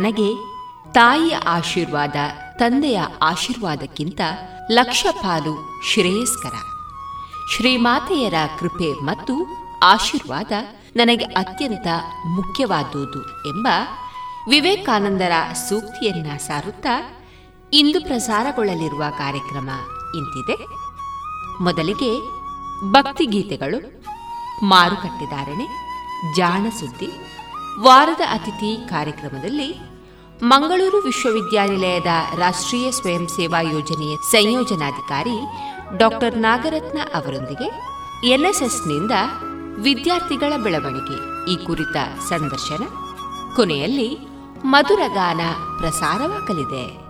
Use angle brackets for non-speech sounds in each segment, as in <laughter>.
ನನಗೆ ತಾಯಿಯ ಆಶೀರ್ವಾದ, ತಂದೆಯ ಆಶೀರ್ವಾದಕ್ಕಿಂತ ಲಕ್ಷ ಪಾಲು ಶ್ರೇಯಸ್ಕರ. ಶ್ರೀಮಾತೆಯರ ಕೃಪೆ ಮತ್ತು ಆಶೀರ್ವಾದ ನನಗೆ ಅತ್ಯಂತ ಮುಖ್ಯವಾದುದು ಎಂಬ ವಿವೇಕಾನಂದರ ಸೂಕ್ತಿಯನ್ನ ಸಾರುತ್ತಾ ಇಂದು ಪ್ರಸಾರಗೊಳ್ಳಲಿರುವ ಕಾರ್ಯಕ್ರಮ ಇಂತಿದೆ. ಮೊದಲಿಗೆ ಭಕ್ತಿಗೀತೆಗಳು ಮಾರುಕಟ್ಟೆದಾರಣೆ ಜಾಣಸುದ್ದಿ, ವಾರದ ಅತಿಥಿ ಕಾರ್ಯಕ್ರಮದಲ್ಲಿ ಮಂಗಳೂರು ವಿಶ್ವವಿದ್ಯಾನಿಲಯದ ರಾಷ್ಟ್ರೀಯ ಸ್ವಯಂ ಸೇವಾ ಯೋಜನೆಯ ಸಂಯೋಜನಾಧಿಕಾರಿ ಡಾಕ್ಟರ್ ನಾಗರತ್ನ ಅವರೊಂದಿಗೆ ಎನ್ಎಸ್ಎಸ್ನಿಂದ ವಿದ್ಯಾರ್ಥಿಗಳ ಬೆಳವಣಿಗೆ ಈ ಕುರಿತ ಸಂದರ್ಶನ. ಕೊನೆಯಲ್ಲಿ ಮಧುರಗಾನ ಪ್ರಸಾರವಾಗಲಿದೆ.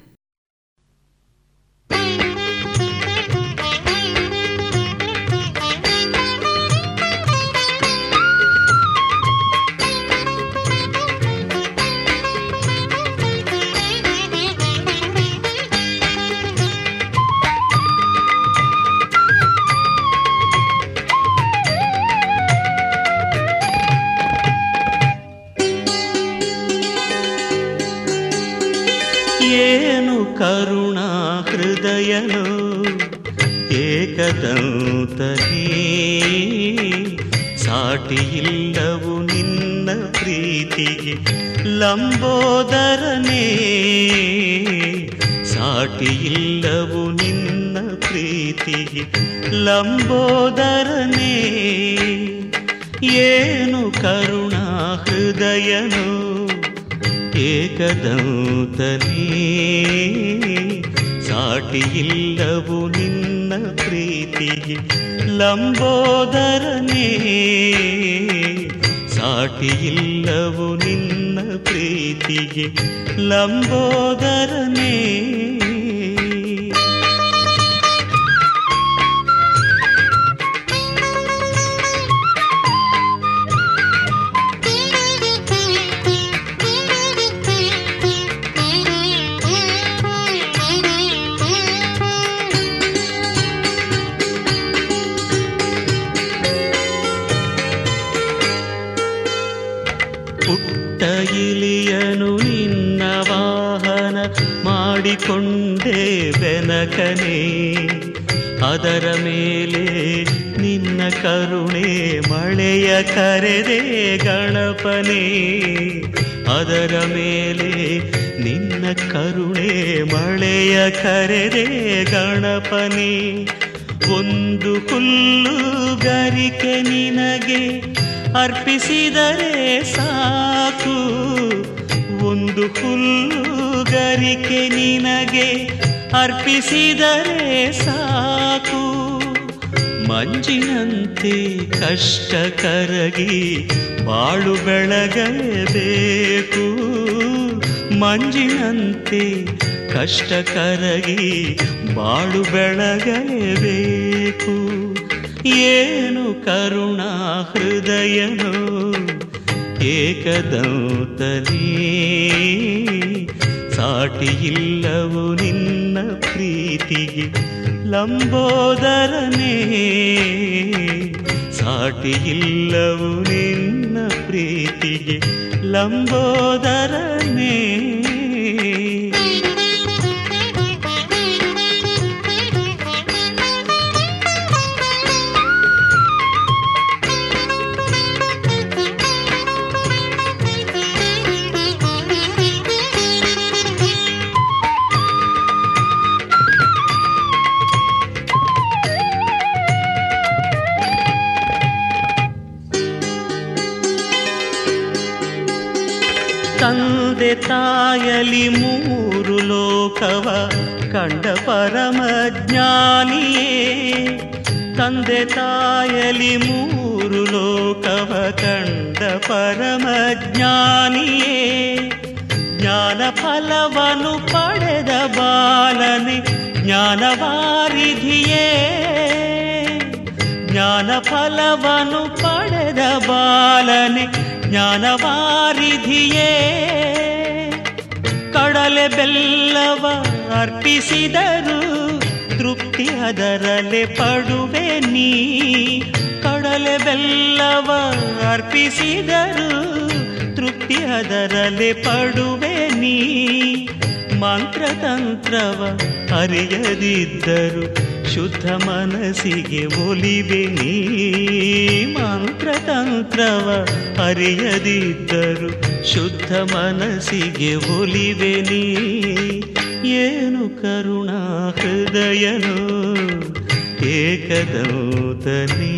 ಏಕದಂತನೇ ಸಾಟಿಯಿಲ್ಲವು ನಿನ್ನ ಪ್ರೀತಿಗೆ ಲಂಬೋದರನೇ, ಸಾಟಿಯಿಲ್ಲವು ನಿನ್ನ ಪ್ರೀತಿಗೆ ಲಂಬೋದರನೇ. ಏನು ಕರುಣಾ ಹೃದಯನು ಏಕದಂತನೇ, ಸಾಟಿಯಿಲ್ಲವು ನಿನ್ನ ಪ್ರೀತಿಗೆ ಲಂಬೋದರನೇ ಸಾಟಿಯಿಲ್ಲವು ನಿನ್ನ ಪ್ರೀತಿಗೆ ಲಂಬೋದರನೇ ಅದರ ಮೇಲೆ ನಿನ್ನ ಕರುಣೆ ಮಳೆಯ ಕರೆದೆ ಗಣಪನೆ. ಅದರ ಮೇಲೆ ನಿನ್ನ ಕರುಣೆ ಮಳೆಯ ಕರೆದೆ ಗಣಪನೆ. ಒಂದು ಹುಲ್ಲು ಗರಿಕೆ ನಿನಗೆ ಅರ್ಪಿಸಿದರೆ ಸಾಕು. ಒಂದು ಹುಲ್ಲು ಗರಿಕೆ ನಿನಗೆ ಅರ್ಪಿಸಿದರೆ ಸಾಕು. ಮಂಜಿನಂತೆ ಕಷ್ಟ ಕರಗಿ ಬಾಳು ಬೆಳಗಲೇಬೇಕು ಮಂಜಿನಂತೆ ಕಷ್ಟ ಕರಗಿ ಬಾಳು ಬೆಳಗಲೇಬೇಕು ಏನು ಕರುಣಾ ಹೃದಯನು ಏಕದೌತಲೇ ಸಾಟಿಯಿಲ್ಲವು ನಿನ್ನ ಪ್ರೀತಿಗೆ ಲಂಬೋದರನೇ? ಸಾಟಿಯಿಲ್ಲವು ನಿನ್ನ ಪ್ರೀತಿಗೆ ಲಂಬೋದರನೇ? ತಾಯಲಿ ಮೂರು ಲೋಕವ ಕಂಡ ಪರಮ ಜ್ಞಾನಿಯೇ. ತಂದೆ ತಾಯಲಿ ಮೂರು ಲೋಕವ ಕಂಡ ಪರಮ ಜ್ಞಾನಿಯೇ. ಜ್ಞಾನ ಫಲವನ್ನು ಪಡೆದ ಬಾಲನೆ ಜ್ಞಾನವಾರಿಧಿಯೇ ಜ್ಞಾನ ಫಲವನ್ನು ಪಡೆದ ಬಾಲನೆ ಜ್ಞಾನವಾರಿಧಿಯೇ ಕಡಲೆ ಬೆಲ್ಲವ ಅರ್ಪಿಸಿದರು, ತೃಪ್ತಿ ಅದರಲೆ ಪಡುವೆ ನೀ. ಕಡಲೆ ಬೆಲ್ಲವ ಅರ್ಪಿಸಿದರು, ತೃಪ್ತಿ ಅದರಲೆ ಪಡುವೆ ನೀ. ಮಂತ್ರತಂತ್ರವ ಅರಿಯದಿದ್ದರು, ಶುದ್ಧ ಮನಸ್ಸಿಗೆ ಒಲಿವೆ ನೀ. ಮಂತ್ರತಂತ್ರವ ಅರಿಯದಿದ್ದರು ಶುದ್ಧ ಮನಸ್ಸಿಗೆ ಒಲಿವೆ ನೀ. ಏನು ಕರುಣಾ ಹೃದಯನು ಏಕದೌತನೇ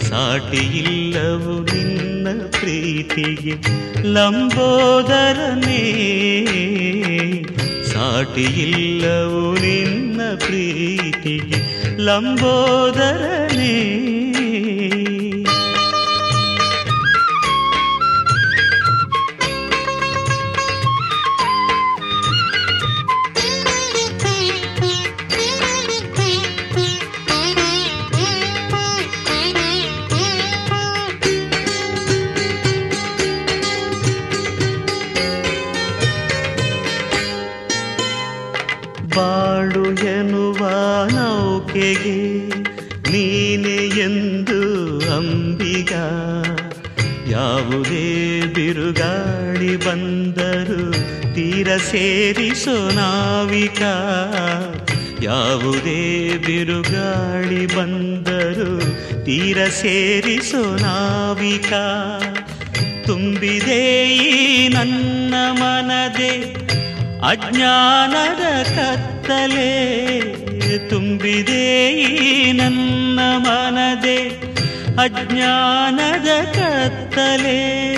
ಸಾಟಿಯಿಲ್ಲವು ನಿನ್ನ ಪ್ರೀತಿಗೆ ಲಂಬೋದರನೇ. ಸಾಟಿಯಿಲ್ಲವು ನಿನ್ನ ಪ್ರೀತಿಗೆ ಲಂಬೋದರನೇ. ತೀರ ಸೇರಿಸೋ ನಾವಿಕ. ಯಾವುದೇ ಬಿರುಗಾಳಿ ಬಂದರು ತೀರ ಸೇರಿಸೋ ನಾವಿಕ. ತುಂಬಿದೆ ಈ ನನ್ನ ಮನದೆ ಅಜ್ಞಾನದ ಕತ್ತಲೆ. ತುಂಬಿದೆ ಈ ನನ್ನ ಮನದೆ ಅಜ್ಞಾನದ ಕತ್ತಲೆ.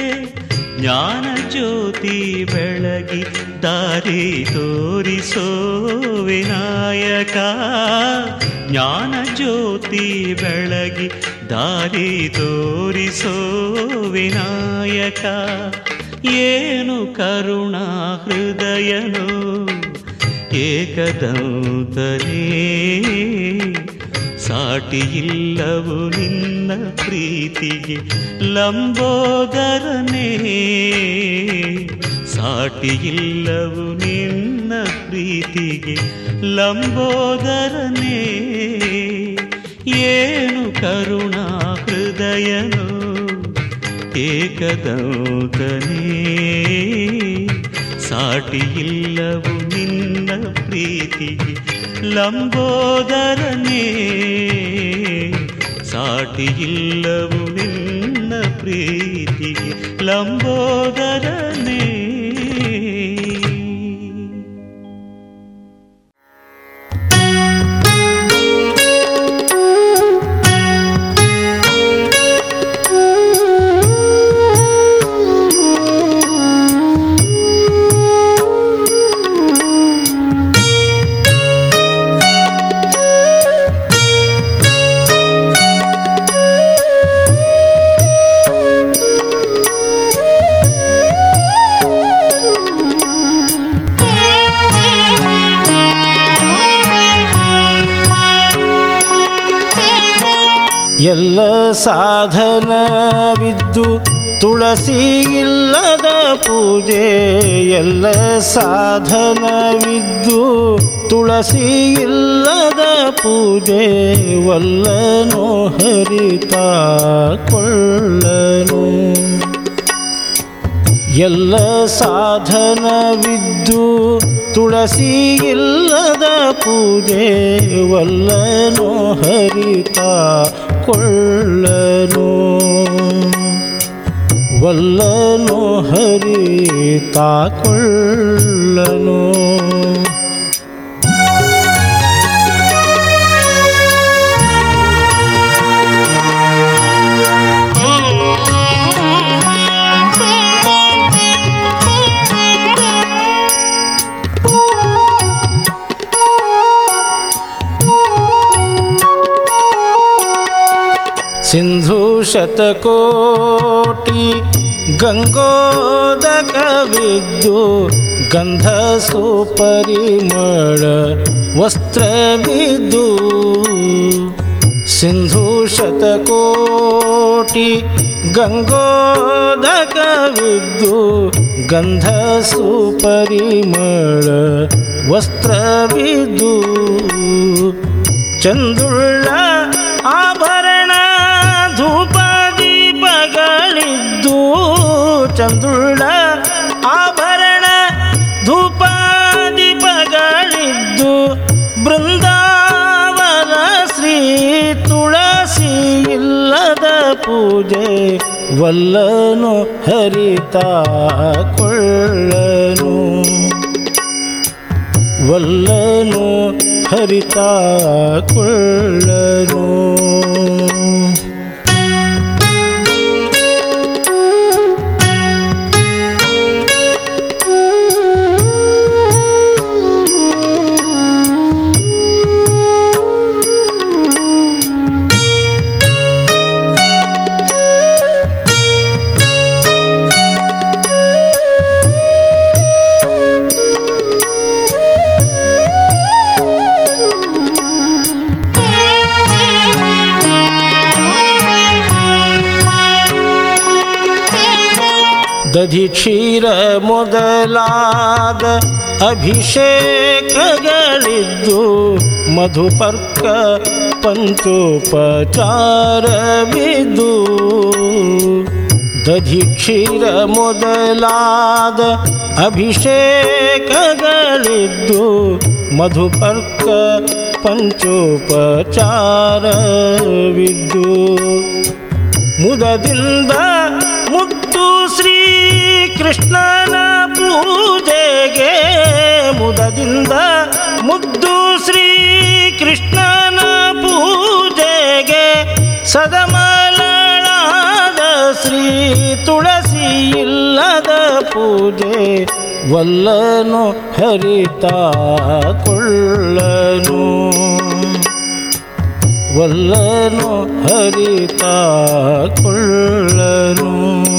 ಜ್ಞಾನ ಜ್ಯೋತಿ ಬೆಳಗಿ ದಾರಿ ತೋರಿಸೋ ವಿನಾಯಕ ಜ್ಞಾನ ಜ್ಯೋತಿ ಬೆಳಗಿ ದಾರಿ ತೋರಿಸೋ ವಿನಾಯಕ ಏನು ಕರುಣಾ ಹೃದಯನು ಏಕದಂತನೇ. ಸಾಟಿಯಿಲ್ಲವು ನಿನ್ನ ಪ್ರೀತಿಗೆ ಲಂಬೋದರನೇ. ಸಾಟಿಯಿಲ್ಲವು ನಿನ್ನ ಪ್ರೀತಿಗೆ ಲಂಬೋದರನೇ. ಏನು ಕರುಣಾ ಹೃದಯನು ಏಕದೌತನೇ. ಸಾಟಿಯಿಲ್ಲವು ನಿನ್ನ ಪ್ರೀತಿಗೆ ಲಂಬೋದರನೇ ಸಾಟಿಯಿಲ್ಲವು ನಿನ್ನ ಪ್ರೀತಿಗೆ ಲಂಬೋದರನೇ ಎಲ್ಲ ಸಾಧನವಿದ್ದು ತುಳಸಿ ಇಲ್ಲದ ಪೂಜೆ, ಎಲ್ಲ ಸಾಧನವಿದ್ದು ತುಳಸಿ ಇಲ್ಲದ ಪೂಜೆ ವಲ್ಲನು ಹರಿತ ಕೊಳ್ಳನು. ಎಲ್ಲ ಸಾಧನವಿದ್ದು ತುಳಸಿ ಇಲ್ಲದ ಪೂಜೆ ವಲ್ಲನು ಹರಿತ ಕೊಳ್ಳನು ವಲ್ಲನು ಹರಿತ ಕೊಳ್ಳನು सिन्धुशतकोटि गङ्गोदकविद्यु गन्धसुपरिमळ वस्त्रविदु सिन्धुशतकोटि गङ्गोदकविद्यु वस्त्र विदु चन्दुर्ल आभ ಚಂದುಳ್ಳ ಆಭರಣ ಧೂಪ ದೀಪಗಳಿದ್ದು ಬೃಂದಾವನ ಶ್ರೀ ತುಳಸಿ ಇಲ್ಲದ ಪೂಜೆ ವಲ್ಲನು ಹರಿತ ಕೊಳ್ಳನು ವಲ್ಲನು ಹರಿತ ಕೊಳ್ಳನು ದಧಿ ಕ್ಷೀರ ಮೊದಲಾದ ಅಭಿಷೇಕಗಳಿದ್ದು ಮಧುಪರ್ಕ ಪಂಚೋಪಚಾರವಿದ್ದು ದಧಿ ಕ್ಷೀರ ಮೊದಲಾದ ಅಭಿಷೇಕಗಳಿದ್ದು ಮಧುಪರ್ಕ ಪಂಚೋಪಚಾರವಿದ್ದು. ಮುದದಿಂದ ಕೃಷ್ಣನ ಪೂಜೆಗೆ ಮುದದಿಂದ ಮುದ್ದು ಶ್ರೀ ಕೃಷ್ಣನ ಪೂಜೆಗೆ ಸದಮಲಾದ ಶ್ರೀ ತುಳಸಿ ಇಲ್ಲದ ಪೂಜೆ ವಲ್ಲನು ಹರಿತ ಕೊಳ್ಳನು. ವಲ್ಲನು ಹರಿತ ಕೊಳ್ಳನು.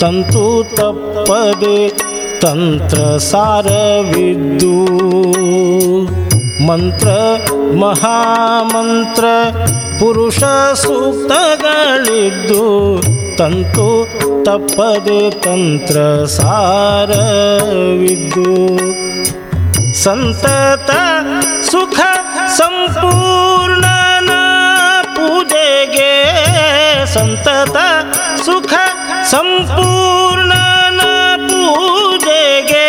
ತಂತು ತಪ್ಪದೆ ತಂತ್ರ ಸಾರವಿದ್ದು ಮಂತ್ರ ಮಹಾಮಂತ್ರ ಪುರುಷ ಸೂಕ್ತಗಳಿದ್ದು ತಂತು ತಪ್ಪದೆ ತಂತ್ರ ಸಾರವಿದ್ದು ಸಂತತ ಸುಖ ಸಂಪೂರ್ಣನ ಪೂಜೆಗೆ ಸಂತತ ಸುಖ ಸಂಪೂರ್ಣನ ಪೂಜೆಗೆ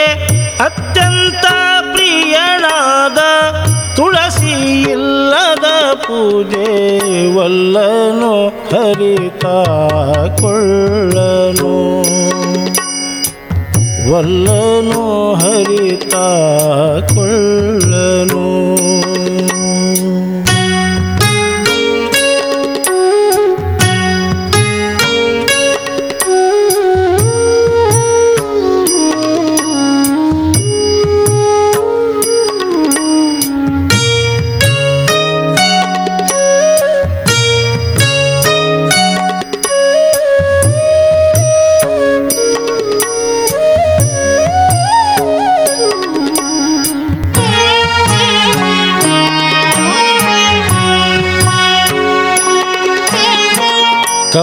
ಅತ್ಯಂತ ಪ್ರಿಯನಾದ ತುಳಸಿ ಇಲ್ಲದ ಪೂಜೆ ವಲ್ಲನು ಹರಿತ ಕೊಳ್ಳನು. ವಲ್ಲನು ಹರಿತ ಕೊಳ್ಳನು.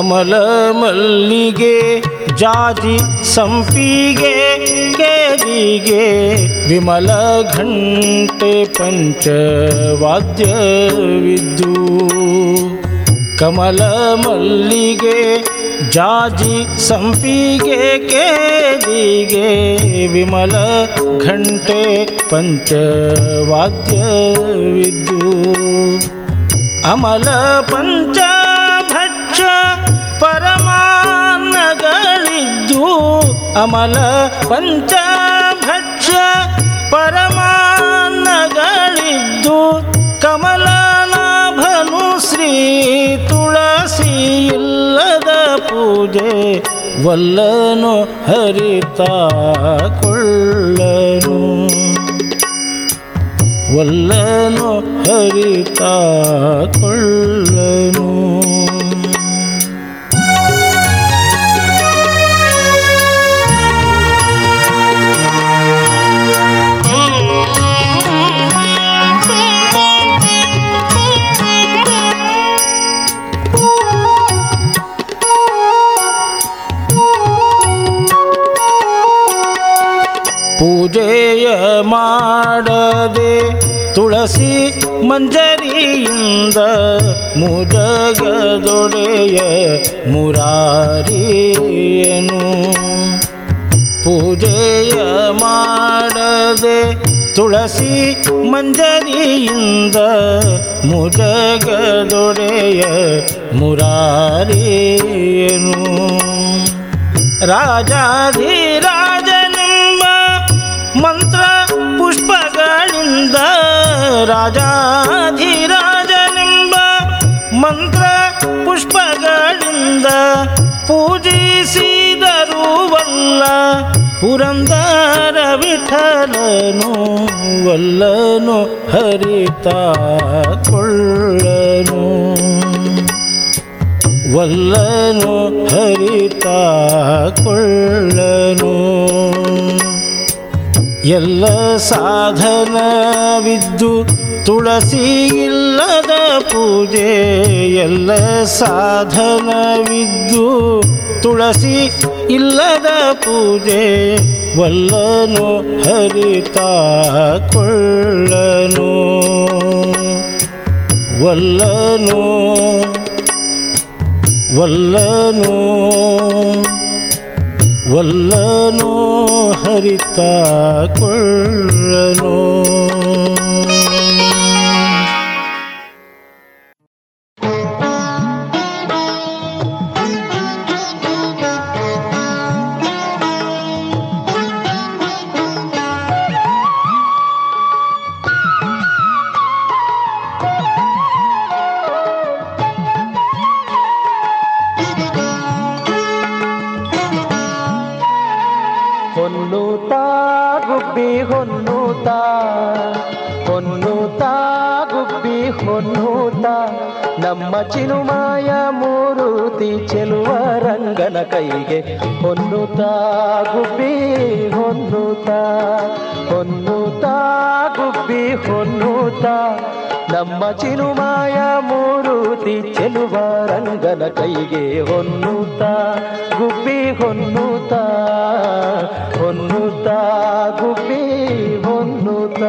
ಕಮಲ ಮಲ್ಲಿಗೆ ಜಾಜಿ ಸಂಪಿಗೆ ಕೇರಿಗೆ ವಿಮಲ ಘಂಟೆ ಪಂಚವಾದ್ಯವಿದ್ದು ಕಮಲ ಮಲ್ಲಿಗೆ ಜಾಜಿ ಸಂಪಿಗೆ ಕೇರಿಗೆ ವಿಮಲ ಘಂಟೆ ಪಂಚವಾದ್ಯವಿದ್ದು ಅಮಲ ಪಂಚಭಕ್ಷ ಅಮಲ ಪಂಚಭಕ್ಷ ಪರಮಾನ್ನಗಳಿದ್ದು ಕಮಲನಾಭನು ಶ್ರೀ ತುಳಸಿ ಇಲ್ಲದ ಪೂಜೆ ವಲ್ಲನು ಹರಿತಾ ಕೊಳ್ಳನು. ವಲ್ಲನು ಹರಿತಾ ಕೊಳ್ಳನು. ಮಾಡದೆ ತುಳಸಿ ಮಂಜರಿಯಿಂದ ಮುಜಗದೊಡೆಯ ಮುರಾರಿಯನು ಪೂಜೆಯ ಮಾಡದೆ ತುಳಸಿ ಮಂಜರಿಯಿಂದ ಮುಜಗದೊಡೆಯ ಮುರಾರಿಯನು ರಾಜಾಧಿರಾಜನೆಂಬ ರಾಜಾಧಿರಾಜನೆಂಬ ಮಂತ್ರ ಪುಷ್ಪಗಳಿಂದ ಪೂಜಿಸಿದರುವಲ್ಲ ಪುರಂದರ ವಿಠಲನು ವಲ್ಲನು ಹರಿತ ಕೊಳ್ಳನು ವಲ್ಲನು ಹರಿತ ಕೊಳ್ಳನು ಎಲ್ಲ ಸಾಧನವಿದ್ದು ತುಳಸಿ ಇಲ್ಲದ ಪೂಜೆ, ಎಲ್ಲ ಸಾಧನವಿದ್ದು ತುಳಸಿ ಇಲ್ಲದ ಪೂಜೆ ವಲ್ಲನು ಹರಿತಾ ಕೊಳ್ಳನು. ವಲ್ಲನು ವಲ್ಲನು ವಲ್ಲನು ಹರಿತಾ ಕೊಳ್ಳನು. ಕೈಗೆ ಹೊನ್ನೂತ ಗುಬ್ಬಿ ಹೊನ್ನೂತ ಹೊನ್ನೂತ ಗುಬ್ಬಿ ಹೊನ್ನೂತ ನಮ್ಮ ಚಿನುಮಾಯ ಮೂರುತಿ ಚೆಲುವ ರಂಗನ ಕೈಗೆ ಹೊನ್ನೂತ ಗುಬ್ಬಿ ಹೊನ್ನೂತ ಹೊನ್ನೂತ ಗುಬ್ಬಿ ಹೊನ್ನೂತ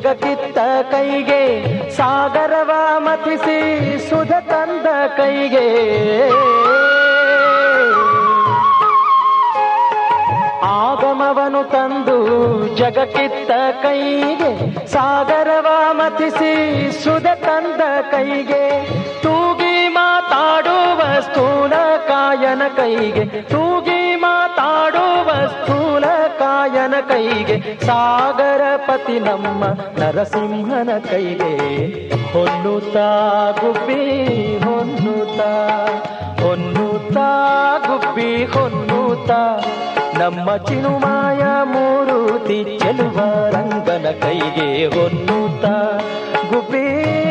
ಜಗಕ್ಕಿತ್ತ ಕೈಗೆ ಸಾಗರವ ಮತಿಸಿ ಸುಧ ತಂದ ಕೈಗೆ. ಆಗಮವನು ತಂದು ಜಗಕ್ಕಿತ್ತ ಕೈಗೆ ಸಾಗರವ ಮತಿಸಿ ಸುಧ ತಂದ ಕೈಗೆ. ತೂಗಿ ಮಾತಾಡುವ ಸ್ಥೂಲ ಕಾಯನ ಕೈಗೆ. ತೂಗಿ ಮಾತಾಡುವ ಸ್ಥೂಲ ಕಾಯನ ಕೈಗೆ ಸಾಗರ ಪತಿ ನಮ್ಮ ನರಸಿಂಹನ ಕೈಗೆ. ಹೊನ್ನುತ್ತ ಗುಬ್ಬಿ, ಹೊನ್ನುತ್ತ ಹೊನ್ನುತ್ತ ಗುಬ್ಬಿ, ಹೊನ್ನುತ್ತ. ನಮ್ಮ ಚಿನುಮಾಯ ಮೂರುತಿ ಚೆಲುವ ರಂಗನ ಕೈಗೆ ಹೊನ್ನುತ್ತ. ಗುಬ್ಬಿ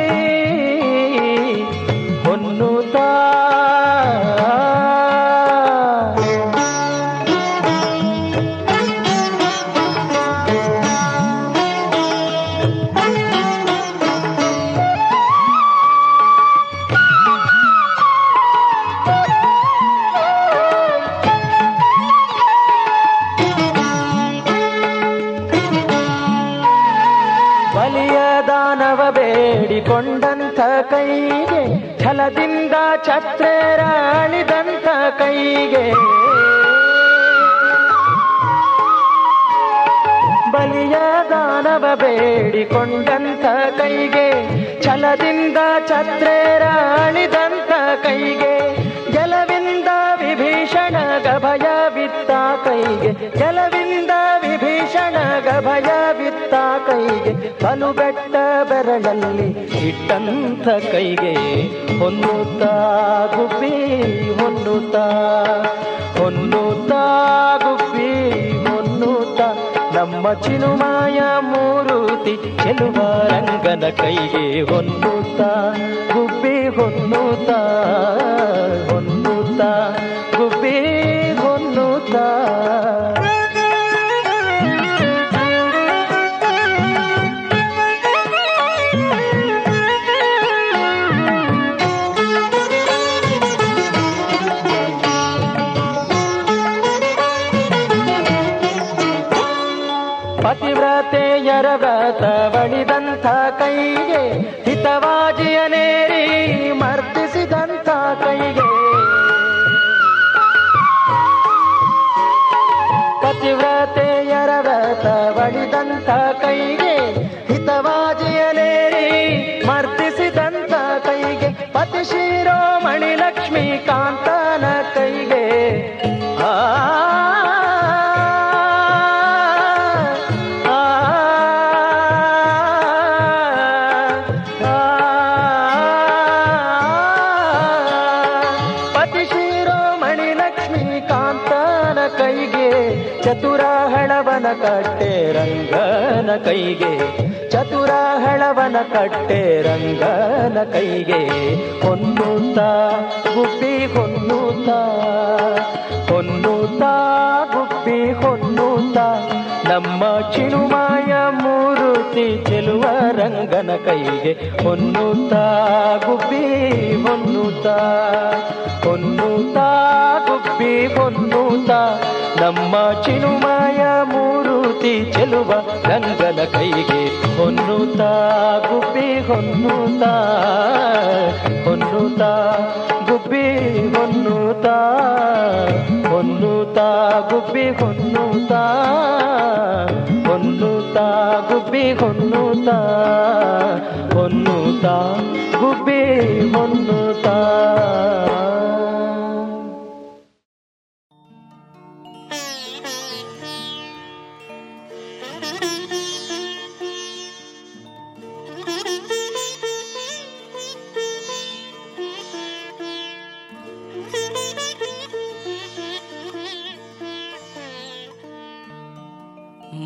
ಛಲದಿಂದ ಛತ್ರೇರಾಳಿದಂತ ಕೈಗೆ. ಬಲಿಯ ದಾನವ ಬೇಡಿಕೊಂಡಂತ ಕೈಗೆ ಛಲದಿಂದ ಛತ್ರೇರಾಳಿದಂತ ಕೈಗೆ. ಗೆಲವಿಂದ ವಿಭೀಷಣ ಗಭಯ ಬಿತ್ತ ಕೈಗೆ. ಗೆಲವಿಂದ ವಿಭೀಷಣ ಗಭಯ ಬಿತ್ತ ಕೈಗೆ. ಬಲು ಬೆಟ್ಟ ಬೆರಳಲ್ಲಿ ಇಟ್ಟಂಥ ಕೈಗೆ ಹೊನ್ನುತ್ತ ಗುಬ್ಬಿ ಹೊನ್ನುತ್ತ. ಹೊನ್ನುತ್ತ ಗುಬ್ಬಿ ಹೊನ್ನುತ್ತ. ನಮ್ಮ ಚಿನುಮಾಯ ಮೂರುತಿ ಚೆಲುವ ರಂಗನ ಕೈಗೆ ಹೊನ್ನುತ್ತ. ಗುಬ್ಬಿ ಹೊನ್ನುತ್ತ. ಹೊನ್ನುತ್ತ ಕಟ್ಟೆ ರಂಗನ ಕೈಗೆ ಹೊನ್ನುತ್ತ, ಗುಬ್ಬಿ ಹೊನ್ನುತ್ತ ಹೊನ್ನುತ್ತ, ಗುಬ್ಬಿ ಹೊನ್ನುತ್ತ. ನಮ್ಮ ಚಿನುಮಾಯ ಮೂರುತಿ ಚೆಲುವ ರಂಗನ ಕೈಗೆ ಹೊನ್ನುತ್ತ, ಗುಬ್ಬಿ ಹೊನ್ನುತ್ತ ಹೊನ್ನುತ್ತ, ಗುಬ್ಬಿ ಹೊನ್ನುತ್ತ. ನಮ್ಮ ಚಿನುಮಾಯ ಮೂರುತಿ ಚೆಲುವ ಗಂಗಲ ಕೈಗೆ ಹೊನ್ನುತ್ತಾ, ಗುಬ್ಬಿ ಹೊನ್ನುತ್ತಾ ಹೊನ್ನುತ್ತಾ, ಗುಬ್ಬಿ ಹೊನ್ನುತ್ತಾ ಹೊನ್ನುತ್ತಾ, ಗುಬ್ಬಿ ಹೊನ್ನುತ್ತಾ ಹೊನ್ನುತ್ತಾ, ಗುಬ್ಬಿ ಹೊನ್ನುತ್ತಾ ಹೊನ್ನುತ್ತಾ, ಗುಬ್ಬಿ ಹೊನ್ನುತ್ತ.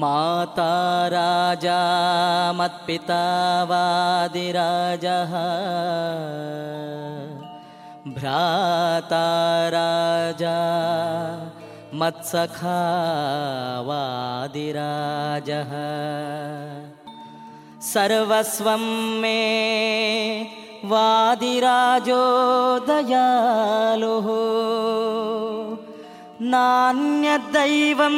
माता राजा मत्पिता वादिराजः भ्राता राजा मत्सखा वादिराजः सर्वस्वं मे वादिराजो दयालुः। नान्यद्दैवं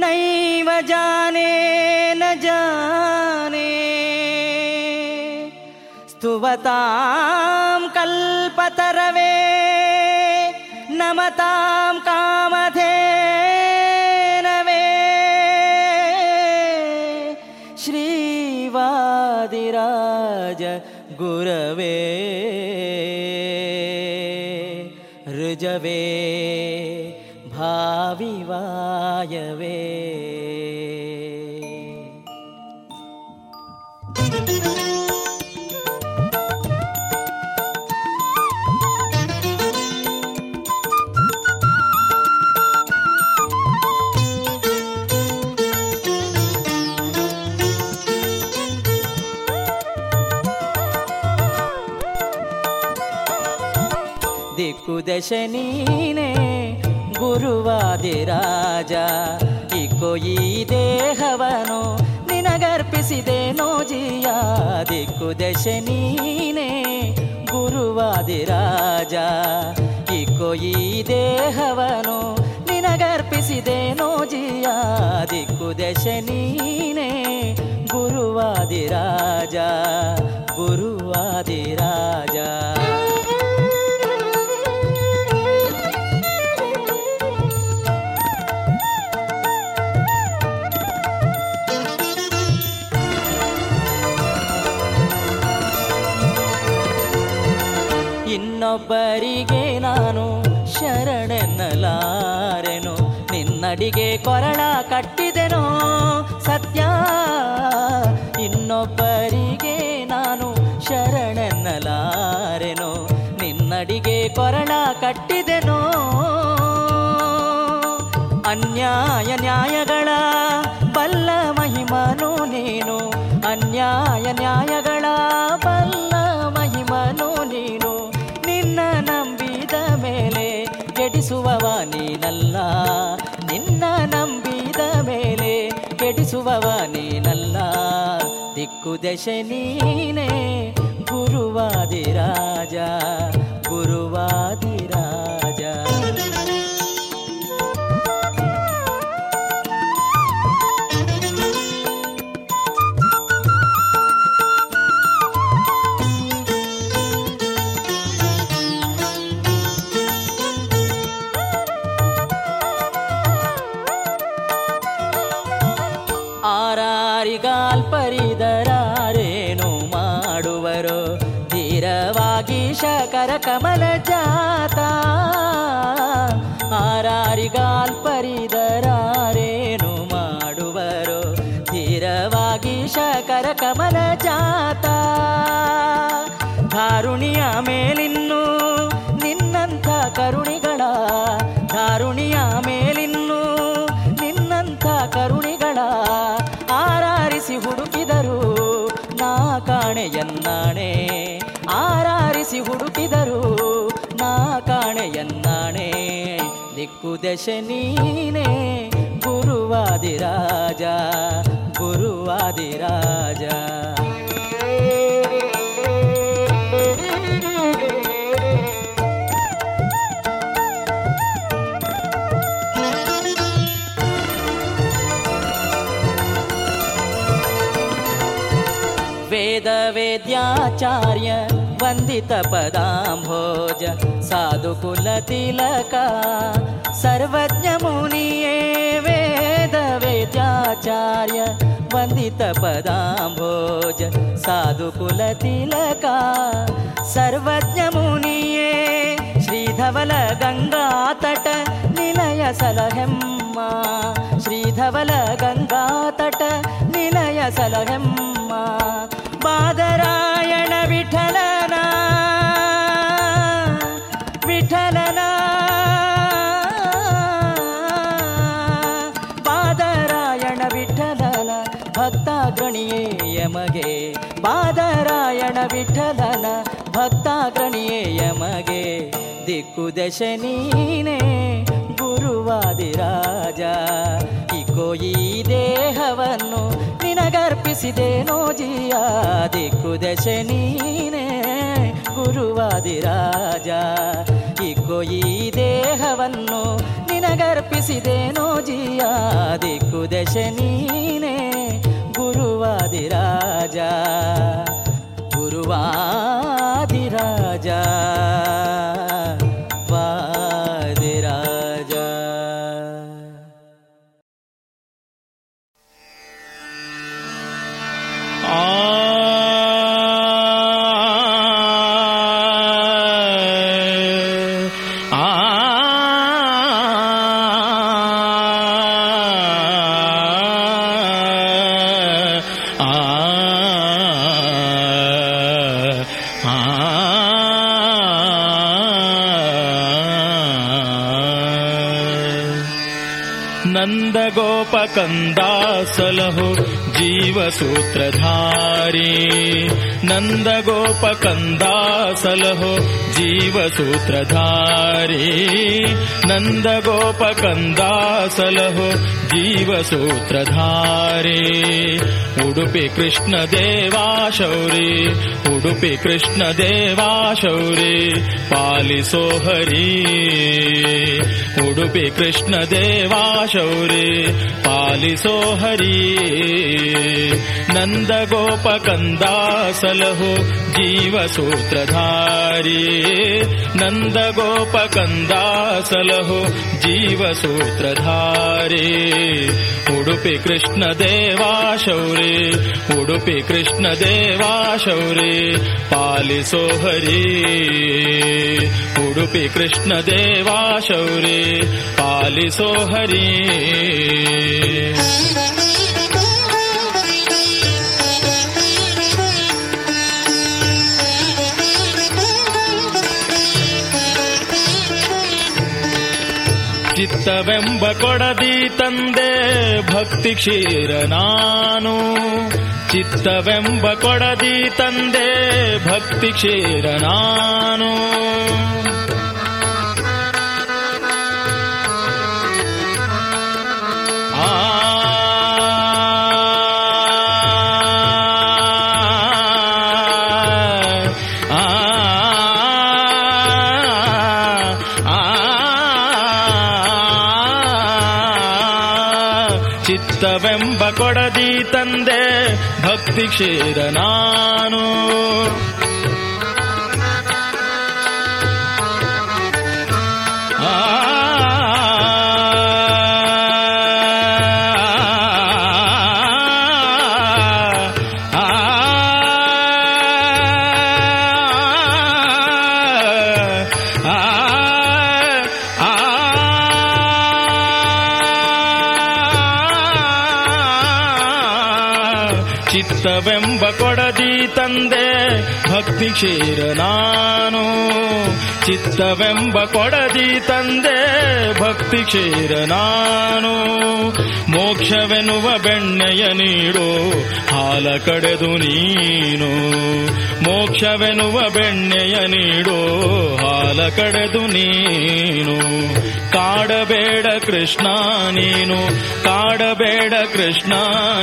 नैव जाने न जाने। स्तुवतां कल्पतरवे नमतां कामधेनवे ದಿಕ್ಕುದಶ ನೀನೇ ಗುರುವಾದಿರಾಜ ಇಕೋ ಈ ದೇಹವನು ನಿನಗರ್ಪಿಸಿದೇನೋ ಜಿಯ ದಿಕ್ಕುದಶ ನೀನೇ ಗುರುವಾದಿರಾಜ ಇಕೋ ಈ ದೇಹವನು ನಿನಗರ್ಪಿಸಿದೇನೋ ಜಿಯ ದಿಕ್ಕುದಶ ನೀನೇ ಗುರುವಾದಿರಾಜ ಗುರುವಾದಿರಾಜ ಇನ್ನೊಬ್ಬರಿಗೆ ನಾನು ಶರಣೆನ್ನಲಾರೆನು. ನಿನ್ನಡಿಗೆ ಕೊರಳ ಕಟ್ಟಿದೆನೋ ಸತ್ಯ. ಇನ್ನೊಬ್ಬರಿಗೆ ನಾನು ಶರಣೆನ್ನಲಾರೆನು. ನಿನ್ನಡಿಗೆ ಕೊರಳ ಕಟ್ಟಿದೆನೋ ಅನ್ಯಾಯ ನ್ಯಾಯಗಳ ಬಲ್ಲ ಮಹಿಮನು ನೀನು. ಅನ್ಯಾಯ ನ್ಯಾಯಗಳ ಕೆಡಿಸುವವ ನೀನಲ್ಲ. ದಿಕ್ಕು ದಶ ನೀನೇ ಗುರುವಾದಿ ರಾಜ ಗುರುವಾದಿರಾಜ ದಿಕ್ಕು ದಶ ನೀನೇ ಗುರುವಾದಿರಾಜ ಗುರುವಾದಿರಾಜ ವೇದ ವೇದ್ಯಾಚಾರ್ಯ ವಂದಿತ ಪದಾಂಭೋಜ ಸಾಧು ಕುಲ साधुकुलतिलका सर्वज्ञमुनिये वेदवेद्याचार्य वन्दितपदाम्भोज साधुकुलतिलका सर्वज्ञमुनिये श्रीधवल गङ्गातट निलय सलहेम्मा श्रीधवल गङ्गातट निलय सलहेम्मा बादरायण विठलना ಯಮಗೆ. ಬಾದರಾಯಣ ವಿಠಲನ ಭಕ್ತಾಗ್ರಣಿಯೇ ಯಮಗೆ. ದಿಕ್ಕು ದಶ ನೀನೇ ಗುರುವಾದಿರಾಜ ಇಕೋ ಈ ದೇಹವನ್ನು ನಿನಗರ್ಪಿಸಿದೇನೋ ಜಿಯ. ದಿಕ್ಕು ದಶ ನೀನೇ ಗುರುವಾದಿರಾಜ ಇಕೋ ಈ ದೇಹವನ್ನು ನಿನಗರ್ಪಿಸಿದೇನೋ ಜಿಯ. ದಿಕ್ಕು ದಶ ನೀನೇ गुरुवादिराजा गुरुवादिराजा जीवसूत्रधारी। नन्दगोपकन्दासलहो जीवसूत्रधारी। नन्दगोपकन्दासलहो जीवसूत्रधारी। उडुपि कृष्ण देवाशौरी उडुपि कृष्ण पालिसो हरी। उडुपि कृष्णदेवाशौर पालिसोहरि नन्द नन्दगोपकन्दासलहो जीवसूत्रधारी नन्दगोपकन्दासलहो जीवसूत्रधारी। उडुपि कृष्णदेवाशौरी उडुपि कृष्णदेवाशौरी पालिसो हरि। उडुपि कृष्णदेवाशौरी ಗೋಪ ಕಂದ ಸಲಹೋ ಜೀವ ಸೂತ್ರಧಾರಿ ನಂದ ಗೋಪ ಕಂದ ಸಲಹೋ ಜೀವ ಸೂತ್ರಧಾರಿ ಉಡುಪಿ ಕೃಷ್ಣ ದೇವಾ ಶೌರಿ ಉಡುಪಿ ಕೃಷ್ಣ ದೇವಾ ಶೌರಿ ಪಾಲಿಸೋ ಹರಿ ಉಡುಪಿ ಕೃಷ್ಣ ದೇವಾ ಶೌರಿ ಪಾಲಿಸೋ ಹರಿ ಚಿತ್ತವೆಂಬ ಕೊಡದಿ ತಂದೆ ಭಕ್ತಿ ಕ್ಷೀರ ನಾನು ಚಿತ್ತವೆಂಬ ಕೊಡದಿ ತಂದೆ ಭಕ್ತಿ ಕ್ಷೀರ ನಾನು ಭಕ್ತಿ ಚಿತ್ತವೆಂಬ ಕೊಡದಿ ತಂದೆ, ಭಕ್ತಿ ಕ್ಷೀರ ನಾನು. ಚಿತ್ತವೆಂಬ ಕೊಡದಿ ತಂದೆ, ಭಕ್ತಿ ಕ್ಷೀರ ನಾನು. ಮೋಕ್ಷವೆನ್ನುವ ಬೆಣ್ಣೆಯ ನೀಡು ಹಾಲ ಕಡೆದು ನೀನು. ಮೋಕ್ಷವೆನ್ನುವ ಬೆಣ್ಣೆಯ ನೀಡು ಹಾಲ ಕಡೆದು ನೀನು. ಕಾಡಬೇಡ ಕೃಷ್ಣ ನೀನು. ಕಾಡಬೇಡ ಕೃಷ್ಣ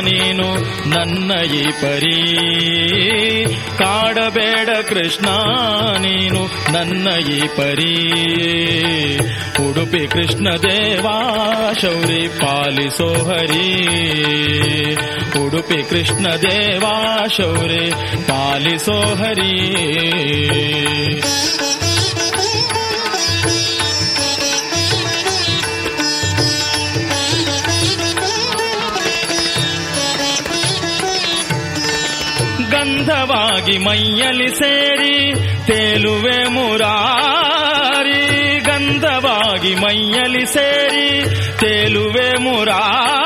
ನೀನು ನನ್ನ ಈ ಪರಿ. ಕಾಡಬೇಡ ಕೃಷ್ಣ ನೀನು ನನ್ನ ಈ ಪರಿ. ಉಡುಪಿ ಕೃಷ್ಣ ದೇವಾ, ಶೌರಿ ಪಾಲಿಸೋ ಹರಿ ಉಡುಪಿ ಕೃಷ್ಣ ದೇವಾ, ಶೌರಿ ಪಾಲಿಸೋ ಹರಿ ಗಂಧವಾಗಿ ಮೈಯಲಿ ಸೇರಿ ತೇಲುವೆ ಮುರಾರಿ ಗಂಧವಾಗಿ ಮೈಯಲಿ ಸೇರಿ ತೇಲುವೆ ಮುರಾರಿ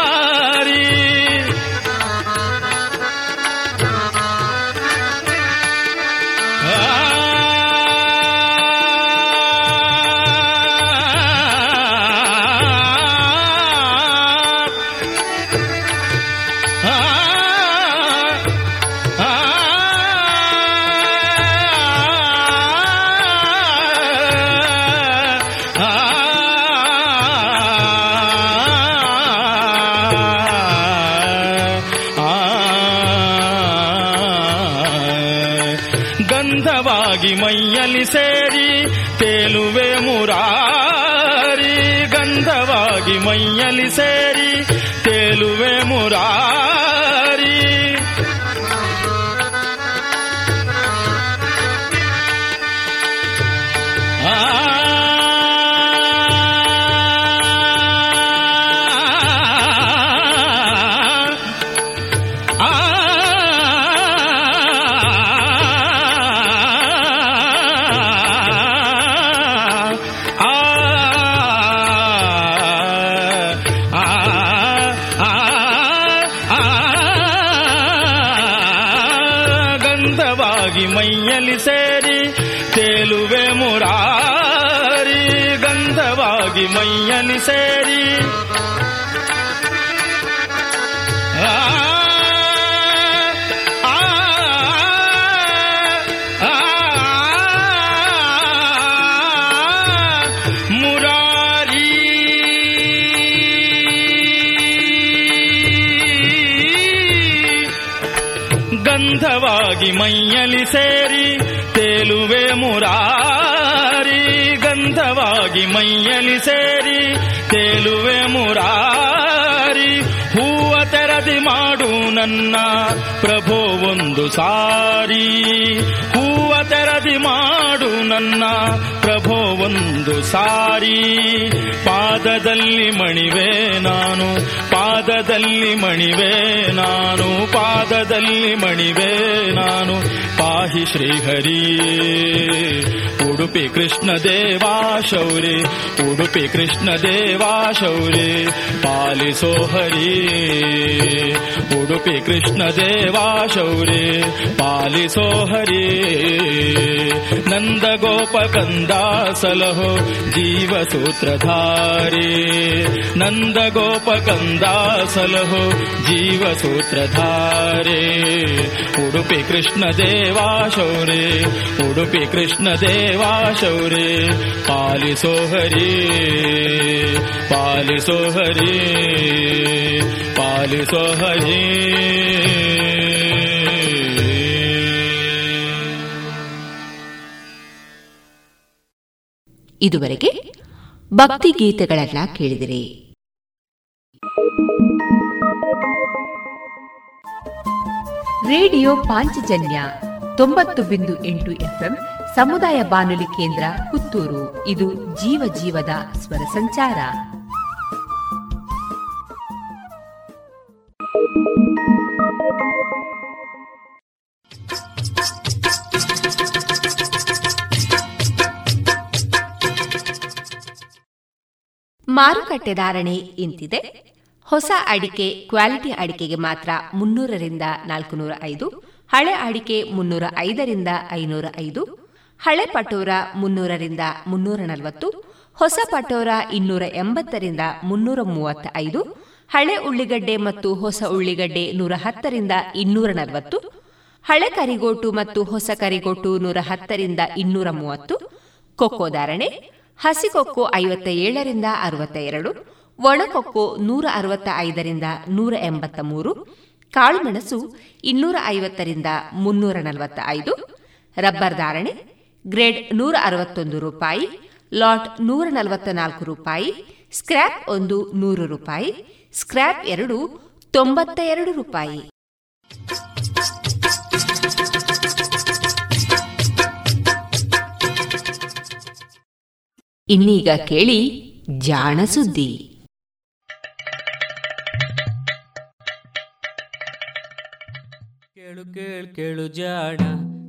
ಸಾರಿ ಹೂವ ತೆರದಿ ಮಾಡು ನನ್ನ ಪ್ರಭೋ ಒಂದು ಸಾರಿ. ಪಾದದಲ್ಲಿ ಮಣಿವೆ ನಾನು, ಪಾದದಲ್ಲಿ ಮಣಿವೆ ನಾನು, ಪಾದದಲ್ಲಿ ಮಣಿವೆ ನಾನು. ಪಾಹಿ ಶ್ರೀಹರಿ ಉಡುಪಿ ಕೃಷ್ಣ ದೇವಾ ಶೌರಿ ಉಡುಪಿ ಕೃಷ್ಣ ದೇವಾ ಶೌರಿ ಪಾಲಿಸೋ ಹರಿ ಉಡುಪಿ ಕೃಷ್ಣ ದೇವಾ ಶೌರಿ ಪಾಲಿಸೋ ಹರಿ ನಂದ ಗೋಪ ಕಂದ ಸಲಹೋ ಜೀವ ಸೂತ್ರಧಾರಿ ನಂದ ಗೋಪ ಶೌರೇ ಪಾಲಿಸೋ ಹರಿ ಪಾಲಿಸೋ ಹರಿ ಪಾಲಿಸೋ ಹರಿ ಇದುವರೆಗೆ ಭಕ್ತಿ ಗೀತೆಗಳನ್ನ ಕೇಳಿದಿರಿ. ರೇಡಿಯೋ ಪಾಂಚಜನ್ಯ ತೊಂಬತ್ತು ಬಿಂದು ಎಂಟು ಎಫ್ಎಂ ಸಮುದಾಯ ಬಾನುಲಿ ಕೇಂದ್ರ ಪುತ್ತೂರು. ಇದು ಜೀವ ಜೀವದ ಸ್ವರ ಸಂಚಾರ. ಮಾರುಕಟ್ಟೆ ಧಾರಣೆ ಇಂತಿದೆ. ಹೊಸ ಅಡಿಕೆ ಕ್ವಾಲಿಟಿ ಅಡಿಕೆಗೆ ಮಾತ್ರ ಮುನ್ನೂರರಿಂದ ನಾಲ್ಕುನೂರ ಐದು ಹಳೆ ಅಡಿಕೆ ಮುನ್ನೂರ ಐದರಿಂದ ಐನೂರ ಐದು ಹಳೆ ಪಟೋರ ಮುನ್ನೂರರಿಂದ ಮುನ್ನೂರ ನಲವತ್ತು ಹೊಸ ಪಟೋರ ಇನ್ನೂರ ಎಂಬತ್ತರಿಂದ ಮುನ್ನೂರ ಮೂವತ್ತ ಐದು ಹಳೆ ಉಳ್ಳಿಗಡ್ಡೆ ಮತ್ತು ಹೊಸ ಉಳ್ಳಿಗಡ್ಡೆ ನೂರ ಹತ್ತರಿಂದ ಇನ್ನೂರ ನಲವತ್ತು ಹಳೆ ಕರಿಗೋಟು ಮತ್ತು ಹೊಸ ಕರಿಗೋಟು ನೂರ ಹತ್ತರಿಂದ ಇನ್ನೂರ ಮೂವತ್ತು ಕೊಕ್ಕೋ ಧಾರಣೆ ಹಸಿಕೊಕ್ಕೋ ಐವತ್ತ ಏಳರಿಂದ ಅರವತ್ತ ಎರಡು ಒಣಕೊಕ್ಕೋ ನೂರ ಅರವತ್ತ ಐದರಿಂದ ನೂರ ಎಂಬತ್ತ ಮೂರು ಕಾಳುಮೆಣಸು ಇನ್ನೂರ ಐವತ್ತರಿಂದ ಮುನ್ನೂರ ನಲವತ್ತ ಐದು ರಬ್ಬರ್ ಧಾರಣೆ ಗ್ರೇಡ್ ನೂರ ಅರವತ್ತೊಂದು ರೂಪಾಯಿ, ಲಾಟ್ ನೂರ ನಲವತ್ತ ನಾಲ್ಕು ರೂಪಾಯಿ, ಸ್ಕ್ರ್ಯಾಪ್ ಒಂದು ನೂರು ರೂಪಾಯಿ, ಸ್ಕ್ರ್ಯಾಪ್ ಎರಡು ತೊಂಬತ್ತ ಎರಡು ರೂಪಾಯಿ. ಇನ್ನೀಗ ಕೇಳಿ ಜಾಣ ಸುದ್ದಿ. ಕೇಳು ಕೇಳು ಕೇಳು ಜಾಣ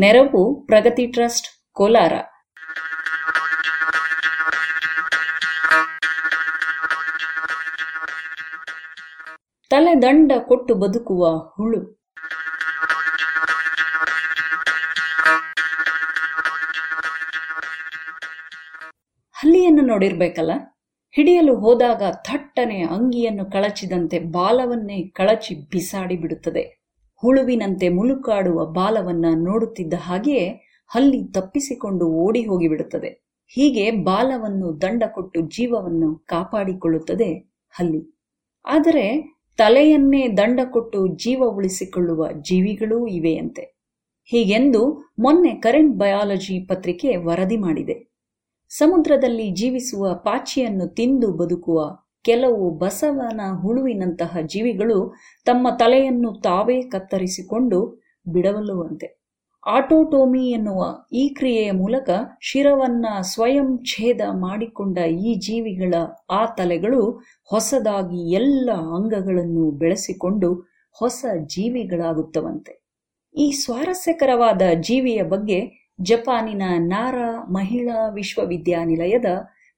ನೆರವು ಪ್ರಗತಿ ಟ್ರಸ್ಟ್, ಕೋಲಾರ. ತಲೆದಂಡ ಕೊಟ್ಟು ಬದುಕುವ ಹುಳು. ಹಲ್ಲಿಯನ್ನು ನೋಡಿರ್ಬೇಕಲ್ಲ? ಹಿಡಿಯಲು ಹೋದಾಗ ಥಟ್ಟನೆ ಅಂಗಿಯನ್ನು ಕಳಚಿದಂತೆ ಬಾಲವನ್ನೇ ಕಳಚಿ ಬಿಸಾಡಿ ಬಿಡುತ್ತದೆ. ಹುಳುವಿನಂತೆ ಮುಲುಕಾಡುವ ಬಾಲವನ್ನ ನೋಡುತ್ತಿದ್ದ ಹಾಗೆಯೇ ಹಲ್ಲಿ ತಪ್ಪಿಸಿಕೊಂಡು ಓಡಿ ಹೋಗಿಬಿಡುತ್ತದೆ. ಹೀಗೆ ಬಾಲವನ್ನು ದಂಡ ಕೊಟ್ಟು ಜೀವವನ್ನು ಕಾಪಾಡಿಕೊಳ್ಳುತ್ತದೆ ಹಲ್ಲಿ ಆದರೆ ತಲೆಯನ್ನೇ ದಂಡ ಕೊಟ್ಟು ಜೀವ ಉಳಿಸಿಕೊಳ್ಳುವ ಜೀವಿಗಳೂ ಇವೆಯಂತೆ. ಹೀಗೆಂದು ಮೊನ್ನೆ ಕರೆಂಟ್ ಬಯಾಲಜಿ ಪತ್ರಿಕೆ ವರದಿ ಮಾಡಿದೆ. ಸಮುದ್ರದಲ್ಲಿ ಜೀವಿಸುವ ಪಾಚಿಯನ್ನು ತಿಂದು ಬದುಕುವ ಕೆಲವು ಬಸವನ ಹುಳುವಿನಂತಹ ಜೀವಿಗಳು ತಮ್ಮ ತಲೆಯನ್ನು ತಾವೇ ಕತ್ತರಿಸಿಕೊಂಡು ಬಿಡವಲ್ಲುವಂತೆ ಆಟೋಟೋಮಿ ಎನ್ನುವ ಈ ಕ್ರಿಯೆಯ ಮೂಲಕ ಶಿರವನ್ನ ಸ್ವಯಂ ಛೇದ ಮಾಡಿಕೊಂಡ ಈ ಜೀವಿಗಳ ಆ ತಲೆಗಳು ಹೊಸದಾಗಿ ಎಲ್ಲ ಅಂಗಗಳನ್ನು ಬೆಳೆಸಿಕೊಂಡು ಹೊಸ ಜೀವಿಗಳಾಗುತ್ತವಂತೆ. ಈ ಸ್ವಾರಸ್ಯಕರವಾದ ಜೀವಿಯ ಬಗ್ಗೆ ಜಪಾನಿನ ನಾರಾ ಮಹಿಳಾ ವಿಶ್ವವಿದ್ಯಾನಿಲಯದ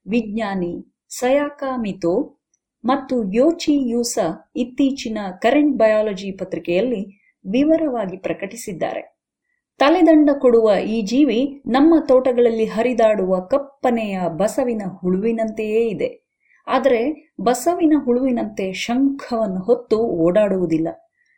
ವಿಜ್ಞಾನಿ ಸಯಾಕಾ ಮಿತೋ ಮತ್ತು ಯೋಚಿ ಯೂಸ ಇತ್ತೀಚಿನ ಕರೆಂಟ್ ಬಯಾಲಜಿ ಪತ್ರಿಕೆಯಲ್ಲಿ ವಿವರವಾಗಿ ಪ್ರಕಟಿಸಿದ್ದಾರೆ. ತಲೆದಂಡ ಕೊಡುವ ಈ ಜೀವಿ ನಮ್ಮ ತೋಟಗಳಲ್ಲಿ ಹರಿದಾಡುವ ಕಪ್ಪನೆಯ ಬಸವಿನ ಹುಳುವಿನಂತೆಯೇ ಇದೆ. ಆದರೆ ಬಸವಿನ ಹುಳುವಿನಂತೆ ಶಂಖವನ್ನು ಹೊತ್ತು ಓಡಾಡುವುದಿಲ್ಲ.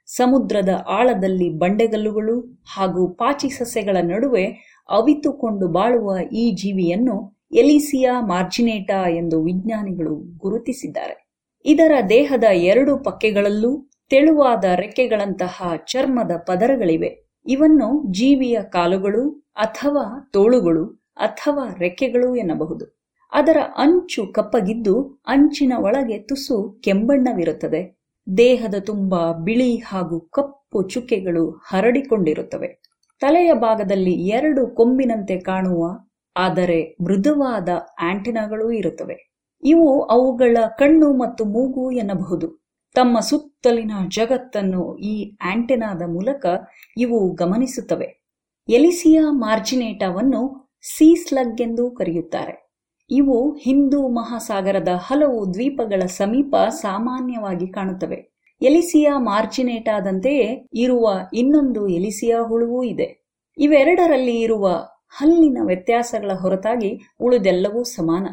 ಸಮುದ್ರದ ಆಳದಲ್ಲಿ ಬಂಡೆಗಲ್ಲುಗಳು ಹಾಗೂ ಪಾಚಿ ಸಸ್ಯಗಳ ನಡುವೆ ಅವಿತುಕೊಂಡು ಬಾಳುವ ಈ ಜೀವಿಯನ್ನು ಎಲಿಸಿಯಾ ಮಾರ್ಜಿನೇಟಾ ಎಂದು ವಿಜ್ಞಾನಿಗಳು ಗುರುತಿಸಿದ್ದಾರೆ. ಇದರ ದೇಹದ ಎರಡು ಪಕ್ಕೆಗಳಲ್ಲೂ ತೆಳುವಾದ ರೆಕ್ಕೆಗಳಂತಹ ಚರ್ಮದ ಪದರಗಳಿವೆ. ಇವನ್ನು ಜೀವಿಯ ಕಾಲುಗಳು ಅಥವಾ ತೋಳುಗಳು ಅಥವಾ ರೆಕ್ಕೆಗಳು ಎನ್ನಬಹುದು. ಅದರ ಅಂಚು ಕಪ್ಪಗಿದ್ದು ಅಂಚಿನ ಒಳಗೆ ತುಸು ಕೆಂಬಣ್ಣವಿರುತ್ತದೆ. ದೇಹದ ತುಂಬ ಬಿಳಿ ಹಾಗೂ ಕಪ್ಪು ಚುಕ್ಕೆಗಳು ಹರಡಿಕೊಂಡಿರುತ್ತವೆ. ತಲೆಯ ಭಾಗದಲ್ಲಿ ಎರಡು ಕೊಂಬಿನಂತೆ ಕಾಣುವ ಆದರೆ ಮೃದುವಾದ ಆಂಟಿನಾಗಳೂ ಇರುತ್ತವೆ. ಇವು ಅವುಗಳ ಕಣ್ಣು ಮತ್ತು ಮೂಗು ಎನ್ನಬಹುದು. ತಮ್ಮ ಸುತ್ತಲಿನ ಜಗತ್ತನ್ನು ಈ ಆಂಟೆನಾದ ಮೂಲಕ ಇವು ಗಮನಿಸುತ್ತವೆ. ಎಲಿಸಿಯಾ ಮಾರ್ಜಿನೇಟಾವನ್ನು ಸೀ ಸ್ಲಗ್ ಎಂದು ಕರೆಯುತ್ತಾರೆ. ಇವು ಹಿಂದೂ ಮಹಾಸಾಗರದ ಹಲವು ದ್ವೀಪಗಳ ಸಮೀಪ ಸಾಮಾನ್ಯವಾಗಿ ಕಾಣುತ್ತವೆ. ಎಲಿಸಿಯಾ ಮಾರ್ಜಿನೇಟಾದಂತೆಯೇ ಇರುವ ಇನ್ನೊಂದು ಎಲಿಸಿಯಾ ಹುಳುವೂ ಇದೆ. ಇವೆರಡರಲ್ಲಿ ಇರುವ ಹಲ್ಲಿನ ವ್ಯತ್ಯಾಸಗಳ ಹೊರತಾಗಿ ಉಳಿದೆಲ್ಲವೂ ಸಮಾನ.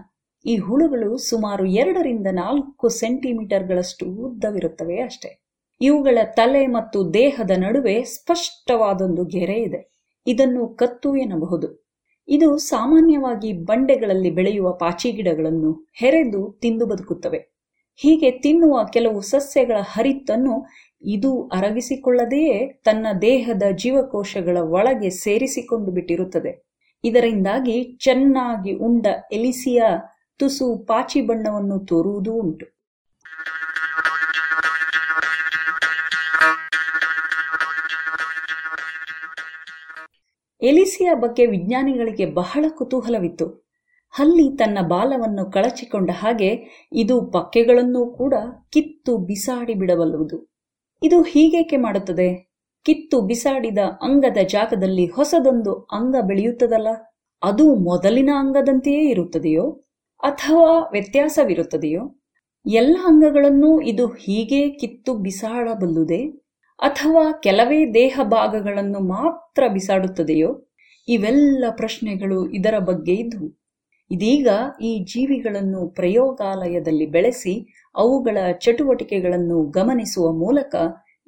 ಈ ಹುಳುಗಳು ಸುಮಾರು ಎರಡರಿಂದ ನಾಲ್ಕು ಸೆಂಟಿಮೀಟರ್ಗಳಷ್ಟು ಉದ್ದವಿರುತ್ತವೆ ಅಷ್ಟೇ. ಇವುಗಳ ತಲೆ ಮತ್ತು ದೇಹದ ನಡುವೆ ಸ್ಪಷ್ಟವಾದೊಂದು ಗೆರೆ ಇದೆ. ಇದನ್ನು ಕತ್ತು ಎನ್ನಬಹುದು. ಇದು ಸಾಮಾನ್ಯವಾಗಿ ಬಂಡೆಗಳಲ್ಲಿ ಬೆಳೆಯುವ ಪಾಚಿ ಗಿಡಗಳನ್ನು ಹೆರೆದು ತಿಂದು ಬದುಕುತ್ತವೆ. ಹೀಗೆ ತಿನ್ನುವ ಕೆಲವು ಸಸ್ಯಗಳ ಹರಿತನ್ನು ಇದು ಅರಗಿಸಿಕೊಳ್ಳದೆಯೇ ತನ್ನ ದೇಹದ ಜೀವಕೋಶಗಳ ಒಳಗೆ ಸೇರಿಸಿಕೊಂಡು ಬಿಟ್ಟಿರುತ್ತದೆ. ಇದರಿಂದಾಗಿ ಚೆನ್ನಾಗಿ ಉಂಡ ಎಲಿಸಿಯ ತುಸು ಪಾಚಿ ಬಣ್ಣವನ್ನು ತೋರುವುದೂ ಉಂಟು. ಎಲಿಸಿಯ ಬಗ್ಗೆ ವಿಜ್ಞಾನಿಗಳಿಗೆ ಬಹಳ ಕುತೂಹಲವಿತ್ತು. ಅಲ್ಲಿ ತನ್ನ ಬಾಲವನ್ನು ಕಳಚಿಕೊಂಡ ಹಾಗೆ ಇದು ಪಕ್ಕೆಗಳನ್ನು ಕೂಡ ಕಿತ್ತು ಬಿಸಾಡಿ ಬಿಡಬಲ್ಲುವುದು ಇದು ಹೀಗೇಕೆ ಮಾಡುತ್ತದೆ? ಕಿತ್ತು ಬಿಸಾಡಿದ ಅಂಗದ ಜಾಗದಲ್ಲಿ ಹೊಸದೊಂದು ಅಂಗ ಬೆಳೆಯುತ್ತದಲ್ಲ, ಅದು ಮೊದಲಿನ ಅಂಗದಂತೆಯೇ ಇರುತ್ತದೆಯೋ? ಅಥವಾ ವ್ಯತ್ಯಾಸವಿರುತ್ತದೆಯೋ? ಎಲ್ಲ ಅಂಗಗಳನ್ನು ಇದು ಹೀಗೆ ಕಿತ್ತು ಬಿಸಾಡಬಲ್ಲುದೇ? ಅಥವಾ ಕೆಲವೇ ದೇಹ ಭಾಗಗಳನ್ನು ಮಾತ್ರ ಬಿಸಾಡುತ್ತದೆಯೋ? ಇವೆಲ್ಲ ಪ್ರಶ್ನೆಗಳು ಇದರ ಬಗ್ಗೆ ಇದ್ವು ಇದೀಗ ಈ ಜೀವಿಗಳನ್ನು ಪ್ರಯೋಗಾಲಯದಲ್ಲಿ ಬೆಳೆಸಿ ಅವುಗಳ ಚಟುವಟಿಕೆಗಳನ್ನು ಗಮನಿಸುವ ಮೂಲಕ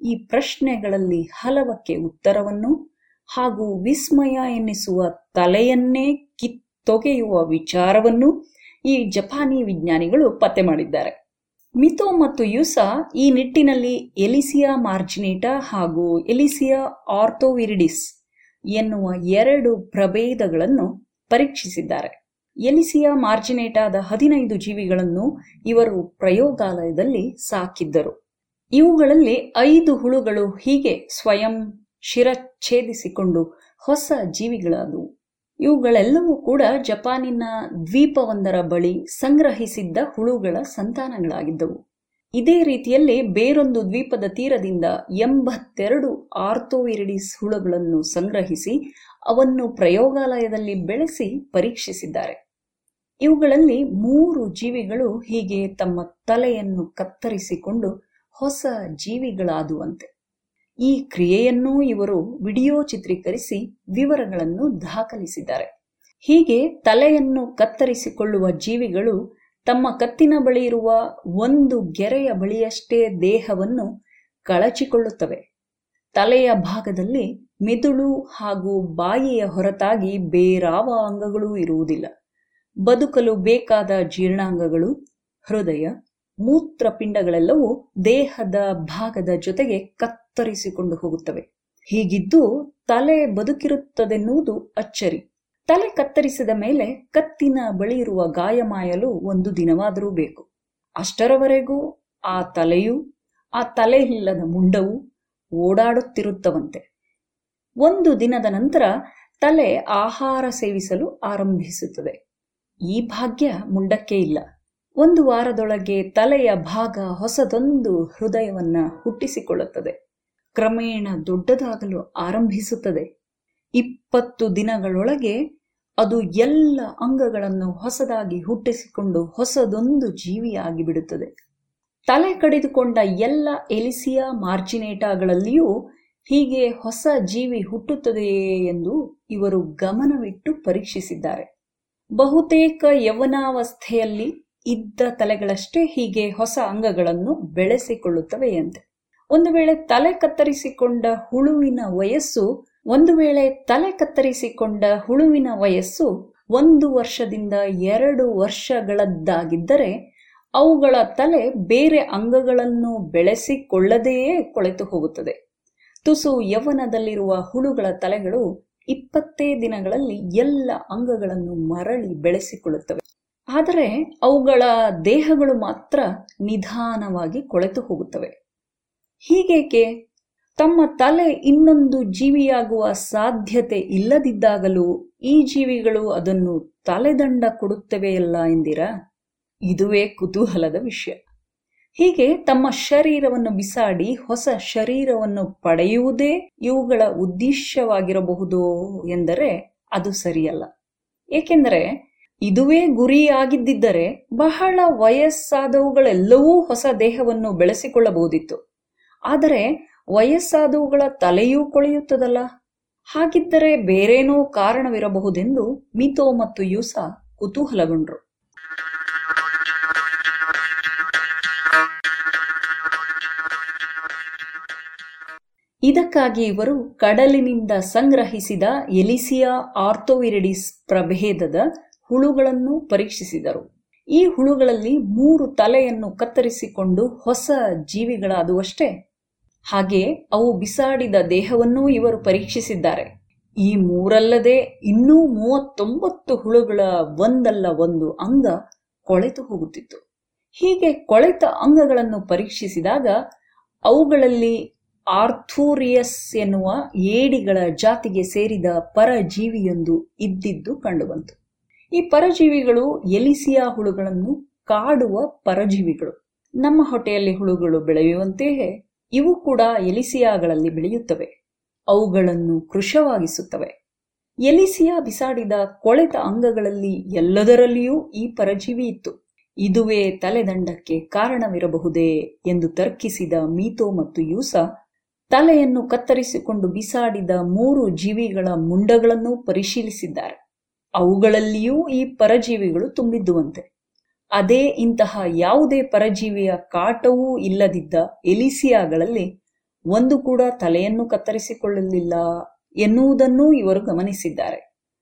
ಈ ಪ್ರಶ್ನೆಗಳಲ್ಲಿ ಹಲವಕ್ಕೆ ಉತ್ತರವನ್ನು ಹಾಗೂ ವಿಸ್ಮಯ ಎನ್ನಿಸುವ ತಲೆಯನ್ನೇ ಕಿತ್ತೊಗೆಯುವ ವಿಚಾರವನ್ನು ಈ ಜಪಾನಿ ವಿಜ್ಞಾನಿಗಳು ಪತ್ತೆ ಮಾಡಿದ್ದಾರೆ. ಮಿತೋ ಮತ್ತು ಯುಸಾ ಈ ನಿಟ್ಟಿನಲ್ಲಿ ಎಲಿಸಿಯಾ ಮಾರ್ಜಿನೇಟಾ ಹಾಗೂ ಎಲಿಸಿಯಾ ಆರ್ಥೋವಿರಿಡಿಸ್ ಎನ್ನುವ ಎರಡು ಪ್ರಭೇದಗಳನ್ನು ಪರೀಕ್ಷಿಸಿದ್ದಾರೆ. ಎಲಿಸಿಯಾ ಮಾರ್ಜಿನೇಟಾದ ಹದಿನೈದು ಜೀವಿಗಳನ್ನು ಇವರು ಪ್ರಯೋಗಾಲಯದಲ್ಲಿ ಸಾಕಿದ್ದರು. ಇವುಗಳಲ್ಲಿ ಐದು ಹುಳುಗಳು ಹೀಗೆ ಸ್ವಯಂ ಶಿರಚ್ಛೇದಿಸಿಕೊಂಡು ಹೊಸ ಜೀವಿಗಳಾದವು. ಇವುಗಳೆಲ್ಲವೂ ಕೂಡ ಜಪಾನಿನ ದ್ವೀಪವೊಂದರ ಬಳಿ ಸಂಗ್ರಹಿಸಿದ್ದ ಹುಳುಗಳ ಸಂತಾನಗಳಾಗಿದ್ದವು. ಇದೇ ರೀತಿಯಲ್ಲಿ ಬೇರೊಂದು ದ್ವೀಪದ ತೀರದಿಂದ ಎಂಬತ್ತೆರಡು ಆರ್ಥೋವಿರಿಡಿಸ್ ಹುಳುಗಳನ್ನು ಸಂಗ್ರಹಿಸಿ ಅವನ್ನು ಪ್ರಯೋಗಾಲಯದಲ್ಲಿ ಬೆಳೆಸಿ ಪರೀಕ್ಷಿಸಿದ್ದಾರೆ. ಇವುಗಳಲ್ಲಿ ಮೂರು ಜೀವಿಗಳು ಹೀಗೆ ತಮ್ಮ ತಲೆಯನ್ನು ಕತ್ತರಿಸಿಕೊಂಡು ಹೊಸ ಜೀವಿಗಳಾದುವಂತೆ. ಈ ಕ್ರಿಯೆಯನ್ನೂ ಇವರು ವಿಡಿಯೋ ಚಿತ್ರೀಕರಿಸಿ ವಿವರಗಳನ್ನು ದಾಖಲಿಸಿದ್ದಾರೆ. ಹೀಗೆ ತಲೆಯನ್ನು ಕತ್ತರಿಸಿಕೊಳ್ಳುವ ಜೀವಿಗಳು ತಮ್ಮ ಕತ್ತಿನ ಬಳಿ ಇರುವ ಒಂದು ಗೆರೆಯ ಬಳಿಯಷ್ಟೇ ದೇಹವನ್ನು ಕಳಚಿಕೊಳ್ಳುತ್ತವೆ. ತಲೆಯ ಭಾಗದಲ್ಲಿ ಮಿದುಳು ಹಾಗೂ ಬಾಯಿಯ ಹೊರತಾಗಿ ಬೇರಾವ ಅಂಗಗಳೂ ಇರುವುದಿಲ್ಲ. ಬದುಕಲು ಬೇಕಾದ ಜೀರ್ಣಾಂಗಗಳು, ಹೃದಯ, ಮೂತ್ರಪಿಂಡಗಳೆಲ್ಲವೂ ದೇಹದ ಭಾಗದ ಜೊತೆಗೆ ಕತ್ತರಿಸಿಕೊಂಡು ಹೋಗುತ್ತವೆ. ಹೀಗಿದ್ದು ತಲೆ ಬದುಕಿರುತ್ತದೆನ್ನುವುದು ಅಚ್ಚರಿ. ತಲೆ ಕತ್ತರಿಸಿದ ಮೇಲೆ ಕತ್ತಿನ ಬಳಿ ಇರುವ ಗಾಯ ಮಾಯಲು ಒಂದು ದಿನವಾದರೂ ಬೇಕು. ಅಷ್ಟರವರೆಗೂ ಆ ತಲೆಯು, ಆ ತಲೆ ಇಲ್ಲದ ಮುಂಡವು ಓಡಾಡುತ್ತಿರುತ್ತವಂತೆ. ಒಂದು ದಿನದ ನಂತರ ತಲೆ ಆಹಾರ ಸೇವಿಸಲು ಆರಂಭಿಸುತ್ತದೆ. ಈ ಭಾಗ್ಯ ಮುಂಡಕ್ಕೆ ಇಲ್ಲ. ಒಂದು ವಾರದೊಳಗೆ ತಲೆಯ ಭಾಗ ಹೊಸದೊಂದು ಹೃದಯವನ್ನ ಹುಟ್ಟಿಸಿಕೊಳ್ಳುತ್ತದೆ. ಕ್ರಮೇಣ ದೊಡ್ಡದಾಗಲು ಆರಂಭಿಸುತ್ತದೆ. ಇಪ್ಪತ್ತು ದಿನಗಳೊಳಗೆ ಅದು ಎಲ್ಲ ಅಂಗಗಳನ್ನು ಹೊಸದಾಗಿ ಹುಟ್ಟಿಸಿಕೊಂಡು ಹೊಸದೊಂದು ಜೀವಿಯಾಗಿ ಬಿಡುತ್ತದೆ ತಲೆ ಕಡಿದುಕೊಂಡ ಎಲ್ಲ ಎಲಿಸಿಯಾ ಮಾರ್ಜಿನೇಟಾಗಳಲ್ಲಿಯೂ ಹೀಗೆ ಹೊಸ ಜೀವಿ ಹುಟ್ಟುತ್ತದೆಯೇ ಎಂದು ಇವರು ಗಮನವಿಟ್ಟು ಪರೀಕ್ಷಿಸಿದ್ದಾರೆ. ಬಹುತೇಕ ಯವನಾವಸ್ಥೆಯಲ್ಲಿ ಇದ್ದ ತಲೆಗಳಷ್ಟೇ ಹೀಗೆ ಹೊಸ ಅಂಗಗಳನ್ನು ಬೆಳೆಸಿಕೊಳ್ಳುತ್ತವೆಯಂತೆ. ಒಂದು ವೇಳೆ ತಲೆ ಕತ್ತರಿಸಿಕೊಂಡ ಹುಳುವಿನ ವಯಸ್ಸು, ಒಂದು ವೇಳೆ ತಲೆ ಕತ್ತರಿಸಿಕೊಂಡ ಹುಳುವಿನ ವಯಸ್ಸು ಒಂದು ವರ್ಷದಿಂದ ಎರಡು ವರ್ಷಗಳದ್ದಾಗಿದ್ದರೆ, ಅವುಗಳ ತಲೆ ಬೇರೆ ಅಂಗಗಳನ್ನು ಬೆಳೆಸಿಕೊಳ್ಳದೆಯೇ ಕೊಳೆತು ಹೋಗುತ್ತದೆ. ತುಸು ಯೌವನದಲ್ಲಿರುವ ಹುಳುಗಳ ತಲೆಗಳು ಇಪ್ಪತ್ತೇ ದಿನಗಳಲ್ಲಿ ಎಲ್ಲ ಅಂಗಗಳನ್ನು ಮರಳಿ ಬೆಳೆಸಿಕೊಳ್ಳುತ್ತವೆ. ಆದರೆ ಅವುಗಳ ದೇಹಗಳು ಮಾತ್ರ ನಿಧಾನವಾಗಿ ಕೊಳೆತು ಹೋಗುತ್ತವೆ. ಹೀಗೇಕೆ? ತಮ್ಮ ತಲೆ ಇನ್ನೊಂದು ಜೀವಿಯಾಗುವ ಸಾಧ್ಯತೆ ಇಲ್ಲದಿದ್ದಾಗಲೂ ಈ ಜೀವಿಗಳು ಅದನ್ನು ತಲೆದಂಡ ಕೊಡುತ್ತವೆಯಲ್ಲ ಎಂದಿರಾ? ಇದುವೇ ಕುತೂಹಲದ ವಿಷಯ. ಹೀಗೆ ತಮ್ಮ ಶರೀರವನ್ನು ಬಿಸಾಡಿ ಹೊಸ ಶರೀರವನ್ನು ಪಡೆಯುವುದೇ ಇವುಗಳ ಉದ್ದೇಶವಾಗಿರಬಹುದು ಎಂದರೆ ಅದು ಸರಿಯಲ್ಲ. ಏಕೆಂದರೆ ಇದುವೇ ಗುರಿಯಾಗಿದ್ದಿದ್ದರೆ ಬಹಳ ವಯಸ್ಸಾದವುಗಳೆಲ್ಲವೂ ಹೊಸ ದೇಹವನ್ನು ಬೆಳೆಸಿಕೊಳ್ಳಬಹುದಿತ್ತು. ಆದರೆ ವಯಸ್ಸಾದವುಗಳ ತಲೆಯೂ ಕೊಳೆಯುತ್ತದಲ್ಲ. ಹಾಗಿದ್ದರೆ ಬೇರೇನೋ ಕಾರಣವಿರಬಹುದೆಂದು ಮಿತೋ ಮತ್ತು ಯೂಸ ಕುತೂಹಲಗೊಂಡ್ರು. ಇದಕ್ಕಾಗಿ ಇವರು ಕಡಲಿನಿಂದ ಸಂಗ್ರಹಿಸಿದ ಎಲಿಸಿಯಾ ಆರ್ಥೋವಿರಿಡಿಸ್ ಪ್ರಭೇದದ ಹುಳುಗಳನ್ನು ಪರೀಕ್ಷಿಸಿದರು. ಈ ಹುಳುಗಳಲ್ಲಿ ಮೂರು ತಲೆಯನ್ನು ಕತ್ತರಿಸಿಕೊಂಡು ಹೊಸ ಜೀವಿಗಳಾದುವಷ್ಟೇ. ಹಾಗೆ ಅವು ಬಿಸಾಡಿದ ದೇಹವನ್ನೂ ಇವರು ಪರೀಕ್ಷಿಸಿದ್ದಾರೆ. ಈ ಮೂರಲ್ಲದೆ ಇನ್ನೂ ಮೂವತ್ತೊಂಬತ್ತು ಹುಳುಗಳ ಒಂದಲ್ಲ ಒಂದು ಅಂಗ ಕೊಳೆತು ಹೋಗುತ್ತಿತ್ತು. ಹೀಗೆ ಕೊಳೆತ ಅಂಗಗಳನ್ನು ಪರೀಕ್ಷಿಸಿದಾಗ ಅವುಗಳಲ್ಲಿ ಆರ್ಥೂರಿಯಸ್ ಎನ್ನುವ ಏಡಿಗಳ ಜಾತಿಗೆ ಸೇರಿದ ಪರಜೀವಿಯೊಂದು ಇದ್ದಿದ್ದು ಕಂಡುಬಂತು. ಈ ಪರಜೀವಿಗಳು ಎಲಿಸಿಯಾ ಹುಳುಗಳನ್ನು ಕಾಡುವ ಪರಜೀವಿಗಳು. ನಮ್ಮ ಹೊಟ್ಟೆಯಲ್ಲಿ ಹುಳುಗಳು ಬೆಳೆಯುವಂತೆಯೇ ಇವು ಕೂಡ ಎಲಿಸಿಯಾಗಳಲ್ಲಿ ಬೆಳೆಯುತ್ತವೆ. ಅವುಗಳನ್ನು ಕೃಶವಾಗಿಸುತ್ತವೆ. ಎಲಿಸಿಯಾ ಬಿಸಾಡಿದ ಕೊಳೆತ ಅಂಗಗಳಲ್ಲಿ ಎಲ್ಲದರಲ್ಲಿಯೂ ಈ ಪರಜೀವಿ ಇತ್ತು. ಇದುವೇ ತಲೆದಂಡಕ್ಕೆ ಕಾರಣವಿರಬಹುದೇ ಎಂದು ತರ್ಕಿಸಿದ ಮೀತೋ ಮತ್ತು ಯೂಸ ತಲೆಯನ್ನು ಕತ್ತರಿಸಿಕೊಂಡು ಬಿಸಾಡಿದ ಮೂರು ಜೀವಿಗಳ ಮುಂಡಗಳನ್ನು ಪರಿಶೀಲಿಸಿದ್ದಾರೆ. ಅವುಗಳಲ್ಲಿಯೂ ಈ ಪರಜೀವಿಗಳು ತುಂಬಿದ್ದುವಂತೆ. ಅದೇ ಇಂತಹ ಯಾವುದೇ ಪರಜೀವಿಯ ಕಾಟವೂ ಇಲ್ಲದಿದ್ದ ಎಲಿಸಿಯಾಗಳಲ್ಲಿ ಒಂದು ಕೂಡ ತಲೆಯನ್ನು ಕತ್ತರಿಸಿಕೊಳ್ಳಲಿಲ್ಲ ಎನ್ನುವುದನ್ನೂ ಇವರು ಗಮನಿಸಿದ್ದಾರೆ.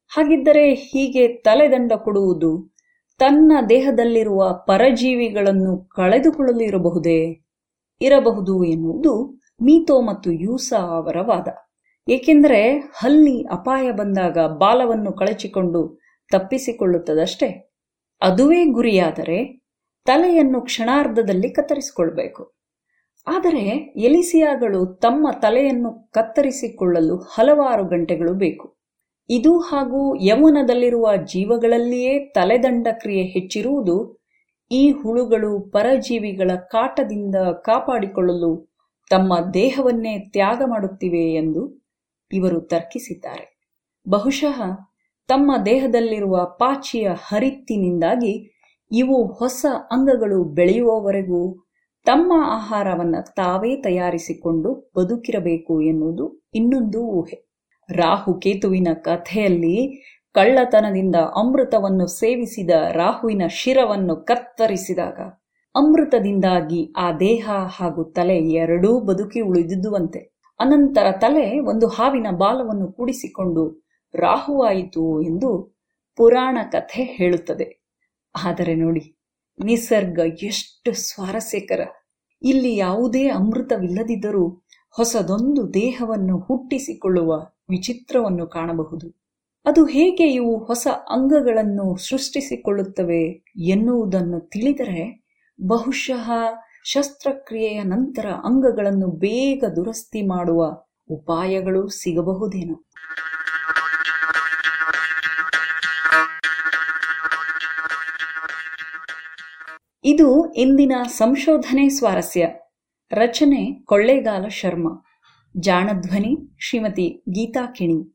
ಹಾಗಿದ್ದರೆ ಹೀಗೆ ತಲೆದಂಡ ಕೊಡುವುದು ತನ್ನ ದೇಹದಲ್ಲಿರುವ ಪರಜೀವಿಗಳನ್ನು ಕಳೆದುಕೊಳ್ಳಲು ಇರಬಹುದೇ ಇರಬಹುದು ಎನ್ನುವುದು ಮೀತೋ ಮತ್ತು ಯೂಸ ಅವರ ವಾದ. ಏಕೆಂದರೆ ಹಲ್ಲಿ ಅಪಾಯ ಬಂದಾಗ ಬಾಲವನ್ನು ಕಳಚಿಕೊಂಡು ತಪ್ಪಿಸಿಕೊಳ್ಳುತ್ತದಷ್ಟೇ. ಅದುವೇ ಗುರಿಯಾದರೆ ತಲೆಯನ್ನು ಕ್ಷಣಾರ್ಧದಲ್ಲಿ ಕತ್ತರಿಸಿಕೊಳ್ಬೇಕು. ಆದರೆ ಎಲಿಸಿಯಾಗಳು ತಮ್ಮ ತಲೆಯನ್ನು ಕತ್ತರಿಸಿಕೊಳ್ಳಲು ಹಲವಾರು ಗಂಟೆಗಳು ಬೇಕು. ಇದು ಹಾಗೂ ಯಮುನದಲ್ಲಿರುವ ಜೀವಗಳಲ್ಲಿಯೇ ತಲೆದಂಡ ಕ್ರಿಯೆ ಹೆಚ್ಚಿರುವುದು ಈ ಹುಳುಗಳು ಪರಜೀವಿಗಳ ಕಾಟದಿಂದ ಕಾಪಾಡಿಕೊಳ್ಳಲು ತಮ್ಮ ದೇಹವನ್ನೇ ತ್ಯಾಗ ಮಾಡುತ್ತಿವೆ ಎಂದು ಇವರು ತರ್ಕಿಸಿದ್ದಾರೆ. ಬಹುಶಃ ತಮ್ಮ ದೇಹದಲ್ಲಿರುವ ಪಾಚಿಯ ಹರಿತ್ತಿನಿಂದಾಗಿ ಇವು ಹೊಸ ಅಂಗಗಳು ಬೆಳೆಯುವವರೆಗೂ ತಮ್ಮ ಆಹಾರವನ್ನು ತಾವೇ ತಯಾರಿಸಿಕೊಂಡು ಬದುಕಿರಬೇಕು ಎನ್ನುವುದು ಇನ್ನೊಂದು ಊಹೆ. ರಾಹು ಕೇತುವಿನ ಕಥೆಯಲ್ಲಿ ಕಳ್ಳತನದಿಂದ ಅಮೃತವನ್ನು ಸೇವಿಸಿದ ರಾಹುವಿನ ಶಿರವನ್ನು ಕತ್ತರಿಸಿದಾಗ ಅಮೃತದಿಂದಾಗಿ ಆ ದೇಹ ಹಾಗೂ ತಲೆ ಎರಡೂ ಬದುಕಿ ಉಳಿದಿದ್ದುವಂತೆ. ಅನಂತರ ತಲೆ ಒಂದು ಹಾವಿನ ಬಾಲವನ್ನು ಕೂಡಿಸಿಕೊಂಡು ರಾಹುವಾಯಿತು ಎಂದು ಪುರಾಣ ಕಥೆ ಹೇಳುತ್ತದೆ. ಆದರೆ ನೋಡಿ, ನಿಸರ್ಗ ಎಷ್ಟು ಸ್ವಾರಸ್ಯಕರ. ಇಲ್ಲಿ ಯಾವುದೇ ಅಮೃತವಿಲ್ಲದಿದ್ದರೂ ಹೊಸದೊಂದು ದೇಹವನ್ನು ಹುಟ್ಟಿಸಿಕೊಳ್ಳುವ ವಿಚಿತ್ರವನ್ನು ಕಾಣಬಹುದು. ಅದು ಹೇಗೆ ಇವು ಹೊಸ ಅಂಗಗಳನ್ನು ಸೃಷ್ಟಿಸಿಕೊಳ್ಳುತ್ತವೆ ಎನ್ನುವುದನ್ನು ತಿಳಿದರೆ ಬಹುಶಃ ಶಸ್ತ್ರಕ್ರಿಯೆಯ ನಂತರ ಅಂಗಗಳನ್ನು ಬೇಗ ದುರಸ್ತಿ ಮಾಡುವ ಉಪಾಯಗಳು ಸಿಗಬಹುದೇನೋ. ಇದು ಇಂದಿನ ಸಂಶೋಧನೆ ಸ್ವಾರಸ್ಯ. ರಚನೆ ಕೊಳ್ಳೇಗಾಲ ಶರ್ಮ. ಜಾಣಧ್ವನಿ ಶ್ರೀಮತಿ ಗೀತಾ ಕಿಣಿ.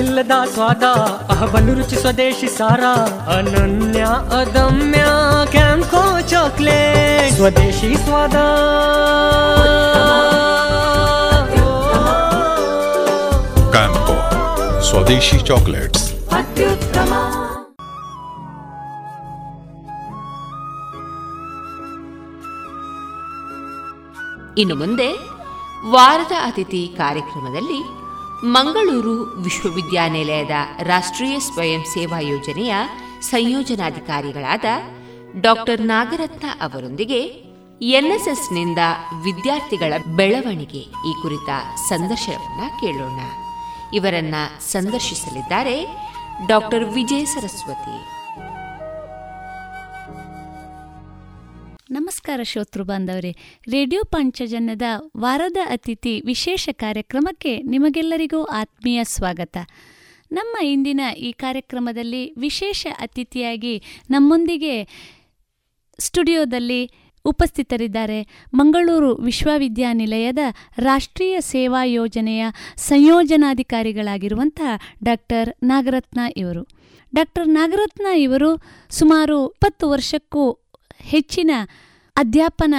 ಇಲ್ಲದ ಸ್ವಾದ ಅಹಬಲು ರುಚಿ ಸ್ವದೇಶಿ ಸಾರ ಅನನ್ಯ ಅದಮ್ಯ ಕ್ಯಾಂಕೋ ಚಾಕ್ಲೇಟ್ ಸ್ವದೇಶಿ ಸ್ವಾದ. ಕ್ಯಾಂಕೋ ಸ್ವದೇಶಿ ಚಾಕ್ಲೇಟ್ಸ್. ಅತ್ಯುತ್ತಮ. ಇನ್ನು ಮುಂದೆ ವಾರದ ಅತಿಥಿ ಕಾರ್ಯಕ್ರಮದಲ್ಲಿ ಮಂಗಳೂರು ವಿಶ್ವವಿದ್ಯಾನಿಲಯದ ರಾಷ್ಟ್ರೀಯ ಸ್ವಯಂ ಸೇವಾ ಯೋಜನೆಯ ಸಂಯೋಜನಾಧಿಕಾರಿಗಳಾದ ಡಾಕ್ಟರ್ ನಾಗರತ್ನ ಅವರೊಂದಿಗೆ ಎನ್ಎಸ್ಎಸ್ನಿಂದ ವಿದ್ಯಾರ್ಥಿಗಳ ಬೆಳವಣಿಗೆ ಈ ಕುರಿತ ಸಂದರ್ಶನವನ್ನು ಕೇಳೋಣ. ಇವರನ್ನ ಸಂದರ್ಶಿಸಲಿದ್ದಾರೆ ಡಾಕ್ಟರ್ ವಿಜಯ ಸರಸ್ವತಿ. ನಮಸ್ಕಾರ ಶ್ರೋತೃ ಬಾಂಧವರೇ. ರೇಡಿಯೋ ಪಂಚಜನ್ಯದ ವಾರದ ಅತಿಥಿ ವಿಶೇಷ ಕಾರ್ಯಕ್ರಮಕ್ಕೆ ನಿಮಗೆಲ್ಲರಿಗೂ ಆತ್ಮೀಯ ಸ್ವಾಗತ. ನಮ್ಮ ಇಂದಿನ ಈ ಕಾರ್ಯಕ್ರಮದಲ್ಲಿ ವಿಶೇಷ ಅತಿಥಿಯಾಗಿ ನಮ್ಮೊಂದಿಗೆ ಸ್ಟುಡಿಯೋದಲ್ಲಿ ಉಪಸ್ಥಿತರಿದ್ದಾರೆ ಮಂಗಳೂರು ವಿಶ್ವವಿದ್ಯಾನಿಲಯದ ರಾಷ್ಟ್ರೀಯ ಸೇವಾ ಯೋಜನೆಯ ಸಂಯೋಜನಾಧಿಕಾರಿಗಳಾಗಿರುವಂಥ ಡಾಕ್ಟರ್ ನಾಗರತ್ನ ಇವರು. ಡಾಕ್ಟರ್ ನಾಗರತ್ನ ಇವರು ಸುಮಾರು ಇಪ್ಪತ್ತು ವರ್ಷಕ್ಕೂ ಹೆಚ್ಚಿನ ಅಧ್ಯಾಪನ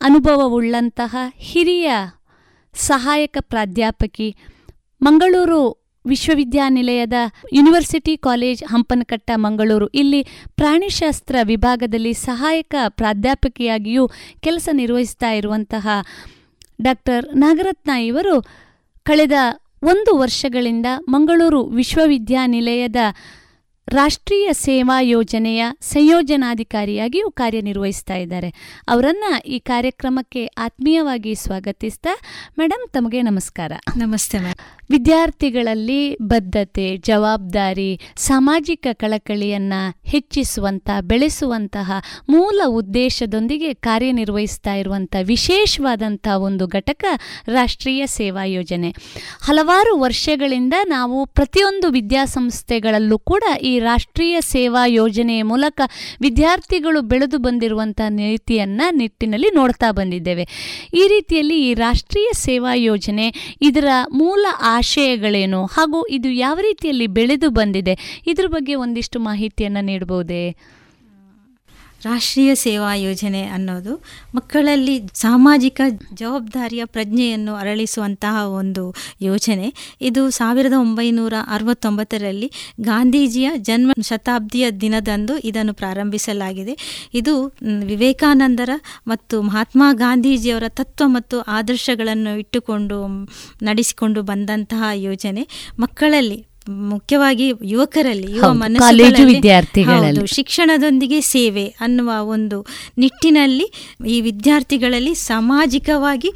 ಅನುಭವವುಳ್ಳಂತಹ ಹಿರಿಯ ಸಹಾಯಕ ಪ್ರಾಧ್ಯಾಪಕಿ ಮಂಗಳೂರು ವಿಶ್ವವಿದ್ಯಾನಿಲಯದ ಯೂನಿವರ್ಸಿಟಿ ಕಾಲೇಜ್ ಹಂಪನಕಟ್ಟ, ಮಂಗಳೂರು. ಇಲ್ಲಿ ಪ್ರಾಣಿಶಾಸ್ತ್ರ ವಿಭಾಗದಲ್ಲಿ ಸಹಾಯಕ ಪ್ರಾಧ್ಯಾಪಕಿಯಾಗಿಯೂ ಕೆಲಸ ನಿರ್ವಹಿಸ್ತಾ ಇರುವಂತಹ ಡಾಕ್ಟರ್ ನಾಗರತ್ನ ಇವರು ಕಳೆದ ಒಂದು ವರ್ಷಗಳಿಂದ ಮಂಗಳೂರು ವಿಶ್ವವಿದ್ಯಾನಿಲಯದ ರಾಷ್ಟ್ರೀಯ ಸೇವಾ ಯೋಜನೆಯ ಸಂಯೋಜನಾಧಿಕಾರಿಯಾಗಿಯೂ ಕಾರ್ಯನಿರ್ವಹಿಸ್ತಾ ಇದ್ದಾರೆ. ಅವರನ್ನು ಈ ಕಾರ್ಯಕ್ರಮಕ್ಕೆ ಆತ್ಮೀಯವಾಗಿ ಸ್ವಾಗತಿಸ್ತಾ ಮೇಡಮ್ ತಮಗೆ ನಮಸ್ಕಾರ. ನಮಸ್ತೆ ಮ್ಯಾಮ್ ವಿದ್ಯಾರ್ಥಿಗಳಲ್ಲಿ ಬದ್ಧತೆ, ಜವಾಬ್ದಾರಿ, ಸಾಮಾಜಿಕ ಕಳಕಳಿಯನ್ನು ಹೆಚ್ಚಿಸುವಂಥ ಬೆಳೆಸುವಂತಹ ಮೂಲ ಉದ್ದೇಶದೊಂದಿಗೆ ಕಾರ್ಯನಿರ್ವಹಿಸ್ತಾ ಇರುವಂಥ ವಿಶೇಷವಾದಂಥ ಒಂದು ಘಟಕ ರಾಷ್ಟ್ರೀಯ ಸೇವಾ ಯೋಜನೆ. ಹಲವಾರು ವರ್ಷಗಳಿಂದ ನಾವು ಪ್ರತಿಯೊಂದು ವಿದ್ಯಾಸಂಸ್ಥೆಗಳಲ್ಲೂ ಕೂಡ ಈ ರಾಷ್ಟ್ರೀಯ ಸೇವಾ ಯೋಜನೆಯ ಮೂಲಕ ವಿದ್ಯಾರ್ಥಿಗಳು ಬೆಳೆದು ಬಂದಿರುವಂಥ ನೀತಿಯನ್ನು ನಿಟ್ಟಿನಲ್ಲಿ ನೋಡ್ತಾ ಬಂದಿದ್ದೇವೆ. ಈ ರೀತಿಯಲ್ಲಿ ಈ ರಾಷ್ಟ್ರೀಯ ಸೇವಾ ಯೋಜನೆ ಇದರ ಮೂಲ ಆಶಯಗಳೇನು? ಹಾಗೂ ಇದು ಯಾವ ರೀತಿಯಲ್ಲಿ ಬೆಳೆದು ಬಂದಿದೆ? ಇದ್ರ ಬಗ್ಗೆ ಒಂದಿಷ್ಟು ಮಾಹಿತಿಯನ್ನು ನೀಡಬಹುದೇ ರಾಷ್ಟ್ರೀಯ ಸೇವಾ ಯೋಜನೆ ಅನ್ನೋದು ಮಕ್ಕಳಲ್ಲಿ ಸಾಮಾಜಿಕ ಜವಾಬ್ದಾರಿಯ ಪ್ರಜ್ಞೆಯನ್ನು ಅರಳಿಸುವಂತಹ ಒಂದು ಯೋಜನೆ. ಇದು ಸಾವಿರದ ಒಂಬೈನೂರ ಅರವತ್ತೊಂಬತ್ತರಲ್ಲಿ ಗಾಂಧೀಜಿಯ ಜನ್ಮ ಶತಾಬ್ದಿಯ ದಿನದಂದು ಇದನ್ನು ಪ್ರಾರಂಭಿಸಲಾಗಿದೆ. ಇದು ವಿವೇಕಾನಂದರ ಮತ್ತು ಮಹಾತ್ಮ ಗಾಂಧೀಜಿಯವರ ತತ್ವ ಮತ್ತು ಆದರ್ಶಗಳನ್ನು ಇಟ್ಟುಕೊಂಡು ನಡೆಸಿಕೊಂಡು ಬಂದಂತಹ ಯೋಜನೆ. ಮಕ್ಕಳಲ್ಲಿ ಮುಖ್ಯವಾಗಿ ಯುವಕರಲ್ಲಿ ಯುವ ಮನಸ್ಸುಗಳಲ್ಲಿ ಶಿಕ್ಷಣದೊಂದಿಗೆ ಸೇವೆ ಅನ್ನುವ ಒಂದು ನಿಟ್ಟಿನಲ್ಲಿ ಈ ವಿದ್ಯಾರ್ಥಿಗಳಲ್ಲಿ ಸಾಮಾಜಿಕವಾಗಿ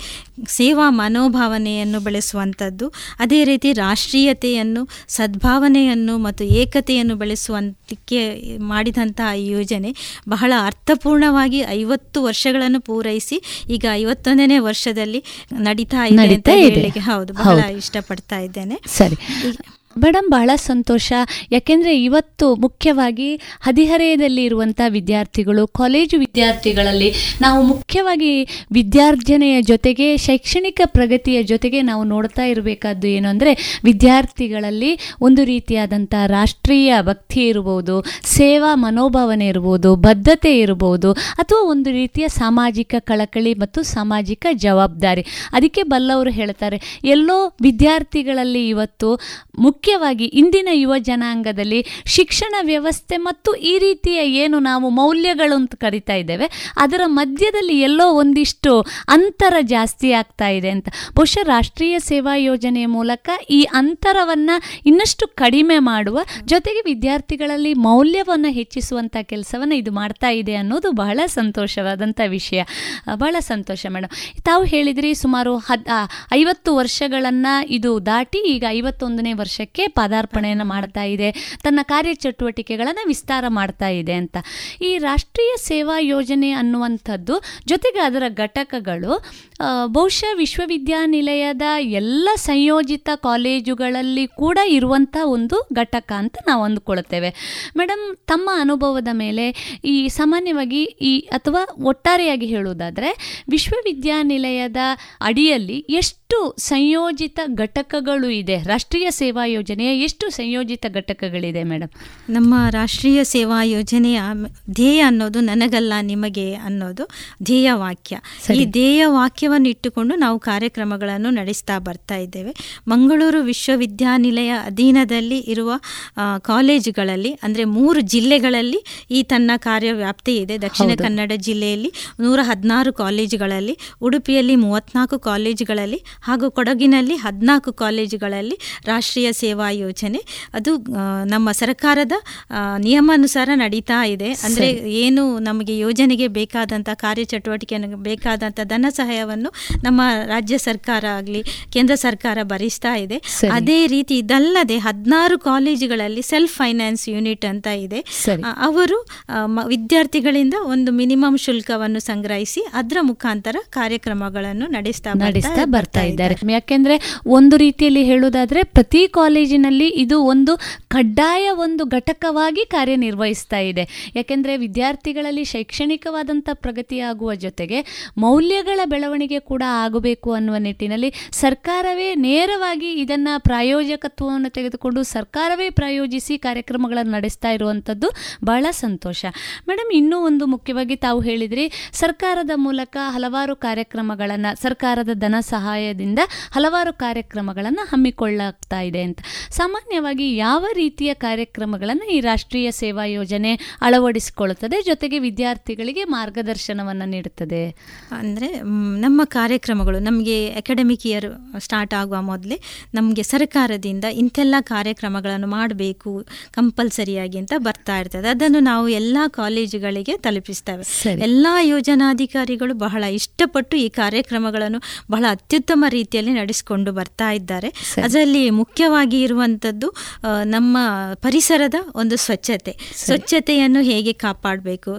ಸೇವಾ ಮನೋಭಾವನೆಯನ್ನು ಬೆಳೆಸುವಂಥದ್ದು ಅದೇ ರೀತಿ ರಾಷ್ಟ್ರೀಯತೆಯನ್ನು ಸದ್ಭಾವನೆಯನ್ನು ಮತ್ತು ಏಕತೆಯನ್ನು ಬೆಳೆಸುವಂತಕ್ಕೆ ಮಾಡಿದಂತಹ ಈ ಯೋಜನೆ ಬಹಳ ಅರ್ಥಪೂರ್ಣವಾಗಿ ಐವತ್ತು ವರ್ಷಗಳನ್ನು ಪೂರೈಸಿ ಈಗ ಐವತ್ತೊಂದನೇ ವರ್ಷದಲ್ಲಿ ನಡೀತಾ ಇದೆ ಹೌದು ಬಹಳ ಇಷ್ಟಪಡ್ತಾ ಇದ್ದೇನೆ. ಸರಿ. ಮೇಡಮ್ ಬಹಳ ಸಂತೋಷ. ಯಾಕೆಂದರೆ ಇವತ್ತು ಮುಖ್ಯವಾಗಿ ಹದಿಹರೆಯದಲ್ಲಿ ಇರುವಂಥ ವಿದ್ಯಾರ್ಥಿಗಳು, ಕಾಲೇಜು ವಿದ್ಯಾರ್ಥಿಗಳಲ್ಲಿ ನಾವು ಮುಖ್ಯವಾಗಿ ವಿದ್ಯಾರ್ಜನೆಯ ಜೊತೆಗೆ ಶೈಕ್ಷಣಿಕ ಪ್ರಗತಿಯ ಜೊತೆಗೆ ನಾವು ನೋಡ್ತಾ ಇರಬೇಕಾದ್ದು ಏನು ಅಂದರೆ ವಿದ್ಯಾರ್ಥಿಗಳಲ್ಲಿ ಒಂದು ರೀತಿಯಾದಂಥ ರಾಷ್ಟ್ರೀಯ ಭಕ್ತಿ ಇರ್ಬೋದು, ಸೇವಾ ಮನೋಭಾವನೆ ಇರ್ಬೋದು, ಬದ್ಧತೆ ಇರ್ಬೋದು, ಅಥವಾ ಒಂದು ರೀತಿಯ ಸಾಮಾಜಿಕ ಕಳಕಳಿ ಮತ್ತು ಸಾಮಾಜಿಕ ಜವಾಬ್ದಾರಿ. ಅದಕ್ಕೆ ಬಲ್ಲವರು ಹೇಳ್ತಾರೆ, ಎಲ್ಲೋ ವಿದ್ಯಾರ್ಥಿಗಳಲ್ಲಿ ಇವತ್ತು ಮುಖ್ಯ ಮುಖ್ಯವಾಗಿ ಇಂದಿನ ಯುವ ಜನಾಂಗದಲ್ಲಿ ಶಿಕ್ಷಣ ವ್ಯವಸ್ಥೆ ಮತ್ತು ಈ ರೀತಿಯ ಏನು ನಾವು ಮೌಲ್ಯಗಳು ಅಂತ ಕರಿತಾ ಇದ್ದೇವೆ, ಅದರ ಮಧ್ಯದಲ್ಲಿ ಎಲ್ಲೋ ಒಂದಿಷ್ಟು ಅಂತರ ಜಾಸ್ತಿ ಆಗ್ತಾ ಇದೆ ಅಂತ. ಬಹುಶಃ ರಾಷ್ಟ್ರೀಯ ಸೇವಾ ಯೋಜನೆಯ ಮೂಲಕ ಈ ಅಂತರವನ್ನು ಇನ್ನಷ್ಟು ಕಡಿಮೆ ಮಾಡುವ, ಜೊತೆಗೆ ವಿದ್ಯಾರ್ಥಿಗಳಲ್ಲಿ ಮೌಲ್ಯವನ್ನು ಹೆಚ್ಚಿಸುವಂಥ ಕೆಲಸವನ್ನು ಇದು ಮಾಡ್ತಾ ಇದೆ ಅನ್ನೋದು ಬಹಳ ಸಂತೋಷವಾದಂಥ ವಿಷಯ. ಬಹಳ ಸಂತೋಷ ಮೇಡಮ್ ತಾವು ಹೇಳಿದ್ರಿ ಸುಮಾರು ಹದ್ ಐವತ್ತು ವರ್ಷಗಳನ್ನು ಇದು ದಾಟಿ ಈಗ ಐವತ್ತೊಂದನೇ ವರ್ಷಕ್ಕೆ ಪದಾರ್ಪಣೆಯನ್ನು ಮಾಡ್ತಾ ಇದೆ, ತನ್ನ ಕಾರ್ಯಚಟುವಟಿಕೆಗಳನ್ನು ವಿಸ್ತಾರ ಮಾಡ್ತಾ ಇದೆ ಅಂತ. ಈ ರಾಷ್ಟ್ರೀಯ ಸೇವಾ ಯೋಜನೆ ಅನ್ನುವಂಥದ್ದು ಜೊತೆಗೆ ಅದರ ಘಟಕಗಳು ಬಹುಶಃ ವಿಶ್ವವಿದ್ಯಾನಿಲಯದ ಎಲ್ಲ ಸಂಯೋಜಿತ ಕಾಲೇಜುಗಳಲ್ಲಿ ಕೂಡ ಇರುವಂಥ ಒಂದು ಘಟಕ ಅಂತ ನಾವು ಅಂದುಕೊಳ್ತೇವೆ. ಮೇಡಮ್ ತಮ್ಮ ಅನುಭವದ ಮೇಲೆ ಈ ಸಾಮಾನ್ಯವಾಗಿ ಈ ಅಥವಾ ಒಟ್ಟಾರೆಯಾಗಿ ಹೇಳುವುದಾದರೆ, ವಿಶ್ವವಿದ್ಯಾನಿಲಯದ ಅಡಿಯಲ್ಲಿ ಎಷ್ಟು ಸಂಯೋಜಿತ ಘಟಕಗಳು ಇದೆ, ರಾಷ್ಟ್ರೀಯ ಸೇವಾ ಯೋಜನೆಯ ಎಷ್ಟು ಸಂಯೋಜಿತ ಘಟಕಗಳಿದೆ ಮೇಡಮ್? ನಮ್ಮ ರಾಷ್ಟ್ರೀಯ ಸೇವಾ ಯೋಜನೆಯ ಧ್ಯೇಯ ಅನ್ನೋದು ನನಗಲ್ಲ ನಿಮಗೆ ಅನ್ನೋದು ಧ್ಯೇಯ ವಾಕ್ಯ ಈ ಧ್ಯೇಯ ವಾಕ್ಯವನ್ನು ಇಟ್ಟುಕೊಂಡು ನಾವು ಕಾರ್ಯಕ್ರಮಗಳನ್ನು ನಡೆಸ್ತಾ ಬರ್ತಾ ಇದ್ದೇವೆ. ಮಂಗಳೂರು ವಿಶ್ವವಿದ್ಯಾನಿಲಯ ಅಧೀನದಲ್ಲಿ ಇರುವ ಕಾಲೇಜುಗಳಲ್ಲಿ ಅಂದರೆ ಮೂರು ಜಿಲ್ಲೆಗಳಲ್ಲಿ ಈ ತನ್ನ ಕಾರ್ಯವ್ಯಾಪ್ತಿ ಇದೆ. ದಕ್ಷಿಣ ಕನ್ನಡ ಜಿಲ್ಲೆಯಲ್ಲಿ ನೂರ ಹದಿನಾರು ಕಾಲೇಜುಗಳಲ್ಲಿ ಉಡುಪಿಯಲ್ಲಿ ಮೂವತ್ನಾಲ್ಕು ಕಾಲೇಜುಗಳಲ್ಲಿ ಹಾಗೂ ಕೊಡಗಿನಲ್ಲಿ ಹದಿನಾಲ್ಕು ಕಾಲೇಜುಗಳಲ್ಲಿ ರಾಷ್ಟ್ರೀಯ ಸೇವಾ ಯೋಜನೆ. ಅದು ನಮ್ಮ ಸರ್ಕಾರದ ನಿಯಮಾನುಸಾರ ನಡೀತಾ ಇದೆ. ಅಂದರೆ ಏನು ನಮಗೆ ಯೋಜನೆಗೆ ಬೇಕಾದಂಥ ಕಾರ್ಯಚಟುವಟಿಕೆ ಬೇಕಾದಂಥ ಧನ ಸಹಾಯವನ್ನು ನಮ್ಮ ರಾಜ್ಯ ಸರ್ಕಾರ ಆಗಲಿ ಕೇಂದ್ರ ಸರ್ಕಾರ ಭರಿಸ್ತಾ ಇದೆ. ಅದೇ ರೀತಿ ಇದಲ್ಲದೆ ಹದಿನಾರು ಕಾಲೇಜುಗಳಲ್ಲಿ ಸೆಲ್ಫ್ ಫೈನಾನ್ಸ್ ಯೂನಿಟ್ ಅಂತ ಇದೆ. ಅವರು ವಿದ್ಯಾರ್ಥಿಗಳಿಂದ ಒಂದು ಮಿನಿಮಮ್ ಶುಲ್ಕವನ್ನು ಸಂಗ್ರಹಿಸಿ ಅದರ ಮುಖಾಂತರ ಕಾರ್ಯಕ್ರಮಗಳನ್ನು ನಡೆಸ್ತಾ ನಡೆಸ್ತಾ ಬರ್ತಾ ಇದ್ದಾರೆ. ಯಾಕೆಂದ್ರೆ ಒಂದು ರೀತಿಯಲ್ಲಿ ಹೇಳುವುದಾದ್ರೆ ಪ್ರತಿ ಕಾಲೇಜಿನಲ್ಲಿ ಇದು ಒಂದು ಕಡ್ಡಾಯ ಒಂದು ಘಟಕವಾಗಿ ಕಾರ್ಯನಿರ್ವಹಿಸ್ತಾ ಇದೆ. ಯಾಕೆಂದರೆ ವಿದ್ಯಾರ್ಥಿಗಳಲ್ಲಿ ಶೈಕ್ಷಣಿಕವಾದಂಥ ಪ್ರಗತಿಯಾಗುವ ಜೊತೆಗೆ ಮೌಲ್ಯಗಳ ಬೆಳವಣಿಗೆ ಕೂಡ ಆಗಬೇಕು ಅನ್ನುವ ನಿಟ್ಟಿನಲ್ಲಿ ಸರ್ಕಾರವೇ ನೇರವಾಗಿ ಇದನ್ನು ಪ್ರಾಯೋಜಕತ್ವವನ್ನು ತೆಗೆದುಕೊಂಡು ಸರ್ಕಾರವೇ ಪ್ರಾಯೋಜಿಸಿ ಕಾರ್ಯಕ್ರಮಗಳನ್ನು ನಡೆಸ್ತಾ ಇರುವಂಥದ್ದು ಬಹಳ ಸಂತೋಷ. ಮೇಡಮ್, ಇನ್ನೂ ಒಂದು ಮುಖ್ಯವಾಗಿ ತಾವು ಹೇಳಿದ್ರಿ, ಸರ್ಕಾರದ ಮೂಲಕ ಹಲವಾರು ಕಾರ್ಯಕ್ರಮಗಳನ್ನು, ಸರ್ಕಾರದ ಧನ ಸಹಾಯದಿಂದ ಹಲವಾರು ಕಾರ್ಯಕ್ರಮಗಳನ್ನು ಹಮ್ಮಿಕೊಳ್ಳಾಗ್ತಾ ಇದೆ ಅಂತ. ಸಾಮಾನ್ಯವಾಗಿ ಯಾವ ರೀತಿಯ ಕಾರ್ಯಕ್ರಮಗಳನ್ನು ಈ ರಾಷ್ಟ್ರೀಯ ಸೇವಾ ಯೋಜನೆ ಅಳವಡಿಸಿಕೊಳ್ಳುತ್ತದೆ? ಜೊತೆಗೆ ವಿದ್ಯಾರ್ಥಿಗಳಿಗೆ ಮಾರ್ಗದರ್ಶನವನ್ನು ನೀಡುತ್ತದೆ. ಅಂದರೆ ನಮ್ಮ ಕಾರ್ಯಕ್ರಮಗಳು ನಮಗೆ ಅಕಾಡೆಮಿಕ್ ಇಯರ್ ಸ್ಟಾರ್ಟ್ ಆಗುವ ಮೊದಲೇ ನಮಗೆ ಸರ್ಕಾರದಿಂದ ಇಂಥೆಲ್ಲ ಕಾರ್ಯಕ್ರಮಗಳನ್ನು ಮಾಡಬೇಕು ಕಂಪಲ್ಸರಿಯಾಗಿ ಅಂತ ಬರ್ತಾ ಇರ್ತದೆ. ಅದನ್ನು ನಾವು ಎಲ್ಲ ಕಾಲೇಜುಗಳಿಗೆ ತಲುಪಿಸ್ತೇವೆ. ಎಲ್ಲ ಯೋಜನಾಧಿಕಾರಿಗಳು ಬಹಳ ಇಷ್ಟಪಟ್ಟು ಈ ಕಾರ್ಯಕ್ರಮಗಳನ್ನು ಬಹಳ ಅತ್ಯುತ್ತಮ ರೀತಿಯಲ್ಲಿ ನಡೆಸಿಕೊಂಡು ಬರ್ತಾ ಇದ್ದಾರೆ. ಅದರಲ್ಲಿ ಮುಖ್ಯವಾಗಿ ಇರುವಂಥದ್ದು ಆ, ನಮ್ಮ ಪರಿಸರದ ಒಂದು ಸ್ವಚ್ಛತೆ. ಸ್ವಚ್ಛತೆಯನ್ನು ಹೇಗೆ ಕಾಪಾಡಬೇಕು?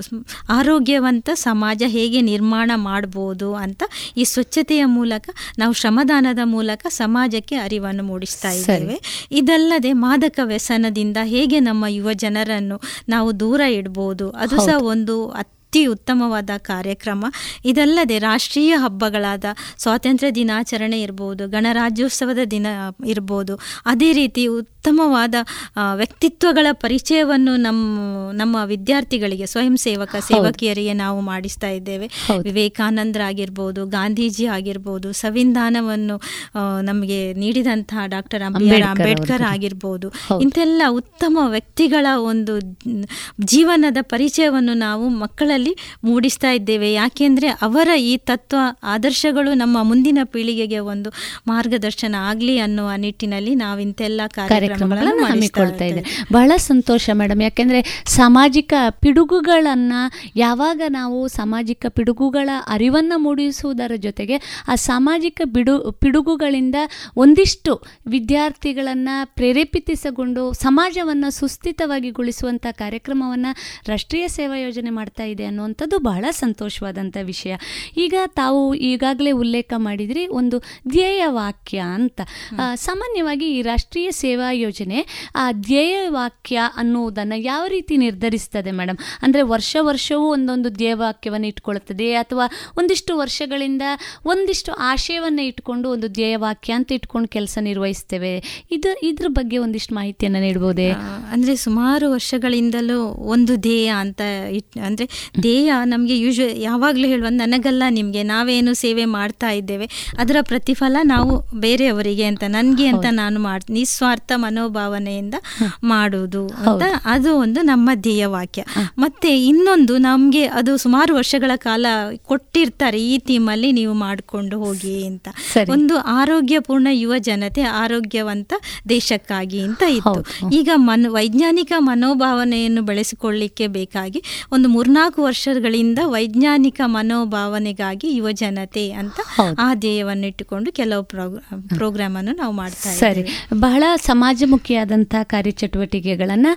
ಆರೋಗ್ಯವಂತ ಸಮಾಜ ಹೇಗೆ ನಿರ್ಮಾಣ ಮಾಡ್ಬೋದು ಅಂತ ಈ ಸ್ವಚ್ಛತೆಯ ಮೂಲಕ ನಾವು ಶ್ರಮದಾನದ ಮೂಲಕ ಸಮಾಜಕ್ಕೆ ಅರಿವನ್ನು ಮೂಡಿಸ್ತಾ ಇದ್ದೇವೆ. ಇದಲ್ಲದೆ ಮಾದಕ ವ್ಯಸನದಿಂದ ಹೇಗೆ ನಮ್ಮ ಯುವ ಜನರನ್ನು ನಾವು ದೂರ ಇಡ್ಬೋದು? ಅದು ಸಹ ಒಂದು ಅತಿ ಉತ್ತಮವಾದ ಕಾರ್ಯಕ್ರಮ. ಇದಲ್ಲದೆ ರಾಷ್ಟ್ರೀಯ ಹಬ್ಬಗಳಾದ ಸ್ವಾತಂತ್ರ್ಯ ದಿನಾಚರಣೆ ಇರ್ಬೋದು ಗಣರಾಜ್ಯೋತ್ಸವದ ದಿನ ಇರ್ಬೋದು ಅದೇ ರೀತಿ ಉತ್ತಮವಾದ ವ್ಯಕ್ತಿತ್ವಗಳ ಪರಿಚಯವನ್ನು ನಮ್ಮ ನಮ್ಮ ವಿದ್ಯಾರ್ಥಿಗಳಿಗೆ ಸ್ವಯಂ ಸೇವಕ ಸೇವಕಿಯರಿಗೆ ನಾವು ಮಾಡಿಸ್ತಾ ಇದ್ದೇವೆ. ವಿವೇಕಾನಂದರಾಗಿರ್ಬೋದು ಗಾಂಧೀಜಿ ಆಗಿರ್ಬೋದು ಸಂವಿಧಾನವನ್ನು ನಮಗೆ ನೀಡಿದಂತಹ ಡಾಕ್ಟರ್ ಅಂಬೇಡ್ ಅಂಬೇಡ್ಕರ್. ಆಗಿರ್ಬೋದು. ಇಂತೆಲ್ಲ ಇಂಥೆಲ್ಲ ಉತ್ತಮ ವ್ಯಕ್ತಿಗಳ ಒಂದು ಜೀವನದ ಪರಿಚಯವನ್ನು ನಾವು ಮಕ್ಕಳಲ್ಲಿ ಮೂಡಿಸ್ತಾ ಇದ್ದೇವೆ. ಯಾಕೆಂದ್ರೆ ಅವರ ಈ ತತ್ವ ಆದರ್ಶಗಳು ನಮ್ಮ ಮುಂದಿನ ಪೀಳಿಗೆಗೆ ಒಂದು ಮಾರ್ಗದರ್ಶನ ಆಗಲಿ ಅನ್ನುವ ನಿಟ್ಟಿನಲ್ಲಿ ನಾವು ಇಂತೆಲ್ಲ ಕಾರ್ಯಕ್ರಮಗಳನ್ನು ಹಮ್ಮಿಕೊಳ್ತಾ ಇದೆ. ಬಹಳ ಸಂತೋಷ ಮೇಡಮ್. ಯಾಕೆಂದರೆ ಸಾಮಾಜಿಕ ಪಿಡುಗುಗಳನ್ನು ಯಾವಾಗ ನಾವು ಸಾಮಾಜಿಕ ಪಿಡುಗುಗಳ ಅರಿವನ್ನು ಮೂಡಿಸುವುದರ ಜೊತೆಗೆ ಆ ಸಾಮಾಜಿಕ ಬಿಡು ಪಿಡುಗುಗಳಿಂದ ಒಂದಿಷ್ಟು ವಿದ್ಯಾರ್ಥಿಗಳನ್ನು ಪ್ರೇರೇಪಿತಿಸಿಕೊಂಡು ಸಮಾಜವನ್ನು ಸುಸ್ಥಿತವಾಗಿಗೊಳಿಸುವಂಥ ಕಾರ್ಯಕ್ರಮವನ್ನು ರಾಷ್ಟ್ರೀಯ ಸೇವಾ ಯೋಜನೆ ಮಾಡ್ತಾ ಇದೆ ಅನ್ನುವಂಥದ್ದು ಬಹಳ ಸಂತೋಷವಾದಂಥ ವಿಷಯ. ಈಗ ತಾವು ಈಗಾಗಲೇ ಉಲ್ಲೇಖ ಮಾಡಿದ್ರಿ ಒಂದು ಧ್ಯೇಯ ವಾಕ್ಯ ಅಂತ. ಸಾಮಾನ್ಯವಾಗಿ ಈ ರಾಷ್ಟ್ರೀಯ ಸೇವಾ ಯೋಜನೆ ಆ ಧ್ಯೇಯ ವಾಕ್ಯ ಅನ್ನುವುದನ್ನು ಯಾವ ರೀತಿ ನಿರ್ಧರಿಸ್ತದೆ ಮೇಡಮ್ ಅಂದರೆ ವರ್ಷ ವರ್ಷವೂ ಒಂದೊಂದು ಧ್ಯೇಯ ವಾಕ್ಯವನ್ನು ಇಟ್ಕೊಳ್ತದೆ ಅಥವಾ ಒಂದಿಷ್ಟು ವರ್ಷಗಳಿಂದ ಒಂದಿಷ್ಟು ಆಶಯವನ್ನು ಇಟ್ಕೊಂಡು ಒಂದು ಧ್ಯೇಯ ವಾಕ್ಯ ಅಂತ ಇಟ್ಕೊಂಡು ಕೆಲಸ ನಿರ್ವಹಿಸ್ತೇವೆ? ಇದು ಇದ್ರ ಬಗ್ಗೆ ಒಂದಿಷ್ಟು ಮಾಹಿತಿಯನ್ನು ನೀಡಬಹುದೇ ಅಂದರೆ ಅಂದ್ರೆ ಸುಮಾರು ವರ್ಷಗಳಿಂದಲೂ ಒಂದು ಧ್ಯೇಯ ಅಂತ ಇಟ್ ಅಂದ್ರೆ ಧ್ಯೇಯ ನಮಗೆ ಯೂಶ್ವ ಯಾವಾಗಲೂ ಹೇಳುವ ನನಗಲ್ಲ ನಿಮಗೆ ನಾವೇನು ಸೇವೆ ಮಾಡ್ತಾ ಇದ್ದೇವೆ ಅದರ ಪ್ರತಿಫಲ ನಾವು ಬೇರೆಯವರಿಗೆ ಅಂತ ನನಗೆ ಅಂತ ನಾನು ಮಾಡ್ ನಿಸ್ವಾರ್ಥ ಮನೋಭಾವನೆಯಿಂದ ಮಾಡುವುದು ಅಂತ ಅದು ಒಂದು ನಮ್ಮ ಧ್ಯೇಯ ವಾಕ್ಯ. ಮತ್ತೆ ಇನ್ನೊಂದು ನಮಗೆ ಅದು ಸುಮಾರು ವರ್ಷಗಳ ಕಾಲ ಕೊಟ್ಟಿರ್ತಾರೆ ಈ ಥೀಮಲ್ಲಿ ನೀವು ಮಾಡಿಕೊಂಡು ಹೋಗಿ ಅಂತ. ಒಂದು ಆರೋಗ್ಯಪೂರ್ಣ ಯುವ ಜನತೆ ಆರೋಗ್ಯವಂತ ದೇಶಕ್ಕಾಗಿ ಅಂತ ಇತ್ತು. ಈಗ ಮನ್ ವೈಜ್ಞಾನಿಕ ಮನೋಭಾವನೆಯನ್ನು ಬೆಳೆಸಿಕೊಳ್ಳಿಕ್ಕೆ ಬೇಕಾಗಿ ಒಂದು ಮೂರ್ನಾಲ್ಕು ವರ್ಷಗಳಿಂದ ವೈಜ್ಞಾನಿಕ ಮನೋಭಾವನೆಗಾಗಿ ಯುವ ಜನತೆ ಅಂತ ಆ ಧ್ಯೇಯವನ್ನು ಇಟ್ಟುಕೊಂಡು ಕೆಲವು ಪ್ರೋಗ್ರಾಮ್ ಅನ್ನು ನಾವು ಮಾಡ್ತಾ ಸರಿ. ಬಹಳ ಸಮಾಜಮುಖಿಯಾದಂಥ ಕಾರ್ಯಚಟುವಟಿಕೆಗಳನ್ನು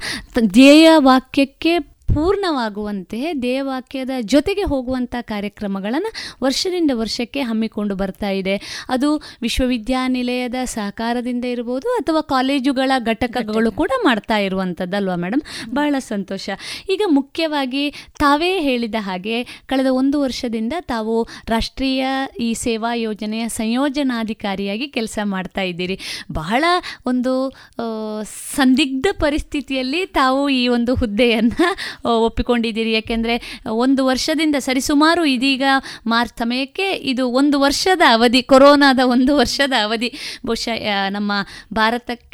ಧ್ಯೇಯ ವಾಕ್ಯಕ್ಕೆ ಪೂರ್ಣವಾಗುವಂತೆ ದೇವಾಕ್ಯದ ಜೊತೆಗೆ ಹೋಗುವಂಥ ಕಾರ್ಯಕ್ರಮಗಳನ್ನು ವರ್ಷದಿಂದ ವರ್ಷಕ್ಕೆ ಹಮ್ಮಿಕೊಂಡು ಬರ್ತಾ ಇದೆ. ಅದು ವಿಶ್ವವಿದ್ಯಾನಿಲಯದ ಸಹಕಾರದಿಂದ ಇರ್ಬೋದು ಅಥವಾ ಕಾಲೇಜುಗಳ ಘಟಕಗಳು ಕೂಡ ಮಾಡ್ತಾ ಇರುವಂಥದ್ದಲ್ವಾ ಮೇಡಮ್ ಬಹಳ ಸಂತೋಷ. ಈಗ ಮುಖ್ಯವಾಗಿ ತಾವೇ ಹೇಳಿದ ಹಾಗೆ ಕಳೆದ ಒಂದು ವರ್ಷದಿಂದ ತಾವು ರಾಷ್ಟ್ರೀಯ ಈ ಸೇವಾ ಯೋಜನೆಯ ಸಂಯೋಜನಾಧಿಕಾರಿಯಾಗಿ ಕೆಲಸ ಮಾಡ್ತಾ ಇದ್ದೀರಿ. ಬಹಳ ಒಂದು ಸಂದಿಗ್ಧ ಪರಿಸ್ಥಿತಿಯಲ್ಲಿ ತಾವು ಈ ಒಂದು ಹುದ್ದೆಯನ್ನು ಒಪ್ಪಿಕೊಂಡಿದ್ದೀರಿ. ಯಾಕೆಂದರೆ ಒಂದು ವರ್ಷದಿಂದ ಸರಿಸುಮಾರು ಇದೀಗ ಮಾರ್ಚ್ ಸಮಯಕ್ಕೆ ಇದು ಒಂದು ವರ್ಷದ ಅವಧಿ, ಕೊರೋನಾದ ಒಂದು ವರ್ಷದ ಅವಧಿ. ಬಹುಶಃ ನಮ್ಮ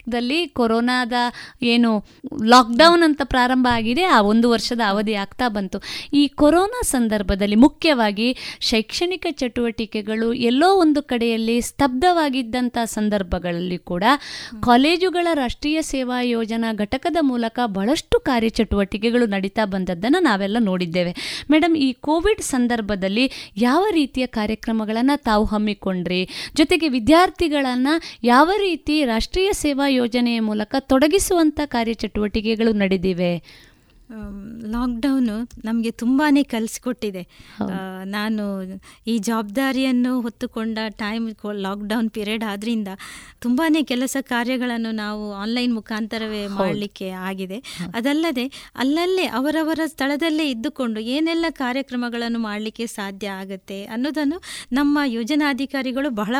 ಭಾರತದಲ್ಲಿ ಕೊರೋನಾದ ಏನು ಲಾಕ್ಡೌನ್ ಅಂತ ಪ್ರಾರಂಭ ಆಗಿದೆ ಆ ಒಂದು ವರ್ಷದ ಅವಧಿ ಆಗ್ತಾ ಬಂತು. ಈ ಕೊರೋನಾ ಸಂದರ್ಭದಲ್ಲಿ ಮುಖ್ಯವಾಗಿ ಶೈಕ್ಷಣಿಕ ಚಟುವಟಿಕೆಗಳು ಎಲ್ಲೋ ಒಂದು ಕಡೆಯಲ್ಲಿ ಸ್ತಬ್ಧವಾಗಿದ್ದಂಥ ಸಂದರ್ಭಗಳಲ್ಲಿ ಕೂಡ ಕಾಲೇಜುಗಳ ರಾಷ್ಟ್ರೀಯ ಸೇವಾ ಯೋಜನಾ ಘಟಕದ ಮೂಲಕ ಬಹಳಷ್ಟು ಕಾರ್ಯಚಟುವಟಿಕೆಗಳು ನಡೀತಾ ಬಂದದ್ದನ್ನು ನಾವೆಲ್ಲ ನೋಡಿದ್ದೇವೆ. ಮೇಡಮ್ ಈ ಕೋವಿಡ್ ಸಂದರ್ಭದಲ್ಲಿ ಯಾವ ರೀತಿಯ ಕಾರ್ಯಕ್ರಮಗಳನ್ನು ತಾವು ಹಮ್ಮಿಕೊಂಡ್ರಿ? ಜೊತೆಗೆ ವಿದ್ಯಾರ್ಥಿಗಳನ್ನು ಯಾವ ರೀತಿ ರಾಷ್ಟ್ರೀಯ ಸೇವಾ ಯೋಜನೆಯ ಮೂಲಕ ತೊಡಗಿಸುವಂಥ ಕಾರ್ಯಚಟುವಟಿಕೆಗಳು ನಡೆದಿವೆ. ಲಾಕ್ಡೌನು ನಮಗೆ ತುಂಬಾ ಕಲಿಸ್ಕೊಟ್ಟಿದೆ ನಾನು ಈ ಜವಾಬ್ದಾರಿಯನ್ನು ಹೊತ್ತುಕೊಂಡ ಟೈಮ್ ಲಾಕ್ಡೌನ್ ಪೀರಿಯಡ್ ಆದ್ರಿಂದ ತುಂಬಾ ಕೆಲಸ ಕಾರ್ಯಗಳನ್ನು ನಾವು ಆನ್ಲೈನ್ ಮುಖಾಂತರವೇ ಮಾಡಲಿಕ್ಕೆ ಆಗಿದೆ. ಅದಲ್ಲದೆ ಅಲ್ಲಲ್ಲೇ ಅವರವರ ಸ್ಥಳದಲ್ಲೇ ಇದ್ದುಕೊಂಡು ಏನೆಲ್ಲ ಕಾರ್ಯಕ್ರಮಗಳನ್ನು ಮಾಡಲಿಕ್ಕೆ ಸಾಧ್ಯ ಆಗುತ್ತೆ ಅನ್ನೋದನ್ನು ನಮ್ಮ ಯೋಜನಾಧಿಕಾರಿಗಳು ಬಹಳ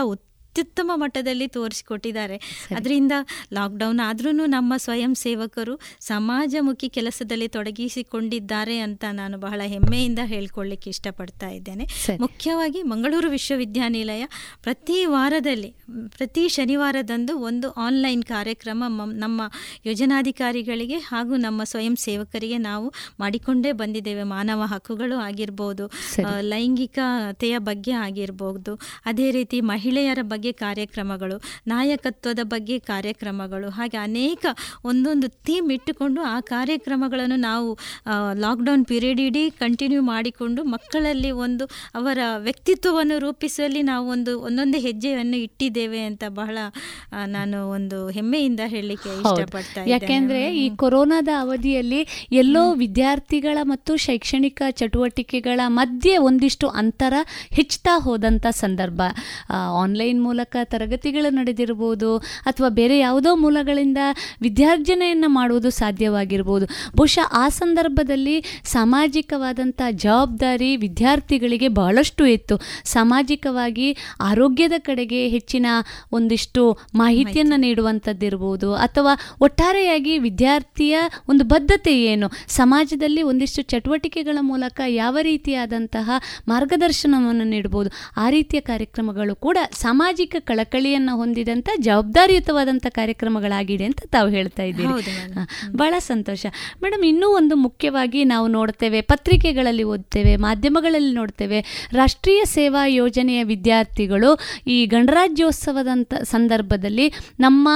ಅತ್ಯುತ್ತಮ ಮಟ್ಟದಲ್ಲಿ ತೋರಿಸಿಕೊಟ್ಟಿದ್ದಾರೆ. ಅದರಿಂದ ಲಾಕ್ಡೌನ್ ಆದ್ರೂ ನಮ್ಮ ಸ್ವಯಂ ಸೇವಕರು ಸಮಾಜಮುಖಿ ಕೆಲಸದಲ್ಲಿ ತೊಡಗಿಸಿಕೊಂಡಿದ್ದಾರೆ ಅಂತ ನಾನು ಬಹಳ ಹೆಮ್ಮೆಯಿಂದ ಹೇಳ್ಕೊಳ್ಳಿಕ್ಕೆ ಇಷ್ಟಪಡ್ತಾ ಇದ್ದೇನೆ. ಮುಖ್ಯವಾಗಿ ಮಂಗಳೂರು ವಿಶ್ವವಿದ್ಯಾನಿಲಯ ಪ್ರತಿ ವಾರದಲ್ಲಿ ಪ್ರತಿ ಶನಿವಾರದಂದು ಒಂದು ಆನ್ಲೈನ್ ಕಾರ್ಯಕ್ರಮ ನಮ್ಮ ಯೋಜನಾಧಿಕಾರಿಗಳಿಗೆ ಹಾಗೂ ನಮ್ಮ ಸ್ವಯಂ ಸೇವಕರಿಗೆ ನಾವು ಮಾಡಿಕೊಂಡೇ ಬಂದಿದ್ದೇವೆ. ಮಾನವ ಹಕ್ಕುಗಳು ಆಗಿರ್ಬೋದು ಲೈಂಗಿಕತೆಯ ಬಗ್ಗೆ ಆಗಿರ್ಬೋದು ಅದೇ ರೀತಿ ಮಹಿಳೆಯರ ಬಗ್ಗೆ ಕಾರ್ಯಕ್ರಮಗಳು ನಾಯಕತ್ವದ ಬಗ್ಗೆ ಕಾರ್ಯಕ್ರಮಗಳು ಹಾಗೆ ಅನೇಕ ಒಂದೊಂದು ಥೀಮ್ ಇಟ್ಟುಕೊಂಡು ಆ ಕಾರ್ಯಕ್ರಮಗಳನ್ನು ನಾವು ಲಾಕ್ಡೌನ್ ಪೀರಿಯಡ್ ಇಡೀ ಕಂಟಿನ್ಯೂ ಮಾಡಿಕೊಂಡು ಮಕ್ಕಳಲ್ಲಿ ಒಂದು ಅವರ ವ್ಯಕ್ತಿತ್ವವನ್ನು ರೂಪಿಸುವಲ್ಲಿ ನಾವು ಒಂದು ಒಂದೊಂದೇ ಹೆಜ್ಜೆಯನ್ನು ಇಟ್ಟಿದ್ದೇವೆ ಅಂತ ಬಹಳ ನಾನು ಒಂದು ಹೆಮ್ಮೆಯಿಂದ ಹೇಳಲಿಕ್ಕೆ ಇಷ್ಟಪಡ್ತಾ ಯಾಕೆಂದ್ರೆ ಈ ಕೊರೋನಾದ ಅವಧಿಯಲ್ಲಿ ಎಲ್ಲೋ ವಿದ್ಯಾರ್ಥಿಗಳ ಮತ್ತು ಶೈಕ್ಷಣಿಕ ಚಟುವಟಿಕೆಗಳ ಮಧ್ಯೆ ಒಂದಿಷ್ಟು ಅಂತರ ಹೆಚ್ಚುತ್ತಾ ಹೋದಂತ ಸಂದರ್ಭ. ಆನ್ಲೈನ್ ಮೂಲಕ ತರಗತಿಗಳು ನಡೆದಿರ್ಬೋದು ಅಥವಾ ಬೇರೆ ಯಾವುದೋ ಮೂಲಗಳಿಂದ ವಿದ್ಯಾರ್ಜನೆಯನ್ನು ಮಾಡುವುದು ಸಾಧ್ಯವಾಗಿರ್ಬೋದು ಬಹುಶಃ ಆ ಸಂದರ್ಭದಲ್ಲಿ ಸಾಮಾಜಿಕವಾದಂಥ ಜವಾಬ್ದಾರಿ ವಿದ್ಯಾರ್ಥಿಗಳಿಗೆ ಬಹಳಷ್ಟು ಇತ್ತು. ಸಾಮಾಜಿಕವಾಗಿ ಆರೋಗ್ಯದ ಕಡೆಗೆ ಹೆಚ್ಚಿನ ಒಂದಿಷ್ಟು ಮಾಹಿತಿಯನ್ನು ನೀಡುವಂಥದ್ದಿರ್ಬೋದು ಅಥವಾ ಒಟ್ಟಾರೆಯಾಗಿ ವಿದ್ಯಾರ್ಥಿಯ ಒಂದು ಬದ್ಧತೆ ಏನು? ಸಮಾಜದಲ್ಲಿ ಒಂದಿಷ್ಟು ಚಟುವಟಿಕೆಗಳ ಮೂಲಕ ಯಾವ ರೀತಿಯಾದಂತಹ ಮಾರ್ಗದರ್ಶನವನ್ನು ನೀಡಬಹುದು? ಆ ರೀತಿಯ ಕಾರ್ಯಕ್ರಮಗಳು ಕೂಡ ಸಾಮಾಜಿಕ ಕಳಕಳಿಯನ್ನು ಹೊಂದಿದಂಥ ಜವಾಬ್ದಾರಿಯುತವಾದಂಥ ಕಾರ್ಯಕ್ರಮಗಳಾಗಿದೆ ಅಂತ ತಾವು ಹೇಳ್ತಾ ಇದ್ದೀರಿ. ಬಹಳ ಸಂತೋಷ. ಮೇಡಮ್ ಇನ್ನೂ ಒಂದು ಮುಖ್ಯವಾಗಿ ನಾವು ನೋಡ್ತೇವೆ ಪತ್ರಿಕೆಗಳಲ್ಲಿ ಓದ್ತೇವೆ ಮಾಧ್ಯಮಗಳಲ್ಲಿ ನೋಡ್ತೇವೆ ರಾಷ್ಟ್ರೀಯ ಸೇವಾ ಯೋಜನೆಯ ವಿದ್ಯಾರ್ಥಿಗಳು ಈ ಗಣರಾಜ್ಯೋತ್ಸವದಂಥ ಸಂದರ್ಭದಲ್ಲಿ ನಮ್ಮ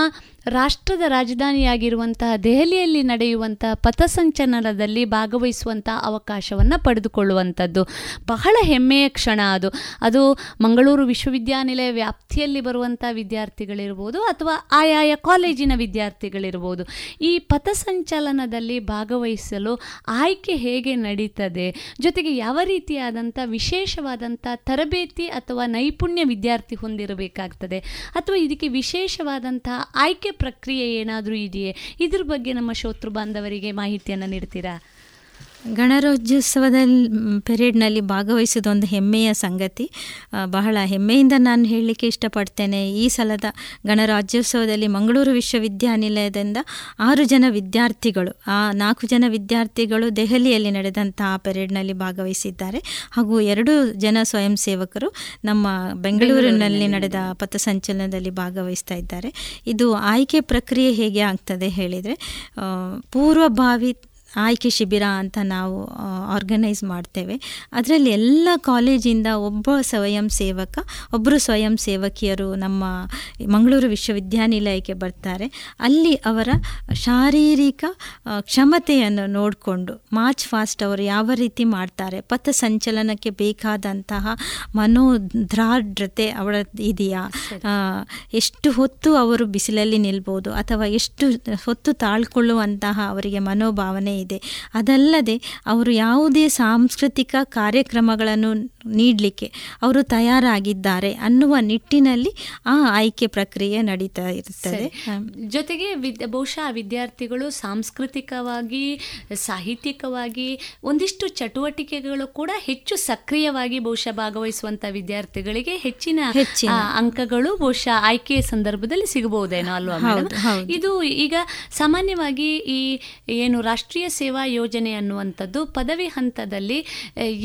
ರಾಷ್ಟ್ರದ ರಾಜಧಾನಿಯಾಗಿರುವಂತಹ ದೆಹಲಿಯಲ್ಲಿ ನಡೆಯುವಂತಹ ಪಥಸಂಚಲನದಲ್ಲಿ ಭಾಗವಹಿಸುವಂಥ ಅವಕಾಶವನ್ನು ಪಡೆದುಕೊಳ್ಳುವಂಥದ್ದು. ಬಹಳ ಹೆಮ್ಮೆಯ ಕ್ಷಣ ಅದು. ಅದು ಮಂಗಳೂರು ವಿಶ್ವವಿದ್ಯಾನಿಲಯ ವ್ಯಾಪ್ತಿಯಲ್ಲಿ ಬರುವಂಥ ವಿದ್ಯಾರ್ಥಿಗಳಿರ್ಬೋದು ಅಥವಾ ಆಯಾಯ ಕಾಲೇಜಿನ ವಿದ್ಯಾರ್ಥಿಗಳಿರ್ಬೋದು. ಈ ಪಥಸಂಚಲನದಲ್ಲಿ ಭಾಗವಹಿಸಲು ಆಯ್ಕೆ ಹೇಗೆ ನಡೀತದೆ? ಜೊತೆಗೆ ಯಾವ ರೀತಿಯಾದಂಥ ವಿಶೇಷವಾದಂಥ ತರಬೇತಿ ಅಥವಾ ನೈಪುಣ್ಯ ವಿದ್ಯಾರ್ಥಿ ಹೊಂದಿರಬೇಕಾಗ್ತದೆ? ಅಥವಾ ಇದಕ್ಕೆ ವಿಶೇಷವಾದಂತಹ ಆಯ್ಕೆ ಪ್ರಕ್ರಿಯೆ ಏನಾದರೂ ಇದೆಯೇ? ಇದ್ರ ಬಗ್ಗೆ ನಮ್ಮ ಶೋತೃ ಬಾಂಧವರಿಗೆ ಮಾಹಿತಿಯನ್ನು ನೀಡ್ತೀರಾ? ಗಣರಾಜ್ಯೋತ್ಸವದಲ್ಲಿ ಪೆರೇಡ್ನಲ್ಲಿ ಭಾಗವಹಿಸಿದ ಒಂದು ಹೆಮ್ಮೆಯ ಸಂಗತಿ ಬಹಳ ಹೆಮ್ಮೆಯಿಂದ ನಾನು ಹೇಳಲಿಕ್ಕೆ ಇಷ್ಟಪಡ್ತೇನೆ. ಈ ಸಲದ ಗಣರಾಜ್ಯೋತ್ಸವದಲ್ಲಿ ಮಂಗಳೂರು ವಿಶ್ವವಿದ್ಯಾನಿಲಯದಿಂದ ಆರು ಜನ ವಿದ್ಯಾರ್ಥಿಗಳು ಆ ನಾಲ್ಕು ಜನ ವಿದ್ಯಾರ್ಥಿಗಳು ದೆಹಲಿಯಲ್ಲಿ ನಡೆದಂತಹ ಪೆರೇಡ್ನಲ್ಲಿ ಭಾಗವಹಿಸಿದ್ದಾರೆ. ಹಾಗೂ ಎರಡು ಜನ ಸ್ವಯಂ ಸೇವಕರು ನಮ್ಮ ಬೆಂಗಳೂರಿನಲ್ಲಿ ನಡೆದ ಪಥಸಂಚಲನದಲ್ಲಿ ಭಾಗವಹಿಸ್ತಾ ಇದ್ದಾರೆ. ಇದು ಆಯ್ಕೆ ಪ್ರಕ್ರಿಯೆ ಹೇಗೆ ಆಗ್ತದೆ ಹೇಳಿದರೆ ಆ, ಪೂರ್ವಭಾವಿ ಆಯ್ಕೆ ಶಿಬಿರ ಅಂತ ನಾವು ಆರ್ಗನೈಸ್ ಮಾಡ್ತೇವೆ. ಅದರಲ್ಲಿ ಎಲ್ಲ ಕಾಲೇಜಿಂದ ಒಬ್ಬ ಸ್ವಯಂ ಸೇವಕ ಒಬ್ಬರು ಸ್ವಯಂ ಸೇವಕಿಯರು ನಮ್ಮ ಮಂಗಳೂರು ವಿಶ್ವವಿದ್ಯಾನಿಲಯಕ್ಕೆ ಬರ್ತಾರೆ. ಅಲ್ಲಿ ಅವರ ಶಾರೀರಿಕ ಕ್ಷಮತೆಯನ್ನು ನೋಡಿಕೊಂಡು ಮಾರ್ಚ್ ಫಾಸ್ಟ್ ಅವರು ಯಾವ ರೀತಿ ಮಾಡ್ತಾರೆ ಪಥ ಸಂಚಲನಕ್ಕೆ ಬೇಕಾದಂತಹ ಮನೋದ್ರಾಢ್ರತೆ ಅವಳ ಇದೆಯಾ ಎಷ್ಟು ಹೊತ್ತು ಅವರು ಬಿಸಿಲಲ್ಲಿ ನಿಲ್ಬೋದು ಅಥವಾ ಎಷ್ಟು ಹೊತ್ತು ತಾಳ್ಕೊಳ್ಳುವಂತಹ ಅವರಿಗೆ ಮನೋಭಾವನೆ ಇದೆ. ಅದಲ್ಲದೆ ಅವರು ಯಾವುದೇ ಸಾಂಸ್ಕೃತಿಕ ಕಾರ್ಯಕ್ರಮಗಳನ್ನು ನೀಡಲಿಕ್ಕೆ ಅವರು ತಯಾರಾಗಿದ್ದಾರೆ ಅನ್ನುವ ನಿಟ್ಟಿನಲ್ಲಿ ಆ ಆಯ್ಕೆ ಪ್ರಕ್ರಿಯೆ ನಡೀತಾ ಇರ್ತದೆ. ಜೊತೆಗೆ ವಿದ್ ಬಹುಶಃ ವಿದ್ಯಾರ್ಥಿಗಳು ಸಾಂಸ್ಕೃತಿಕವಾಗಿ ಸಾಹಿತ್ಯಿಕವಾಗಿ ಒಂದಿಷ್ಟು ಚಟುವಟಿಕೆಗಳು ಕೂಡ ಹೆಚ್ಚು ಸಕ್ರಿಯವಾಗಿ ಬಹುಶಃ ಭಾಗವಹಿಸುವಂತಹ ವಿದ್ಯಾರ್ಥಿಗಳಿಗೆ ಹೆಚ್ಚಿನ ಹೆಚ್ಚಿನ. ಅಂಕಗಳು ಬಹುಶಃ ಆಯ್ಕೆಯ ಸಂದರ್ಭದಲ್ಲಿ ಸಿಗಬಹುದೇನೋ ಅಲ್ವಾ. ಇದು ಈಗ ಸಾಮಾನ್ಯವಾಗಿ ಈ ಏನು ರಾಷ್ಟ್ರೀಯ ಸೇವಾ ಯೋಜನೆ ಅನ್ನುವಂಥದ್ದು ಪದವಿ ಹಂತದಲ್ಲಿ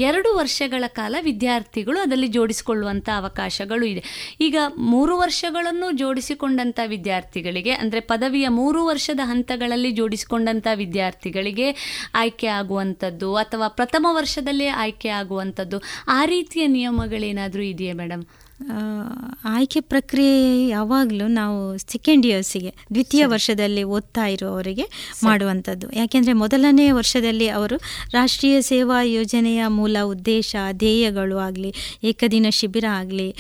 ಎರಡು ವರ್ಷಗಳ ಕಾಲ ವಿದ್ಯಾರ್ಥಿಗಳು ಅದರಲ್ಲಿ ಜೋಡಿಸಿಕೊಳ್ಳುವಂಥ ಅವಕಾಶಗಳು ಇದೆ. ಈಗ ಮೂರು ವರ್ಷಗಳನ್ನು ಜೋಡಿಸಿಕೊಂಡಂಥ ವಿದ್ಯಾರ್ಥಿಗಳಿಗೆ, ಅಂದರೆ ಪದವಿಯ ಮೂರು ವರ್ಷದ ಹಂತಗಳಲ್ಲಿ ಜೋಡಿಸಿಕೊಂಡಂಥ ವಿದ್ಯಾರ್ಥಿಗಳಿಗೆ ಆಯ್ಕೆ ಆಗುವಂಥದ್ದು ಅಥವಾ ಪ್ರಥಮ ವರ್ಷದಲ್ಲೇ ಆಯ್ಕೆ ಆಗುವಂಥದ್ದು, ಆ ರೀತಿಯ ನಿಯಮಗಳೇನಾದರೂ ಇದೆಯಾ ಮೇಡಮ್? ಆಯ್ಕೆ ಪ್ರಕ್ರಿಯೆ ಯಾವಾಗಲೂ ನಾವು ಸೆಕೆಂಡ್ ಇಯರ್ಸಿಗೆ ದ್ವಿತೀಯ ವರ್ಷದಲ್ಲಿ ಓದ್ತಾ ಇರುವವರಿಗೆ ಮಾಡುವಂಥದ್ದು. ಯಾಕೆಂದರೆ ಮೊದಲನೇ ವರ್ಷದಲ್ಲಿ ಅವರು ರಾಷ್ಟ್ರೀಯ ಸೇವಾ ಯೋಜನೆಯ ಮೂಲ ಉದ್ದೇಶ ಧ್ಯೇಯಗಳು ಆಗಲಿ ಏಕದಿನ ಶಿಬಿರ ಆಗಲಿ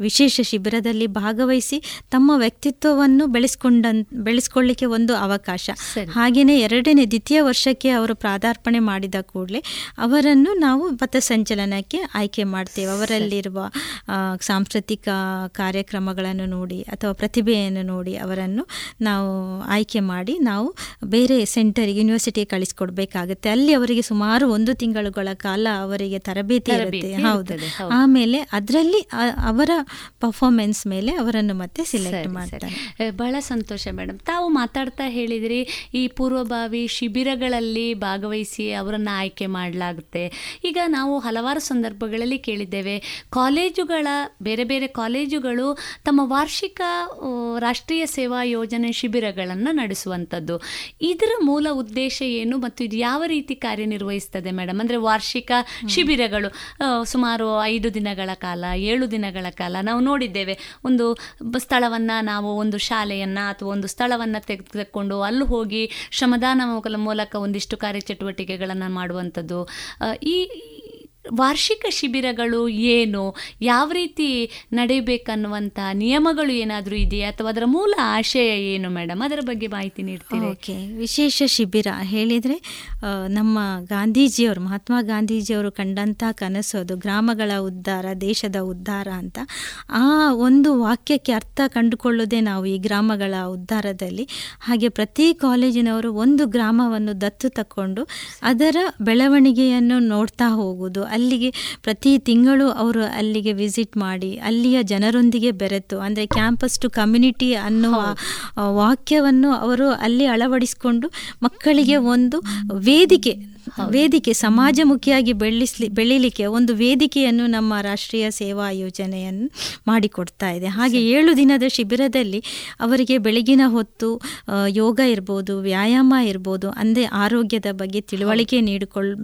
ವಿಶೇಷ ಶಿಬಿರದಲ್ಲಿ ಭಾಗವಹಿಸಿ ತಮ್ಮ ವ್ಯಕ್ತಿತ್ವವನ್ನು ಬೆಳೆಸ್ಕೊಂಡ ಬೆಳೆಸ್ಕೊಳ್ಳಿಕ್ಕೆ ಒಂದು ಅವಕಾಶ. ಹಾಗೆಯೇ ಎರಡನೇ ದ್ವಿತೀಯ ವರ್ಷಕ್ಕೆ ಅವರು ಪ್ರಾದಾರ್ಪಣೆ ಮಾಡಿದ ಕೂಡಲೇ ಅವರನ್ನು ನಾವು ಪಥಸಂಚಲನಕ್ಕೆ ಆಯ್ಕೆ ಮಾಡ್ತೇವೆ. ಅವರಲ್ಲಿರುವ ಸಾಂಸ್ಕೃತಿಕ ಕಾರ್ಯಕ್ರಮಗಳನ್ನು ನೋಡಿ ಅಥವಾ ಪ್ರತಿಭೆಯನ್ನು ನೋಡಿ ಅವರನ್ನು ನಾವು ಆಯ್ಕೆ ಮಾಡಿ ನಾವು ಬೇರೆ ಸೆಂಟರ್ ಯೂನಿವರ್ಸಿಟಿ ಕಳಿಸ್ಕೊಡ್ಬೇಕಾಗುತ್ತೆ. ಅಲ್ಲಿ ಅವರಿಗೆ ಸುಮಾರು ಒಂದು ತಿಂಗಳುಗಳ ಕಾಲ ಅವರಿಗೆ ತರಬೇತಿ ತರಬೇತಿ ಇರುತ್ತೆ ಹೌದು. ಆಮೇಲೆ ಅದರಲ್ಲಿ ಅವರ ಪರ್ಫಾರ್ಮೆನ್ಸ್ ಮೇಲೆ ಅವರನ್ನು ಮತ್ತೆ ಸಿಲೆಕ್ಟ್ ಮಾಡ್ತಾರೆ. ಬಹಳ ಸಂತೋಷ ಮೇಡಮ್ ತಾವು ಮಾತಾಡ್ತಾ ಹೇಳಿದ್ರಿ ಈ ಪೂರ್ವಭಾವಿ ಶಿಬಿರಗಳಲ್ಲಿ ಭಾಗವಹಿಸಿ ಅವರನ್ನು ಆಯ್ಕೆ ಮಾಡಲಾಗುತ್ತೆ. ಈಗ ನಾವು ಹಲವಾರು ಸಂದರ್ಭಗಳಲ್ಲಿ ಕೇಳಿದ್ದೇವೆ. ಕಾಲೇಜುಗಳ ಬೇರೆ ಬೇರೆ ಕಾಲೇಜುಗಳು ತಮ್ಮ ವಾರ್ಷಿಕ ರಾಷ್ಟ್ರೀಯ ಸೇವಾ ಯೋಜನೆ ಶಿಬಿರಗಳನ್ನು ನಡೆಸುವಂಥದ್ದು. ಇದರ ಮೂಲ ಉದ್ದೇಶ ಏನು ಮತ್ತು ಇದು ಯಾವ ರೀತಿ ಕಾರ್ಯನಿರ್ವಹಿಸ್ತದೆ ಮೇಡಮ್ ಅಂದರೆ ವಾರ್ಷಿಕ ಶಿಬಿರಗಳು ಸುಮಾರು ಐದು ದಿನಗಳ ಕಾಲ ಏಳು ದಿನಗಳ ಕಾಲ ನಾವು ನೋಡಿದ್ದೇವೆ. ಒಂದು ಸ್ಥಳವನ್ನು ನಾವು ಒಂದು ಶಾಲೆಯನ್ನು ಅಥವಾ ಒಂದು ಸ್ಥಳವನ್ನು ತೆಗೆದುಕೊಂಡು ಅಲ್ಲಿ ಹೋಗಿ ಶ್ರಮದಾನ ಮೂಲಕ- ಒಂದಿಷ್ಟು ಕಾರ್ಯಚಟುವಟಿಕೆಗಳನ್ನು ಮಾಡುವಂಥದ್ದು. ಈ ವಾರ್ಷಿಕ ಶಿಬಿರಗಳು ಏನು? ಯಾವ ರೀತಿ ನಡೆಯಬೇಕನ್ನುವಂಥ ನಿಯಮಗಳು ಏನಾದರೂ ಇದೆಯಾ? ಅಥವಾ ಅದರ ಮೂಲ ಆಶಯ ಏನು ಮೇಡಮ್? ಅದರ ಬಗ್ಗೆ ಮಾಹಿತಿ ನೀಡ್ತೀರಿ. ಓಕೆ. ವಿಶೇಷ ಶಿಬಿರ. ಹೇಳಿದರೆ ನಮ್ಮ ಗಾಂಧೀಜಿಯವರು, ಮಹಾತ್ಮ ಗಾಂಧೀಜಿಯವರು ಕಂಡಂಥ ಕನಸು ಅದು ಗ್ರಾಮಗಳ ಉದ್ಧಾರ, ದೇಶದ ಉದ್ಧಾರ ಅಂತ. ಆ ಒಂದು ವಾಕ್ಯಕ್ಕೆ ಅರ್ಥ ಕಂಡುಕೊಳ್ಳೋದೆ ನಾವು ಈ ಗ್ರಾಮಗಳ ಉದ್ಧಾರದಲ್ಲಿ. ಹಾಗೆ ಪ್ರತಿ ಕಾಲೇಜಿನವರು ಒಂದು ಗ್ರಾಮವನ್ನು ದತ್ತು ತಕ್ಕೊಂಡು ಅದರ ಬೆಳವಣಿಗೆಯನ್ನು ನೋಡ್ತಾ ಹೋಗುವುದು. ಅಲ್ಲಿಗೆ ಪ್ರತಿ ತಿಂಗಳು ಅವರು ಅಲ್ಲಿಗೆ ವಿಸಿಟ್ ಮಾಡಿ ಅಲ್ಲಿಯ ಜನರೊಂದಿಗೆ ಬೆರೆತು. ಅಂದರೆ ಕ್ಯಾಂಪಸ್ ಟು ಕಮ್ಯುನಿಟಿ ಅನ್ನುವ ವಾಕ್ಯವನ್ನು ಅವರು ಅಲ್ಲಿ ಅಳವಡಿಸಿಕೊಂಡು ಮಕ್ಕಳಿಗೆ ಒಂದು ವೇದಿಕೆ ವೇದಿಕೆ ಸಮಾಜಮುಖಿಯಾಗಿ ಬೆಳೆಸ್ಲಿ ಬೆಳೀಲಿಕ್ಕೆ ಒಂದು ವೇದಿಕೆಯನ್ನು ನಮ್ಮ ರಾಷ್ಟ್ರೀಯ ಸೇವಾ ಯೋಜನೆಯನ್ನು ಮಾಡಿಕೊಡ್ತಾ ಇದೆ. ಹಾಗೆ ಏಳು ದಿನದ ಶಿಬಿರದಲ್ಲಿ ಅವರಿಗೆ ಬೆಳಗಿನ ಹೊತ್ತು ಯೋಗ ಇರ್ಬೋದು ವ್ಯಾಯಾಮ ಇರ್ಬೋದು ಅಂದರೆ ಆರೋಗ್ಯದ ಬಗ್ಗೆ ತಿಳುವಳಿಕೆ ನೀಡಿಕೊಳ್ಳ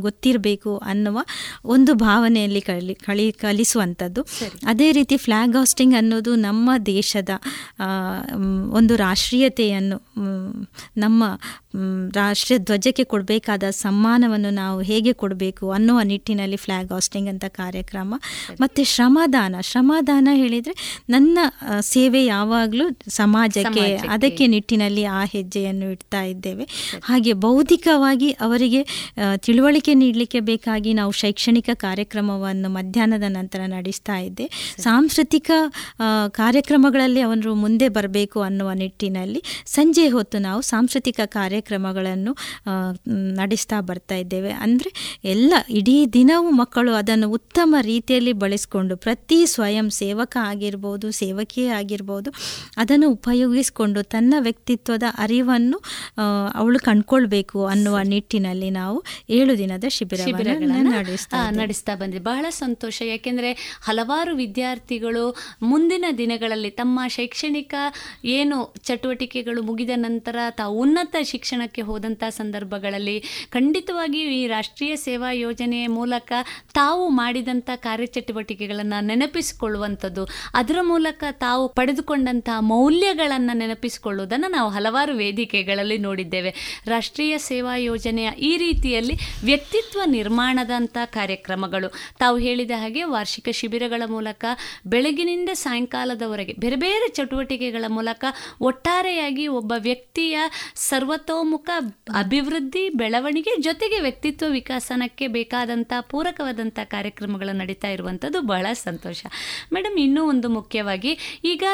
ಗೊತ್ತಿರಬೇಕು ಅನ್ನುವ ಒಂದು ಭಾವನೆಯಲ್ಲಿ ಕಲಿ ಕಳಿ ಕಲಿಸುವಂಥದ್ದು. ಅದೇ ರೀತಿ ಫ್ಲ್ಯಾಗ್ ಹಾಸ್ಟಿಂಗ್ ಅನ್ನೋದು ನಮ್ಮ ದೇಶದ ಒಂದು ರಾಷ್ಟ್ರೀಯತೆಯನ್ನು ನಮ್ಮ ರಾಷ್ಟ್ರ ರಾಷ್ಟ್ರೀಯ ಧ್ವಜಕ್ಕೆ ಕೊಡಬೇಕಾದ ಸಮ್ಮಾನವನ್ನು ನಾವು ಹೇಗೆ ಕೊಡಬೇಕು ಅನ್ನುವ ನಿಟ್ಟಿನಲ್ಲಿ ಫ್ಲ್ಯಾಗ್ ಹಾಸ್ಟಿಂಗ್ ಅಂತ ಕಾರ್ಯಕ್ರಮ. ಮತ್ತು ಶ್ರಮದಾನ. ಶ್ರಮದಾನ ಹೇಳಿದರೆ ನನ್ನ ಸೇವೆ ಯಾವಾಗಲೂ ಸಮಾಜಕ್ಕೆ. ಅದಕ್ಕೆ ನಿಟ್ಟಿನಲ್ಲಿ ಆ ಹೆಜ್ಜೆಯನ್ನು ಇಡ್ತಾ ಇದ್ದೇವೆ. ಹಾಗೆ ಬೌದ್ಧಿಕವಾಗಿ ಅವರಿಗೆ ತಿಳುವಳಿಕೆ ನೀಡಲಿಕ್ಕೆ ಬೇಕಾಗಿ ನಾವು ಶೈಕ್ಷಣಿಕ ಕಾರ್ಯಕ್ರಮವನ್ನು ಮಧ್ಯಾಹ್ನದ ನಂತರ ನಡೆಸ್ತಾ ಇದ್ದೆ. ಸಾಂಸ್ಕೃತಿಕ ಕಾರ್ಯಕ್ರಮಗಳಲ್ಲಿ ಅವರು ಮುಂದೆ ಬರಬೇಕು ಅನ್ನುವ ನಿಟ್ಟಿನಲ್ಲಿ ಸಂಜೆ ಹೊತ್ತು ನಾವು ಸಾಂಸ್ಕೃತಿಕ ಕಾರ್ಯಕ್ರಮಗಳನ್ನು ನಡೆಸ್ತಾ ಬರ್ತಾ ಇದ್ದೇವೆ. ಅಂದರೆ ಎಲ್ಲ ಇಡೀ ದಿನವೂ ಮಕ್ಕಳು ಅದನ್ನು ಉತ್ತಮ ರೀತಿಯಲ್ಲಿ ಬಳಸಿಕೊಂಡು ಪ್ರತಿ ಸ್ವಯಂ ಸೇವಕ ಆಗಿರ್ಬೋದು ಸೇವಕಿಯೇ ಆಗಿರ್ಬೋದು ಅದನ್ನು ಉಪಯೋಗಿಸಿಕೊಂಡು ತನ್ನ ವ್ಯಕ್ತಿತ್ವದ ಅರಿವನ್ನು ಅವಳು ಕಂಡ್ಕೊಳ್ಬೇಕು ಅನ್ನುವ ನಿಟ್ಟಿನಲ್ಲಿ ನಾವು ಏಳು ದಿನದ ಶಿಬಿರ ಶಿಬಿರಗಳನ್ನ ನಡೆಸ್ತಾ ನಡೆಸ್ತಾ ಬಂದಿದೆ ಬಹಳ ಸಂತೋಷ. ಯಾಕೆಂದ್ರೆ ಹಲವಾರು ವಿದ್ಯಾರ್ಥಿಗಳು ಮುಂದಿನ ದಿನಗಳಲ್ಲಿ ತಮ್ಮ ಶೈಕ್ಷಣಿಕ ಏನು ಚಟುವಟಿಕೆಗಳು ಮುಗಿದ ನಂತರ ತಾವು ಉನ್ನತ ಶಿಕ್ಷಣಕ್ಕೆ ಹೋದಂಥ ಸಂದರ್ಭಗಳಲ್ಲಿ ಖಂಡಿತವಾಗಿಯೂ ಈ ರಾಷ್ಟ್ರೀಯ ಸೇವಾ ಯೋಜನೆಯ ಮೂಲಕ ತಾವು ಮಾಡಿದಂಥ ಕಾರ್ಯಚಟುವಟಿಕೆಗಳನ್ನು ನೆನಪಿಸಿಕೊಳ್ಳುವಂಥದ್ದು. ಅದರ ಮೂಲಕ ತಾವು ಪಡೆದುಕೊಂಡಂತಹ ಮೌಲ್ಯಗಳನ್ನು ನೆನಪಿಸಿಕೊಳ್ಳುವುದನ್ನು ನಾವು ಹಲವಾರು ವೇದಿಕೆಗಳಲ್ಲಿ ನೋಡಿದ್ದೇವೆ. ರಾಷ್ಟ್ರೀಯ ಸೇವಾ ಯೋಜನೆಯ ಈ ರೀತಿಯಲ್ಲಿ ವ್ಯಕ್ತಿತ್ವ ನಿರ್ಮಾಣದಂಥ ಕಾರ್ಯಕ್ರಮಗಳು. ತಾವು ಹೇಳಿದ ಹಾಗೆ ವಾರ್ಷಿಕ ಶಿಬಿರಗಳ ಮೂಲಕ, ಬೆಳಗಿನಿಂದ ಸಾಯಂಕಾಲದವರೆಗೆ ಬೇರೆ ಬೇರೆ ಚಟುವಟಿಕೆಗಳ ಮೂಲಕ ಒಟ್ಟಾರೆಯಾಗಿ ಒಬ್ಬ ವ್ಯಕ್ತಿಯ ಸರ್ವತೋಮುಖ ಅಭಿವೃದ್ಧಿ, ಬೆಳವಣಿಗೆ ಜೊತೆಗೆ ವ್ಯಕ್ತಿತ್ವ ವಿಕಾಸನಕ್ಕೆ ಬೇಕಾದಂಥ ಪೂರಕವಾದಂಥ ಕಾರ್ಯಕ್ರಮಗಳು ನಡೀತಾ ಇರುವಂಥದ್ದು ಬಹಳ ಸಂತೋಷ. ಮೇಡಮ್, ಇನ್ನೂ ಒಂದು ಮುಖ್ಯವಾಗಿ ಈಗ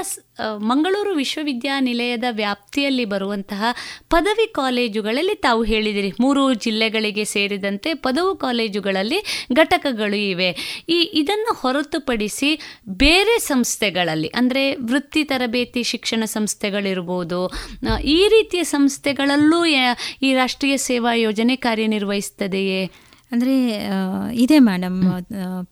ಮಂಗಳೂರು ವಿಶ್ವವಿದ್ಯಾನಿಲಯದ ವ್ಯಾಪ್ತಿಯಲ್ಲಿ ಬರುವಂತಹ ಪದವಿ ಕಾಲೇಜುಗಳಲ್ಲಿ ತಾವು ಹೇಳಿದಿರಿ. ಮೂರು ಜಿಲ್ಲೆಗಳಿಗೆ ಸೇರಿದಂತೆ ಪದವು ಕಾಲೇಜುಗಳಲ್ಲಿ ಘಟಕಗಳು ಇವೆ. ಈ, ಇದನ್ನು ಹೊರತುಪಡಿಸಿ ಬೇರೆ ಸಂಸ್ಥೆಗಳಲ್ಲಿ, ಅಂದರೆ ವೃತ್ತಿ ತರಬೇತಿ ಶಿಕ್ಷಣ ಸಂಸ್ಥೆಗಳಿರ್ಬೋದು ಈ ರೀತಿಯ ಸಂಸ್ಥೆಗಳಲ್ಲೂ ಈ ರಾಷ್ಟ್ರೀಯ ಸೇವಾ ಯೋಜನೆ ಕಾರ್ಯನಿರ್ವಹಿಸ್ತದೆಯೇ ಅಂದರೆ ಇದೆ ಮೇಡಮ್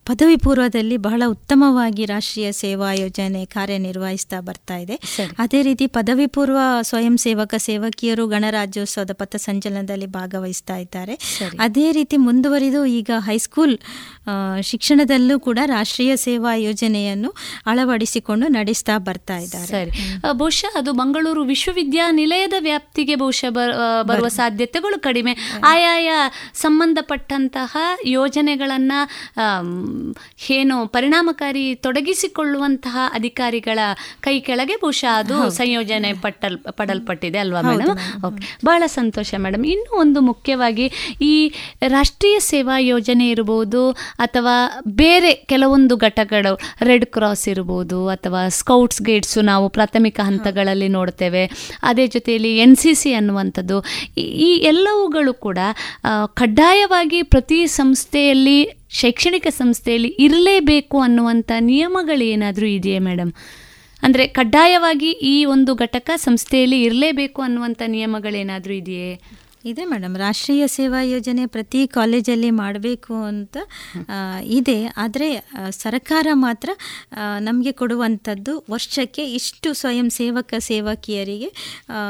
ಪದವಿ ಪೂರ್ವದಲ್ಲಿ ಬಹಳ ಉತ್ತಮವಾಗಿ ರಾಷ್ಟ್ರೀಯ ಸೇವಾ ಯೋಜನೆ ಕಾರ್ಯನಿರ್ವಹಿಸ್ತಾ ಬರ್ತಾ ಇದೆ. ಅದೇ ರೀತಿ ಪದವಿ ಪೂರ್ವ ಸ್ವಯಂ ಸೇವಕ ಸೇವಕಿಯರು ಗಣರಾಜ್ಯೋತ್ಸವದ ಪಥಸಂಚಲನದಲ್ಲಿ ಭಾಗವಹಿಸ್ತಾ ಇದ್ದಾರೆ. ಅದೇ ರೀತಿ ಮುಂದುವರಿದು ಈಗ ಹೈಸ್ಕೂಲ್ ಶಿಕ್ಷಣದಲ್ಲೂ ಕೂಡ ರಾಷ್ಟ್ರೀಯ ಸೇವಾ ಯೋಜನೆಯನ್ನು ಅಳವಡಿಸಿಕೊಂಡು ನಡೆಸ್ತಾ ಬರ್ತಾ ಇದ್ದಾರೆ. ಸರಿ. ಬಹುಶಃ ಅದು ಮಂಗಳೂರು ವಿಶ್ವವಿದ್ಯಾನಿಲಯದ ವ್ಯಾಪ್ತಿಗೆ ಬಹುಶಃ ಬರುವ ಸಾಧ್ಯತೆಗಳು ಕಡಿಮೆ. ಆಯಾಯ ಸಂಬಂಧಪಟ್ಟಂತಹ ಯೋಜನೆಗಳನ್ನು ಏನು ಪರಿಣಾಮಕಾರಿ ತೊಡಗಿಸಿಕೊಳ್ಳುವಂತಹ ಅಧಿಕಾರಿಗಳ ಕೈ ಕೆಳಗೆ ಬಹುಶಃ ಅದು ಸಂಯೋಜನೆ ಪಟ್ಟಲ್ ಪಡಲ್ಪಟ್ಟಿದೆ ಅಲ್ವಾ ಮೇಡಮ್ ಓಕೆ ಬಹಳ ಸಂತೋಷ ಮೇಡಮ್ ಇನ್ನೂ ಒಂದು ಮುಖ್ಯವಾಗಿ ಈ ರಾಷ್ಟ್ರೀಯ ಸೇವಾ ಯೋಜನೆ ಇರ್ಬೋದು ಅಥವಾ ಬೇರೆ ಕೆಲವೊಂದು ಘಟಕಗಳು ರೆಡ್ ಕ್ರಾಸ್ ಇರ್ಬೋದು ಅಥವಾ ಸ್ಕೌಟ್ಸ್ ಗೈಡ್ಸು ನಾವು ಪ್ರಾಥಮಿಕ ಹಂತಗಳಲ್ಲಿ ನೋಡ್ತೇವೆ. ಅದೇ ಜೊತೆಯಲ್ಲಿ ಎನ್ ಸಿ ಸಿ ಅನ್ನುವಂಥದ್ದು. ಈ- ಎಲ್ಲವುಗಳು ಕೂಡ ಕಡ್ಡಾಯವಾಗಿ ಪ್ರತಿ ಸಂಸ್ಥೆಯಲ್ಲಿ, ಶೈಕ್ಷಣಿಕ ಸಂಸ್ಥೆಯಲ್ಲಿ ಇರಲೇಬೇಕು ಅನ್ನುವಂಥ ನಿಯಮಗಳು ಏನಾದರೂ ಇದೆಯೇ ಮೇಡಮ್? ಅಂದರೆ ಕಡ್ಡಾಯವಾಗಿ ಈ ಒಂದು ಘಟಕ ಸಂಸ್ಥೆಯಲ್ಲಿ ಇರಲೇಬೇಕು ಅನ್ನುವಂಥ ನಿಯಮಗಳೇನಾದರೂ ಇದೆಯೇ? ಇದೆ ಮೇಡಮ್. ರಾಷ್ಟ್ರೀಯ ಸೇವಾ ಯೋಜನೆ ಪ್ರತಿ ಕಾಲೇಜಲ್ಲಿ ಮಾಡಬೇಕು ಅಂತ ಇದೆ. ಆದರೆ ಸರ್ಕಾರ ಮಾತ್ರ ನಮಗೆ ಕೊಡುವಂಥದ್ದು ವರ್ಷಕ್ಕೆ ಇಷ್ಟು ಸ್ವಯಂ ಸೇವಕ ಸೇವಕಿಯರಿಗೆ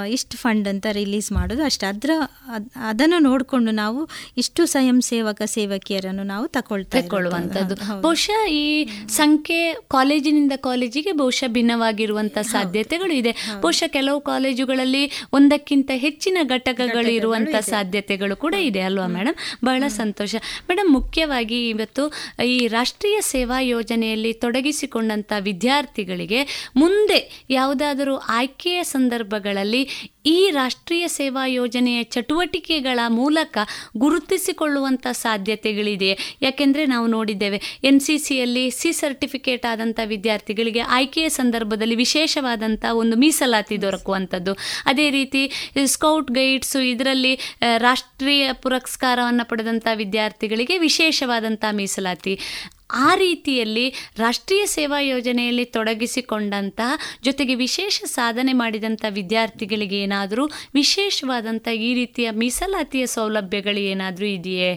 ಇಷ್ಟು ಫಂಡ್ ಅಂತ ರಿಲೀಸ್ ಮಾಡೋದು ಅಷ್ಟೇ. ಅದರ ಅದ್- ಅದನ್ನು ನೋಡಿಕೊಂಡು ನಾವು ಇಷ್ಟು ಸ್ವಯಂ ಸೇವಕ ಸೇವಕಿಯರನ್ನು ನಾವು ತಗೊಳ್ತಾ ತೆಕ್ಕೊಳ್ಳುವಂಥದ್ದು ಬಹುಶಃ ಈ ಸಂಖ್ಯೆ ಕಾಲೇಜಿನಿಂದ ಕಾಲೇಜಿಗೆ ಬಹುಶಃ ಭಿನ್ನವಾಗಿರುವಂಥ ಸಾಧ್ಯತೆಗಳು ಇದೆ. ಬಹುಶಃ ಕೆಲವು ಕಾಲೇಜುಗಳಲ್ಲಿ ಒಂದಕ್ಕಿಂತ ಹೆಚ್ಚಿನ ಘಟಕಗಳು ಇರುವಂಥ ಸಾಧ್ಯತೆಗಳು ಕೂಡ ಇದೆ ಅಲ್ವಾ ಮೇಡಮ್ ಬಹಳ ಸಂತೋಷ. ಮೇಡಮ್ ಮುಖ್ಯವಾಗಿ ಇವತ್ತು ಈ ರಾಷ್ಟ್ರೀಯ ಸೇವಾ ಯೋಜನೆಯಲ್ಲಿ ತೊಡಗಿಸಿಕೊಂಡಂತ ವಿದ್ಯಾರ್ಥಿಗಳಿಗೆ ಮುಂದೆ ಯಾವುದಾದರೂ ಆಯ್ಕೆಯ ಸಂದರ್ಭಗಳಲ್ಲಿ ಈ ರಾಷ್ಟ್ರೀಯ ಸೇವಾ ಯೋಜನೆಯ ಚಟುವಟಿಕೆಗಳ ಮೂಲಕ ಗುರುತಿಸಿಕೊಳ್ಳುವಂಥ ಸಾಧ್ಯತೆಗಳಿದೆ. ಯಾಕೆಂದರೆ ನಾವು ನೋಡಿದ್ದೇವೆ, ಎನ್ ಸಿ ಸಿಯಲ್ಲಿ ಸಿ ಸರ್ಟಿಫಿಕೇಟ್ ಆದಂಥ ವಿದ್ಯಾರ್ಥಿಗಳಿಗೆ ಆಯ್ಕೆಯ ಸಂದರ್ಭದಲ್ಲಿ ವಿಶೇಷವಾದಂಥ ಒಂದು ಮೀಸಲಾತಿ ದೊರಕುವಂಥದ್ದು ಅದೇ ರೀತಿ ಸ್ಕೌಟ್ ಗೈಡ್ಸು ಇದರಲ್ಲಿ ರಾಷ್ಟ್ರೀಯ ಪುರಸ್ಕಾರವನ್ನು ಪಡೆದಂಥ ವಿದ್ಯಾರ್ಥಿಗಳಿಗೆ ವಿಶೇಷವಾದಂಥ ಮೀಸಲಾತಿ. ಆ ರೀತಿಯಲ್ಲಿ ರಾಷ್ಟ್ರೀಯ ಸೇವಾ ಯೋಜನೆಯಲ್ಲಿ ತೊಡಗಿಸಿಕೊಂಡಂತಹ ಜೊತೆಗೆ ವಿಶೇಷ ಸಾಧನೆ ಮಾಡಿದಂಥ ವಿದ್ಯಾರ್ಥಿಗಳಿಗೆ ಏನಾದರೂ ವಿಶೇಷವಾದಂಥ ಈ ರೀತಿಯ ಮೀಸಲಾತಿಯ ಸೌಲಭ್ಯಗಳು ಏನಾದರೂ ಇದೆಯೇ?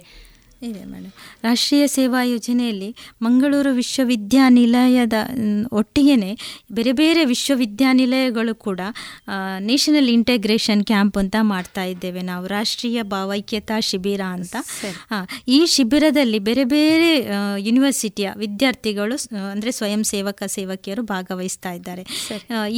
ಇದೆ ಮೇಡಮ್. ರಾಷ್ಟ್ರೀಯ ಸೇವಾ ಯೋಜನೆಯಲ್ಲಿ ಮಂಗಳೂರು ವಿಶ್ವವಿದ್ಯಾನಿಲಯದ ಒಟ್ಟಿಗೆ ಒಟ್ಟಿಗೆನೆ ಬೇರೆ ಬೇರೆ ವಿಶ್ವವಿದ್ಯಾನಿಲಯಗಳು ಕೂಡ ನೇಷನಲ್ ಇಂಟಗ್ರೇಷನ್ ಕ್ಯಾಂಪ್ ಅಂತ ಮಾಡ್ತಾ ಇದ್ದೇವೆ ನಾವು. ರಾಷ್ಟ್ರೀಯ ಭಾವೈಕ್ಯತಾ ಶಿಬಿರ ಅಂತ. ಈ ಶಿಬಿರದಲ್ಲಿ ಬೇರೆ ಬೇರೆ ಯೂನಿವರ್ಸಿಟಿಯ ವಿದ್ಯಾರ್ಥಿಗಳು ಅಂದರೆ ಸ್ವಯಂ ಸೇವಕ ಸೇವಕಿಯರು ಭಾಗವಹಿಸ್ತಾ ಇದ್ದಾರೆ.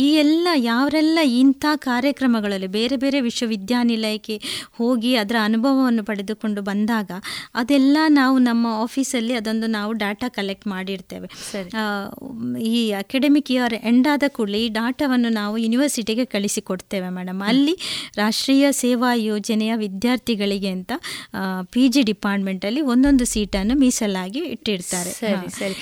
ಈ ಎಲ್ಲ ಯಾವರೆಲ್ಲ ಇಂಥ ಕಾರ್ಯಕ್ರಮಗಳಲ್ಲಿ ಬೇರೆ ಬೇರೆ ವಿಶ್ವವಿದ್ಯಾನಿಲಯಕ್ಕೆ ಹೋಗಿ ಅದರ ಅನುಭವವನ್ನು ಪಡೆದುಕೊಂಡು ಬಂದಾಗ ಅದು ಅದೆಲ್ಲ ನಾವು ನಮ್ಮ ಆಫೀಸಲ್ಲಿ ಅದೊಂದು ನಾವು ಡಾಟಾ ಕಲೆಕ್ಟ್ ಮಾಡಿರ್ತೇವೆ. ಈ ಅಕಾಡೆಮಿಕ್ ಇಯರ್ ಎಂಡ್ ಆದ ಕೂಡಲೇ ಈ ಡಾಟಾವನ್ನು ನಾವು ಯೂನಿವರ್ಸಿಟಿಗೆ ಕಳಿಸಿಕೊಡ್ತೇವೆ ಮೇಡಮ್. ಅಲ್ಲಿ ರಾಷ್ಟ್ರೀಯ ಸೇವಾ ಯೋಜನೆಯ ವಿದ್ಯಾರ್ಥಿಗಳಿಗೆ ಅಂತ ಪಿ ಜಿ ಡಿಪಾರ್ಟ್ಮೆಂಟಲ್ಲಿ ಒಂದೊಂದು ಸೀಟನ್ನು ಮೀಸಲಾಗಿ ಇಟ್ಟಿರ್ತಾರೆ. ಸರಿ, ಸರಿ.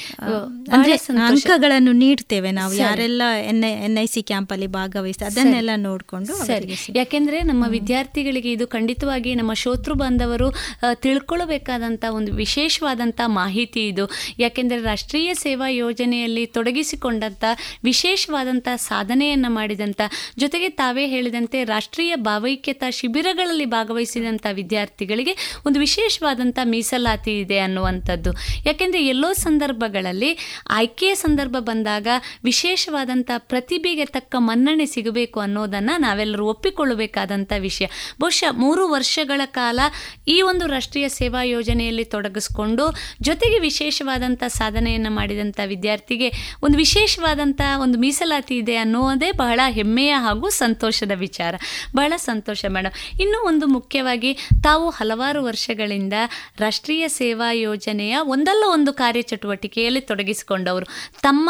ಅಂದ್ರೆ. ಅಂಕಗಳನ್ನು ನೀಡ್ತೇವೆ ನಾವು. ಯಾರೆಲ್ಲ N I N I C ಕ್ಯಾಂಪಲ್ಲಿ ಭಾಗವಹಿಸ್ತಾರೆ ಅದನ್ನೆಲ್ಲ ನೋಡಿಕೊಂಡು ಸರಿ. ಯಾಕೆಂದ್ರೆ ನಮ್ಮ ವಿದ್ಯಾರ್ಥಿಗಳಿಗೆ ಇದು ಖಂಡಿತವಾಗಿ ನಮ್ಮ ಶೋತೃ ಬಾಂಧವರು ಆ, ತಿಳ್ಕೊಳ್ಳಬೇಕಾದಂಥ ಒಂದು ವಿಶೇಷವಾದಂಥ ಮಾಹಿತಿ ಇದು. ಯಾಕೆಂದರೆ ರಾಷ್ಟ್ರೀಯ ಸೇವಾ ಯೋಜನೆಯಲ್ಲಿ ತೊಡಗಿಸಿಕೊಂಡಂಥ ವಿಶೇಷವಾದಂಥ ಸಾಧನೆಯನ್ನು ಮಾಡಿದಂಥ ಜೊತೆಗೆ ತಾವೇ ಹೇಳಿದಂತೆ ರಾಷ್ಟ್ರೀಯ ಭಾವೈಕ್ಯತಾ ಶಿಬಿರಗಳಲ್ಲಿ ಭಾಗವಹಿಸಿದಂಥ ವಿದ್ಯಾರ್ಥಿಗಳಿಗೆ ಒಂದು ವಿಶೇಷವಾದಂಥ ಮೀಸಲಾತಿ ಇದೆ ಅನ್ನುವಂಥದ್ದು. ಯಾಕೆಂದರೆ ಎಲ್ಲೋ ಸಂದರ್ಭಗಳಲ್ಲಿ ಆಯ್ಕೆಯ ಸಂದರ್ಭ ಬಂದಾಗ ವಿಶೇಷವಾದಂಥ ಪ್ರತಿಭೆಗೆ ತಕ್ಕ ಮನ್ನಣೆ ಸಿಗಬೇಕು ಅನ್ನೋದನ್ನು ನಾವೆಲ್ಲರೂ ಒಪ್ಪಿಕೊಳ್ಳಬೇಕಾದಂಥ ವಿಷಯ. ಬಹುಶಃ ಮೂರು ವರ್ಷಗಳ ಕಾಲ ಈ ಒಂದು ರಾಷ್ಟ್ರೀಯ ಸೇವಾ ಯೋಜನೆಯಲ್ಲಿ ತೊಡಗಿಸ್ಕೊಂಡು ಜೊತೆಗೆ ವಿಶೇಷವಾದಂಥ ಸಾಧನೆಯನ್ನು ಮಾಡಿದಂಥ ವಿದ್ಯಾರ್ಥಿಗೆ ಒಂದು ವಿಶೇಷವಾದಂಥ ಒಂದು ಮೀಸಲಾತಿ ಇದೆ ಅನ್ನೋದೇ ಬಹಳ ಹೆಮ್ಮೆಯ ಹಾಗೂ ಸಂತೋಷದ ವಿಚಾರ. ಬಹಳ ಸಂತೋಷ ಮೇಡಮ್ ಇನ್ನೂ ಒಂದು ಮುಖ್ಯವಾಗಿ ತಾವು ಹಲವಾರು ವರ್ಷಗಳಿಂದ ರಾಷ್ಟ್ರೀಯ ಸೇವಾ ಯೋಜನೆಯ ಒಂದಲ್ಲ ಒಂದು ಕಾರ್ಯಚಟುವಟಿಕೆಯಲ್ಲಿ ತೊಡಗಿಸಿಕೊಂಡವರು. ತಮ್ಮ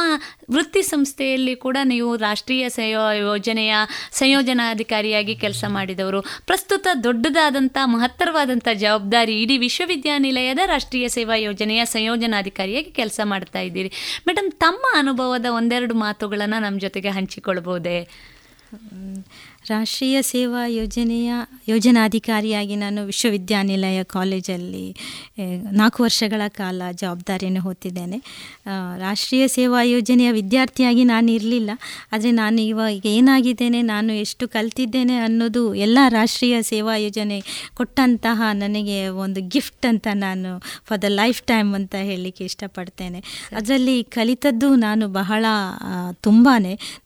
ವೃತ್ತಿ ಸಂಸ್ಥೆಯಲ್ಲಿ ಕೂಡ ನೀವು ರಾಷ್ಟ್ರೀಯ ಸೇವಾ ಯೋಜನೆಯ ಸಂಯೋಜನಾಧಿಕಾರಿಯಾಗಿ ಕೆಲಸ ಮಾಡಿದವರು. ಪ್ರಸ್ತುತ ದೊಡ್ಡದಾದಂಥ ಮಹತ್ತರವಾದಂಥ ಜವಾಬ್ದಾರಿ ಇಡೀ ವಿಶ್ವವಿದ್ಯಾನಿಲಯದ ರಾಷ್ಟ್ರೀಯ ಸೇವಾ ಯೋಜನೆಯ ಸಂಯೋಜನಾಧಿಕಾರಿಯಾಗಿ ಕೆಲಸ ಮಾಡ್ತಾ ಇದ್ದೀರಿ. ಮೇಡಮ್ ತಮ್ಮ ಅನುಭವದ ಒಂದೆರಡು ಮಾತುಗಳನ್ನು ನಮ್ಮ ಜೊತೆಗೆ ಹಂಚಿಕೊಳ್ಬೋದೇ? ರಾಷ್ಟ್ರೀಯ ಸೇವಾ ಯೋಜನೆಯ ಯೋಜನಾಧಿಕಾರಿಯಾಗಿ ನಾನು ವಿಶ್ವವಿದ್ಯಾನಿಲಯ ಕಾಲೇಜಲ್ಲಿ ನಾಲ್ಕು ವರ್ಷಗಳ ಕಾಲ ಜವಾಬ್ದಾರಿಯನ್ನು ಹೊತ್ತಿದ್ದೇನೆ. ರಾಷ್ಟ್ರೀಯ ಸೇವಾ ಯೋಜನೆಯ ವಿದ್ಯಾರ್ಥಿಯಾಗಿ ನಾನು ಇರಲಿಲ್ಲ. ಆದರೆ ನಾನು ಇವಾಗ ಏನಾಗಿದ್ದೇನೆ ನಾನು ಎಷ್ಟು ಕಲ್ತಿದ್ದೇನೆ ಅನ್ನೋದು ಎಲ್ಲ ರಾಷ್ಟ್ರೀಯ ಸೇವಾ ಯೋಜನೆ ಕೊಟ್ಟಂತಹ ನನಗೆ ಒಂದು ಗಿಫ್ಟ್ ಅಂತ ನಾನು ಫಾರ್ ದ ಲೈಫ್ ಟೈಮ್ ಅಂತ ಹೇಳಲಿಕ್ಕೆ ಇಷ್ಟಪಡ್ತೇನೆ. ಅದರಲ್ಲಿ ಕಲಿತದ್ದು ನಾನು ಬಹಳ ತುಂಬಾ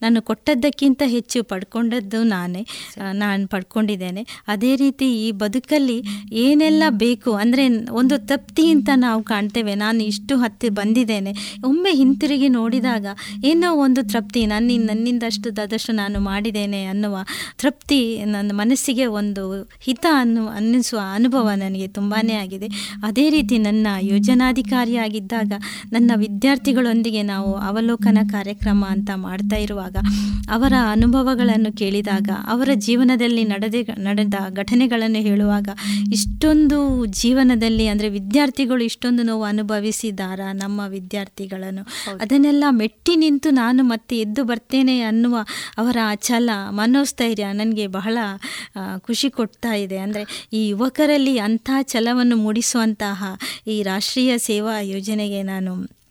ನಾನು ಕೊಟ್ಟದ್ದಕ್ಕಿಂತ ಹೆಚ್ಚು ಪಡ್ಕೊಂಡದ್ದು ನಾನೇ. ಆ, ನಾನು ಪಡ್ಕೊಂಡಿದ್ದೇನೆ. ಅದೇ ರೀತಿ ಈ ಬದುಕಲ್ಲಿ ಏನೆಲ್ಲ ಬೇಕು ಅಂದರೆ ಒಂದು ತೃಪ್ತಿ ಅಂತ ನಾವು ಕಾಣ್ತೇವೆ. ನಾನು ಇಷ್ಟು ಹತ್ತಿ ಬಂದಿದ್ದೇನೆ. ಒಮ್ಮೆ ಹಿಂತಿರುಗಿ ನೋಡಿದಾಗ ಏನೋ ಒಂದು ತೃಪ್ತಿ ನನ್ನ ನನ್ನಿಂದಷ್ಟು ಆದಷ್ಟು ನಾನು ಮಾಡಿದ್ದೇನೆ ಅನ್ನುವ ತೃಪ್ತಿ ನನ್ನ ಮನಸ್ಸಿಗೆ ಒಂದು ಹಿತ ಅನ್ನು ಅನ್ನಿಸುವ ಅನುಭವ ನನಗೆ ತುಂಬಾ ಆಗಿದೆ. ಅದೇ ರೀತಿ ನನ್ನ ಯೋಜನಾಧಿಕಾರಿಯಾಗಿದ್ದಾಗ ನನ್ನ ವಿದ್ಯಾರ್ಥಿಗಳೊಂದಿಗೆ ನಾವು ಅವಲೋಕನ ಕಾರ್ಯಕ್ರಮ ಅಂತ ಮಾಡ್ತಾ ಇರುವಾಗ ಅವರ ಅನುಭವಗಳನ್ನು ಕೇಳಿದಾಗ ಅವರ ಜೀವನದಲ್ಲಿ ನಡೆದ ನಡೆದ ಘಟನೆಗಳನ್ನು ಹೇಳುವಾಗ ಇಷ್ಟೊಂದು ಜೀವನದಲ್ಲಿ ಅಂದರೆ ವಿದ್ಯಾರ್ಥಿಗಳು ಇಷ್ಟೊಂದು ನೋವು ಅನುಭವಿಸಿದಾರ ನಮ್ಮ ವಿದ್ಯಾರ್ಥಿಗಳನ್ನು. ಅದನ್ನೆಲ್ಲ ಮೆಟ್ಟಿ ನಿಂತು ನಾನು ಮತ್ತೆ ಎದ್ದು ಬರ್ತೇನೆ ಅನ್ನುವ ಅವರ ಛಲ ಮನೋಸ್ಥೈರ್ಯ ನನಗೆ ಬಹಳ ಖುಷಿ ಕೊಡ್ತಾ ಇದೆ. ಅಂದರೆ ಈ ಯುವಕರಲ್ಲಿ ಅಂಥ ಛಲವನ್ನು ಮೂಡಿಸುವಂತಹ ಈ ರಾಷ್ಟ್ರೀಯ ಸೇವಾ ಯೋಜನೆಗೆ ನಾನು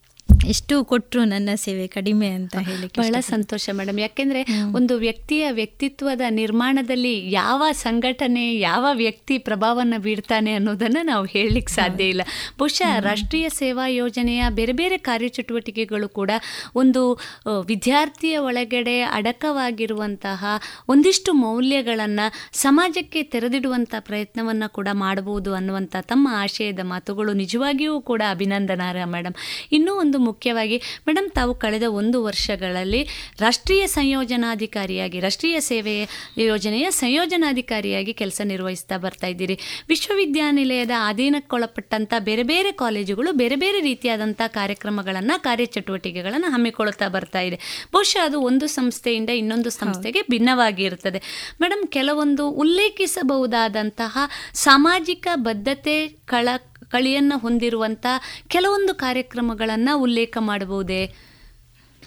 ಎಷ್ಟು ಕೊಟ್ಟರು ನನ್ನ ಸೇವೆ ಕಡಿಮೆ ಅಂತ ಹೇಳಿ ಬಹಳ ಸಂತೋಷ ಮೇಡಮ್. ಯಾಕೆಂದ್ರೆ ಒಂದು ವ್ಯಕ್ತಿಯ ವ್ಯಕ್ತಿತ್ವದ ನಿರ್ಮಾಣದಲ್ಲಿ ಯಾವ ಸಂಘಟನೆ ಯಾವ ವ್ಯಕ್ತಿ ಪ್ರಭಾವವನ್ನು ಬೀರ್ತಾನೆ ಅನ್ನೋದನ್ನ ನಾವು ಹೇಳಲಿಕ್ಕೆ ಸಾಧ್ಯ ಇಲ್ಲ. ಬಹುಶಃ ರಾಷ್ಟ್ರೀಯ ಸೇವಾ ಯೋಜನೆಯ ಬೇರೆ ಬೇರೆ ಕಾರ್ಯಚಟುವಟಿಕೆಗಳು ಕೂಡ ಒಂದು ವಿದ್ಯಾರ್ಥಿಯ ಒಳಗಡೆ ಅಡಕವಾಗಿರುವಂತಹ ಒಂದಿಷ್ಟು ಮೌಲ್ಯಗಳನ್ನು ಸಮಾಜಕ್ಕೆ ತೆರೆದಿಡುವಂಥ ಪ್ರಯತ್ನವನ್ನು ಕೂಡ ಮಾಡಬಹುದು ಅನ್ನುವಂಥ ತಮ್ಮ ಆಶಯದ ಮಾತುಗಳು ನಿಜವಾಗಿಯೂ ಕೂಡ ಅಭಿನಂದನಾರ್ಹ ಮೇಡಮ್. ಇನ್ನೂ ಒಂದು ಮುಖ್ಯವಾಗಿ ಮೇಡಮ್ ತಾವು ಕಳೆದ ಒಂದು ವರ್ಷಗಳಲ್ಲಿ ರಾಷ್ಟ್ರೀಯ ಸಂಯೋಜನಾಧಿಕಾರಿಯಾಗಿ ರಾಷ್ಟ್ರೀಯ ಸೇವೆ ಯೋಜನೆಯ ಸಂಯೋಜನಾಧಿಕಾರಿಯಾಗಿ ಕೆಲಸ ನಿರ್ವಹಿಸ್ತಾ ಬರ್ತಾ ಇದ್ದೀರಿ. ವಿಶ್ವವಿದ್ಯಾನಿಲಯದ ಅಧೀನಕ್ಕೊಳಪಟ್ಟಂಥ ಬೇರೆ ಬೇರೆ ಕಾಲೇಜುಗಳು ಬೇರೆ ಬೇರೆ ರೀತಿಯಾದಂಥ ಕಾರ್ಯಕ್ರಮಗಳನ್ನು ಕಾರ್ಯಚಟುವಟಿಕೆಗಳನ್ನು ಹಮ್ಮಿಕೊಳ್ತಾ ಬರ್ತಾ ಇದೆ. ಬಹುಶಃ ಅದು ಒಂದು ಸಂಸ್ಥೆಯಿಂದ ಇನ್ನೊಂದು ಸಂಸ್ಥೆಗೆ ಭಿನ್ನವಾಗಿರುತ್ತದೆ ಮೇಡಮ್ ಕೆಲವೊಂದು ಉಲ್ಲೇಖಿಸಬಹುದಾದಂತಹ ಸಾಮಾಜಿಕ ಬದ್ಧತೆ ಕಳ ಕಳಿಯನ್ನು ಹೊಂದಿರುವಂಥ ಕೆಲವೊಂದು ಕಾರ್ಯಕ್ರಮಗಳನ್ನು ಉಲ್ಲೇಖ ಮಾಡಬಹುದೇ?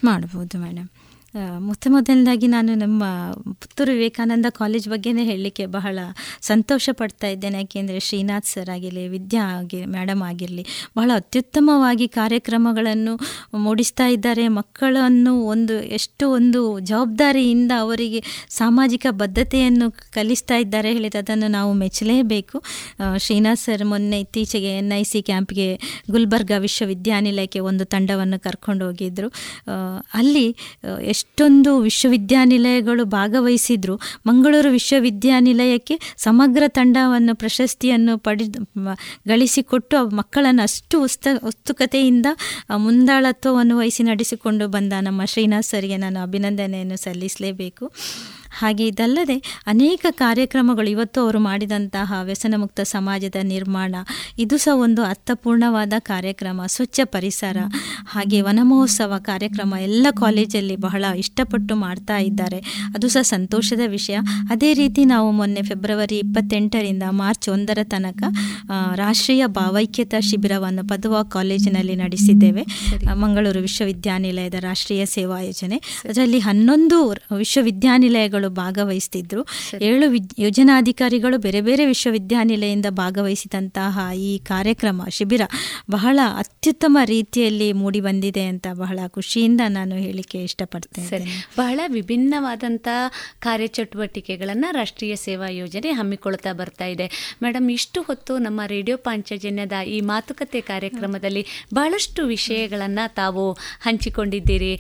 ಮಾಡ್ಬೋದು ಮೇಡಮ್ ಮೊತ್ತ ಮೊದಲನೇದಾಗಿ ನಾನು ನಮ್ಮ ಪುತ್ತೂರು ವಿವೇಕಾನಂದ ಕಾಲೇಜ್ ಬಗ್ಗೆನೇ ಹೇಳಲಿಕ್ಕೆ ಬಹಳ ಸಂತೋಷ ಪಡ್ತಾ ಇದ್ದೇನೆ. ಯಾಕೆಂದರೆ ಶ್ರೀನಾಥ್ ಸರ್ ಆಗಿರಲಿ ವಿದ್ಯಾ ಆಗಿ ಮೇಡಮ್ ಆಗಿರಲಿ ಬಹಳ ಅತ್ಯುತ್ತಮವಾಗಿ ಕಾರ್ಯಕ್ರಮಗಳನ್ನು ಮೂಡಿಸ್ತಾ ಇದ್ದಾರೆ. ಮಕ್ಕಳನ್ನು ಒಂದು ಎಷ್ಟು ಒಂದು ಜವಾಬ್ದಾರಿಯಿಂದ ಅವರಿಗೆ ಸಾಮಾಜಿಕ ಬದ್ಧತೆಯನ್ನು ಕಲಿಸ್ತಾ ಇದ್ದಾರೆ ಹೇಳಿದ ಅದನ್ನು ನಾವು ಮೆಚ್ಚಲೇಬೇಕು. ಶ್ರೀನಾಥ್ ಸರ್ ಮೊನ್ನೆ ಇತ್ತೀಚೆಗೆ ಎನ್ ಐ ಸಿ ಕ್ಯಾಂಪ್ಗೆ ಗುಲ್ಬರ್ಗಾ ವಿಶ್ವವಿದ್ಯಾನಿಲಯಕ್ಕೆ ಒಂದು ತಂಡವನ್ನು ಕರ್ಕೊಂಡು ಹೋಗಿದ್ದರು ಅಲ್ಲಿ ಆ, ಎಷ್ಟೊಂದು ವಿಶ್ವವಿದ್ಯಾನಿಲಯಗಳು ಭಾಗವಹಿಸಿದ್ರು. ಮಂಗಳೂರು ವಿಶ್ವವಿದ್ಯಾನಿಲಯಕ್ಕೆ ಸಮಗ್ರ ತಂಡವನ್ನು, ಪ್ರಶಸ್ತಿಯನ್ನು ಪಡೆದು ಗಳಿಸಿಕೊಟ್ಟು ಮಕ್ಕಳನ್ನು ಅಷ್ಟು ಉಸ್ತ, ಉತ್ಸುಕತೆಯಿಂದ ಮುಂದಾಳತ್ವವನ್ನು ವಹಿಸಿ ನಡೆಸಿಕೊಂಡು ಬಂದ ನಮ್ಮ ಶ್ರೀನಾಥ್ ಸರ್ಗೆ ನಾನು ಅಭಿನಂದನೆಯನ್ನು ಸಲ್ಲಿಸಲೇಬೇಕು. ಹಾಗೆ ಇದಲ್ಲದೆ ಅನೇಕ ಕಾರ್ಯಕ್ರಮಗಳು ಇವತ್ತು ಅವರು ಮಾಡಿದಂತಹ ವ್ಯಸನಮುಕ್ತ ಸಮಾಜದ ನಿರ್ಮಾಣ. ಇದು ಸಹ ಒಂದು ಅರ್ಥಪೂರ್ಣವಾದ ಕಾರ್ಯಕ್ರಮ ಸ್ವಚ್ಛ ಪರಿಸರ. ಹಾಗೆ ವನಮಹೋತ್ಸವ ಕಾರ್ಯಕ್ರಮ ಎಲ್ಲ ಕಾಲೇಜಲ್ಲಿ ಬಹಳ ಇಷ್ಟಪಟ್ಟು ಮಾಡ್ತಾ ಇದ್ದಾರೆ. ಅದು ಸಹ ಸಂತೋಷದ ವಿಷಯ. ಅದೇ ರೀತಿ ನಾವು ಮೊನ್ನೆ ಫೆಬ್ರವರಿ ಇಪ್ಪತ್ತೆಂಟರಿಂದ ಮಾರ್ಚ್ ಒಂದರ ತನಕ ರಾಷ್ಟ್ರೀಯ ಭಾವೈಕ್ಯತಾ ಶಿಬಿರವನ್ನು ಪದವಾ ಕಾಲೇಜಿನಲ್ಲಿ ನಡೆಸಿದ್ದೇವೆ. ಮಂಗಳೂರು ವಿಶ್ವವಿದ್ಯಾನಿಲಯದ ರಾಷ್ಟ್ರೀಯ ಸೇವಾ ಯೋಜನೆ. ಅದರಲ್ಲಿ ಹನ್ನೊಂದು ವಿಶ್ವವಿದ್ಯಾನಿಲಯಗಳು ಭಾಗವಹಿಸ್ತಿದ್ರು. ಏಳು ಯೋಜನಾಧಿಕಾರಿಗಳು ಬೇರೆ ಬೇರೆ ವಿಶ್ವವಿದ್ಯಾನಿಲಯದಿಂದ ಭಾಗವಹಿಸಿದಂತಹ ಈ ಕಾರ್ಯಕ್ರಮ ಶಿಬಿರ ಬಹಳ ಅತ್ಯುತ್ತಮ ರೀತಿಯಲ್ಲಿ ಮೂಡಿ ಬಂದಿದೆ ಅಂತ ಬಹಳ ಖುಷಿಯಿಂದ ನಾನು ಹೇಳಿಕೆ ಇಷ್ಟಪಡ್ತೇನೆ. ಸರಿ. ಬಹಳ ವಿಭಿನ್ನವಾದಂತಹ ಕಾರ್ಯಚಟುವಟಿಕೆಗಳನ್ನು ರಾಷ್ಟ್ರೀಯ ಸೇವಾ ಯೋಜನೆ ಹಮ್ಮಿಕೊಳ್ತಾ ಬರ್ತಾ ಇದೆ. ಮೇಡಮ್ ಇಷ್ಟು ಹೊತ್ತು ನಮ್ಮ ರೇಡಿಯೋ ಪಾಂಚಜನ್ಯದ ಈ ಮಾತುಕತೆ ಕಾರ್ಯಕ್ರಮದಲ್ಲಿ ಬಹಳಷ್ಟು ವಿಷಯಗಳನ್ನು ತಾವು ಹಂಚಿಕೊಂಡಿದ್ದೀರಿ.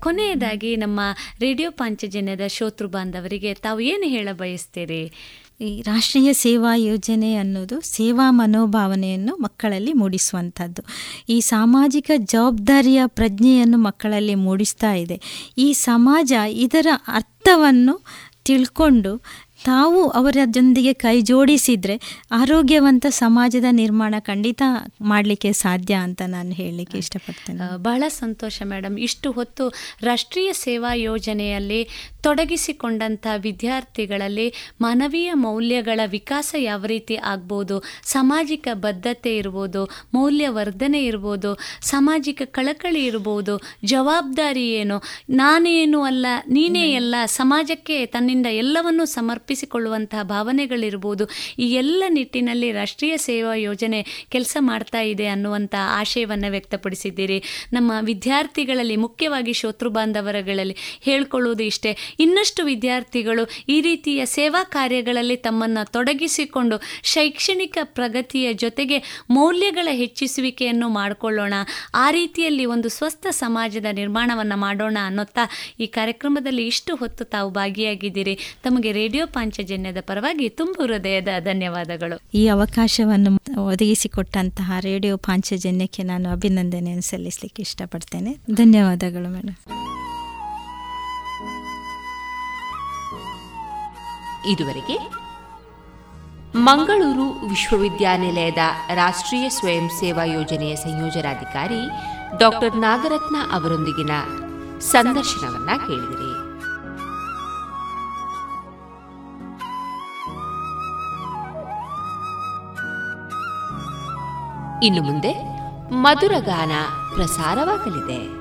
ಕೊನೆಯದಾಗಿ ನಮ್ಮ ರೇಡಿಯೋ ಪಾಂಚಜನ್ಯದ ಶ್ರೋತೃ ಬಾಂಧವರಿಗೆ ತಾವು ಏನು ಹೇಳ ಬಯಸ್ತೀರಿ? ಈ ರಾಷ್ಟ್ರೀಯ ಸೇವಾ ಯೋಜನೆ ಅನ್ನೋದು ಸೇವಾ ಮನೋಭಾವನೆಯನ್ನು ಮಕ್ಕಳಲ್ಲಿ ಮೂಡಿಸುವಂಥದ್ದು. ಈ ಸಾಮಾಜಿಕ ಜವಾಬ್ದಾರಿಯ ಪ್ರಜ್ಞೆಯನ್ನು ಮಕ್ಕಳಲ್ಲಿ ಮೂಡಿಸ್ತಾ ಇದೆ. ಈ ಸಮಾಜ ಇದರ ಅರ್ಥವನ್ನು ತಿಳ್ಕೊಂಡು ತಾವು ಅವರ ಜೊಂದಿಗೆ ಕೈ ಜೋಡಿಸಿದರೆ ಆರೋಗ್ಯವಂತ ಸಮಾಜದ ನಿರ್ಮಾಣ ಖಂಡಿತ ಮಾಡಲಿಕ್ಕೆ ಸಾಧ್ಯ ಅಂತ ನಾನು ಹೇಳಲಿಕ್ಕೆ ಇಷ್ಟಪಡ್ತೇನೆ. ಬಹಳ ಸಂತೋಷ ಮೇಡಮ್ ಇಷ್ಟು ಹೊತ್ತು ರಾಷ್ಟ್ರೀಯ ಸೇವಾ ಯೋಜನೆಯಲ್ಲಿ ತೊಡಗಿಸಿಕೊಂಡಂಥ ವಿದ್ಯಾರ್ಥಿಗಳಲ್ಲಿ ಮಾನವೀಯ ಮೌಲ್ಯಗಳ ವಿಕಾಸ ಯಾವ ರೀತಿ ಆಗ್ಬೋದು ಸಾಮಾಜಿಕ ಬದ್ಧತೆ ಇರ್ಬೋದು ಮೌಲ್ಯವರ್ಧನೆ ಇರ್ಬೋದು ಸಾಮಾಜಿಕ ಕಳಕಳಿ ಇರ್ಬೋದು ಜವಾಬ್ದಾರಿ ಏನು ನಾನೇನು ಅಲ್ಲ ನೀನೇ ಎಲ್ಲ ಸಮಾಜಕ್ಕೆ ತನ್ನಿಂದ ಎಲ್ಲವನ್ನೂ ಸಮರ್ಪಿಸಿಕೊಳ್ಳುವಂತಹ ಭಾವನೆಗಳಿರ್ಬೋದು ಈ ಎಲ್ಲ ನಿಟ್ಟಿನಲ್ಲಿ ರಾಷ್ಟ್ರೀಯ ಸೇವಾ ಯೋಜನೆ ಕೆಲಸ ಮಾಡ್ತಾ ಇದೆ ಅನ್ನುವಂಥ ಆಶಯವನ್ನು ವ್ಯಕ್ತಪಡಿಸಿದ್ದೀರಿ. ನಮ್ಮ ವಿದ್ಯಾರ್ಥಿಗಳಲ್ಲಿ ಮುಖ್ಯವಾಗಿ ಶೋತೃ ಬಾಂಧವರಗಳಲ್ಲಿ ಹೇಳ್ಕೊಳ್ಳೋದು ಇಷ್ಟೇ ಇನ್ನಷ್ಟು ವಿದ್ಯಾರ್ಥಿಗಳು ಈ ರೀತಿಯ ಸೇವಾ ಕಾರ್ಯಗಳಲ್ಲಿ ತಮ್ಮನ್ನು ತೊಡಗಿಸಿಕೊಂಡು ಶೈಕ್ಷಣಿಕ ಪ್ರಗತಿಯ ಜೊತೆಗೆ ಮೌಲ್ಯಗಳ ಹೆಚ್ಚಿಸುವಿಕೆಯನ್ನು ಮಾಡಿಕೊಳ್ಳೋಣ. ಆ ರೀತಿಯಲ್ಲಿ ಒಂದು ಸ್ವಸ್ಥ ಸಮಾಜದ ನಿರ್ಮಾಣವನ್ನು ಮಾಡೋಣ ಅನ್ನೋತ್ತಾ ಈ ಕಾರ್ಯಕ್ರಮದಲ್ಲಿ ಇಷ್ಟು ಹೊತ್ತು ತಾವು ಭಾಗಿಯಾಗಿದ್ದೀರಿ. ತಮಗೆ ರೇಡಿಯೋ ಪಾಂಚಜನ್ಯದ ಪರವಾಗಿ ತುಂಬು ಹೃದಯದ ಧನ್ಯವಾದಗಳು. ಈ ಅವಕಾಶವನ್ನು ಒದಗಿಸಿಕೊಟ್ಟಂತಹ ರೇಡಿಯೋ ಪಾಂಚಜನ್ಯಕ್ಕೆ ನಾನು ಅಭಿನಂದನೆಯನ್ನು ಸಲ್ಲಿಸಲಿಕ್ಕೆ ಇಷ್ಟಪಡ್ತೇನೆ. ಧನ್ಯವಾದಗಳು ಮೇಡಮ್ ಇದುವರೆಗೆ ಮಂಗಳೂರು ವಿಶ್ವವಿದ್ಯಾನಿಲಯದ ರಾಷ್ಟ್ರೀಯ ಸ್ವಯಂ ಸೇವಾ ಯೋಜನೆಯ ಸಂಯೋಜನಾಧಿಕಾರಿ ಡಾಕ್ಟರ್ ನಾಗರತ್ನ ಅವರೊಂದಿಗಿನ ಸಂದರ್ಶನವನ್ನ ಕೇಳಿದಿರಿ. ಇನ್ನು ಮುಂದೆ ಮಧುರಗಾನ ಪ್ರಸಾರವಾಗಲಿದೆ.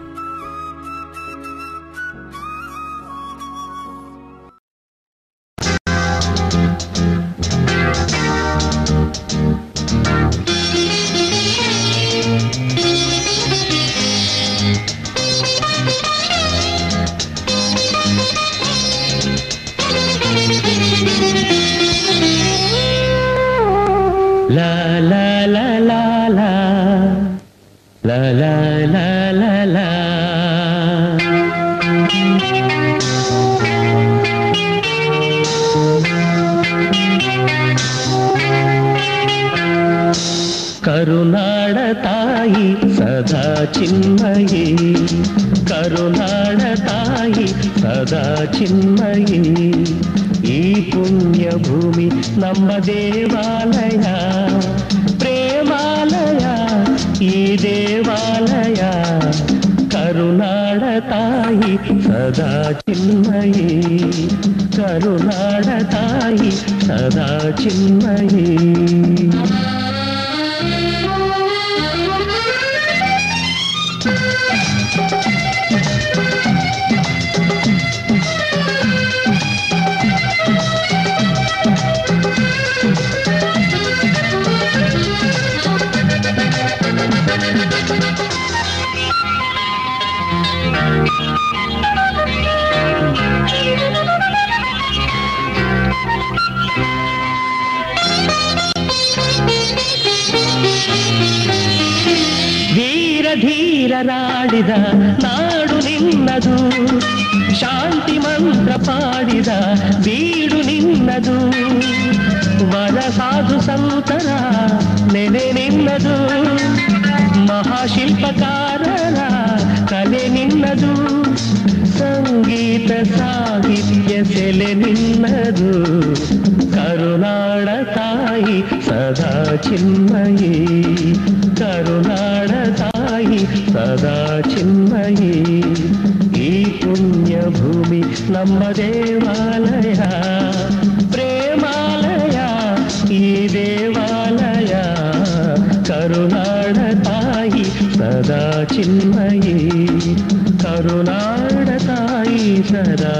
La la la la la. ಕರುನಾಡ ತಾಯಿ ಸದಾ ಚಿನ್ಮಯಿ ಕರುನಾಡ ತಾಯಿ ಸದಾ ಚಿನ್ಮಯಿ ಈ ಪುಣ್ಯ ಭೂಮಿ ನಮ್ಮ ದೇವಾಲಯ ಈ ದೇವಾಲಯ ಕರುನಾಡ ತಾಯಿ ಸದಾ ಚಿನ್ಮಯಿ ಕರುನಾಡ ತಾಯಿ ಸದಾ ಚಿನ್ಮಯಿ ಧೀರರಾಡಿದ ನಾಡು ನಿನ್ನದು, ಶಾಂತಿ ಮಂತ್ರ ಪಾಡಿದ ಬೀಡು ನಿನ್ನದು. ವರ ಸಾಧು ಸಂತರ ನೆನೆ ನಿನ್ನದು, ಮಹಾಶಿಲ್ಪಕಾರರ ಕಲೆ ನಿನ್ನದು. ಸಂಗೀತ ಸಾಹಿತ್ಯ ಸೆಲೆ ನಿನ್ನದು ಕರುನಾಡ ತಾಯಿ ಸದಾ ಚಿನ್ಮಯಿ ಕರುನಾಡ ತಾಯಿ ಸದಾ ಚಿನ್ಮಯಿ ಈ ಪುಣ್ಯ ಭೂಮಿ ನಮ್ಮ ದೇವಾಲಯ ಪ್ರೇಮಾಲಯ ಈ ದೇವಾಲಯ ಕರುನಾಡ ತಾಯಿ ಸದಾ ಚಿನ್ಮಯಿ ಕರುನಾಡ ತಾಯಿ ಸದಾ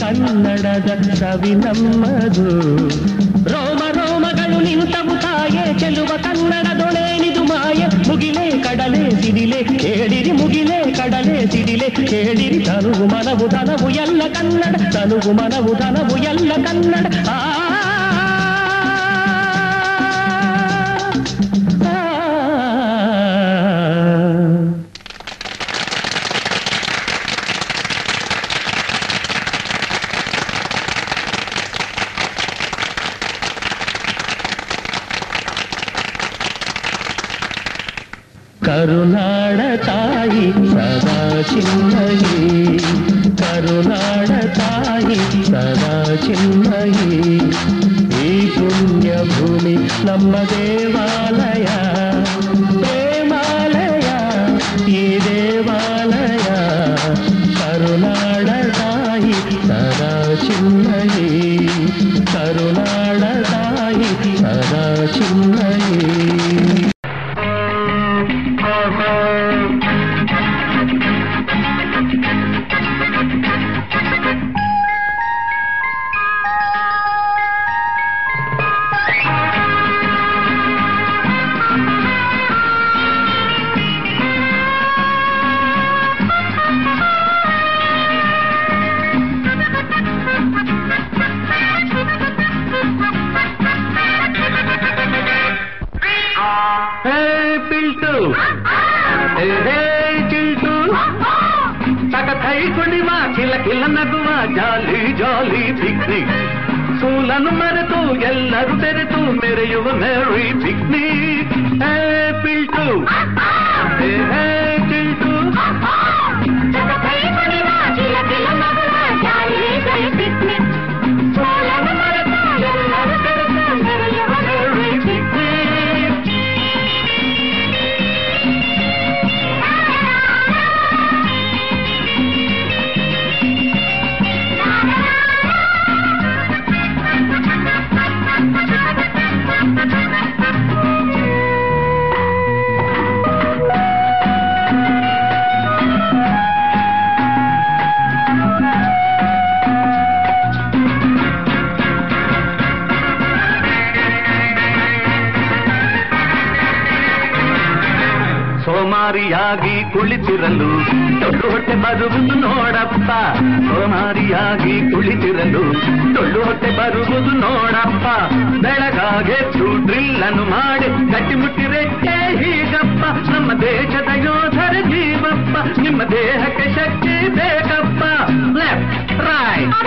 ಕನ್ನಡದ ಸವಿ ನಮ್ಮದು ರೋಮ ರೋಮಗಳು ನಿಂತವು ತಾಯೆ ಚೆಲುವ ಕನ್ನಡದೊಳೇನಿದು ಮಾಯೆ ಮುಗಿಲೆ ಕಡಲೆ ಸಿಡಿಲೆ ಕೇಳಿರಿ ಮುಗಿಲೆ ಕಡಲೆ ಸಿಡಿಲೆ ಕೇಳಿರಿ ತನುವು ಮನವು ಧನವು ಎಲ್ಲ ಕನ್ನಡ ತನುವು ಮನವು ಧನವು ಎಲ್ಲ ಕನ್ನಡ ಆ ಕುಳಿತಿರಲು. ಟೊಳ್ಳು ಹೊಟ್ಟೆ ಬರುವುದು ನೋಡಪ್ಪ. ಸೋಮಾರಿಯಾಗಿ ಕುಳಿತಿರಲು. ಟೊಳ್ಳು ಹೊಟ್ಟೆ ಬರುವುದು ನೋಡಪ್ಪ. ಬೆಳಗಾಗೆ ಡ್ರಿಲ್ ಅನ್ನು ಮಾಡಿ. ಗಟ್ಟಿಮುಟ್ಟಿರೆ ರೆಟ್ಟೆ ಹೀಗಪ್ಪ. ನಮ್ಮ ದೇಶದ ಯೋಧರ ಜೀವಪ್ಪ. ನಿಮ್ಮ ದೇಹಕ್ಕೆ ಶಕ್ತಿ ಬೇಕಪ್ಪ. ಲೆಫ್ಟ್ ರೈಟ್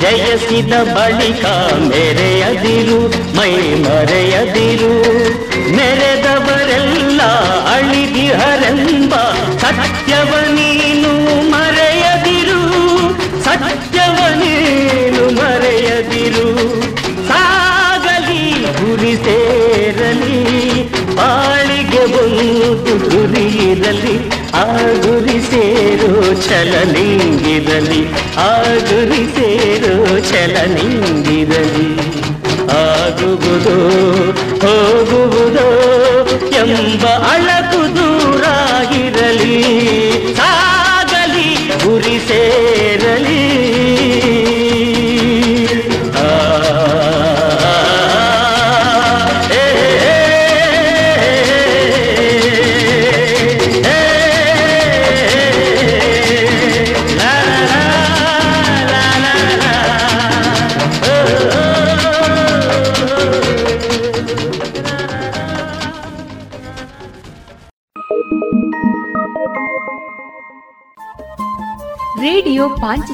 ಜಯಸಿದ ಬಳಿಕ ಮೆರೆಯದಿರು ಮೈ ಮರೆಯದಿರು ನೆರೆದವರೆಲ್ಲ ಅಳಿದಿಹರೆಂಬ ಸತ್ಯವ ನೀನು ಮರೆಯದಿರು. ಸತ್ಯವ ನೀನು ಮರೆಯದಿರು. ಸಾಗಲಿ ಗುರಿ ಸೇರಲಿ ಬಾಳಿಗೆ ಒಂದು ಗುರಿಯಿರಲಿ ಆ ಗುರಿ ಸೇರು ಚಲನಿಂಗಿರಲಿ ಆ ಗುರಿ ಸೇರು ಚಲನಿಂಗಿರಲಿ ಆಗುವುದು ಹೋಗುವುದೋ ಎಂಬ ಅಳ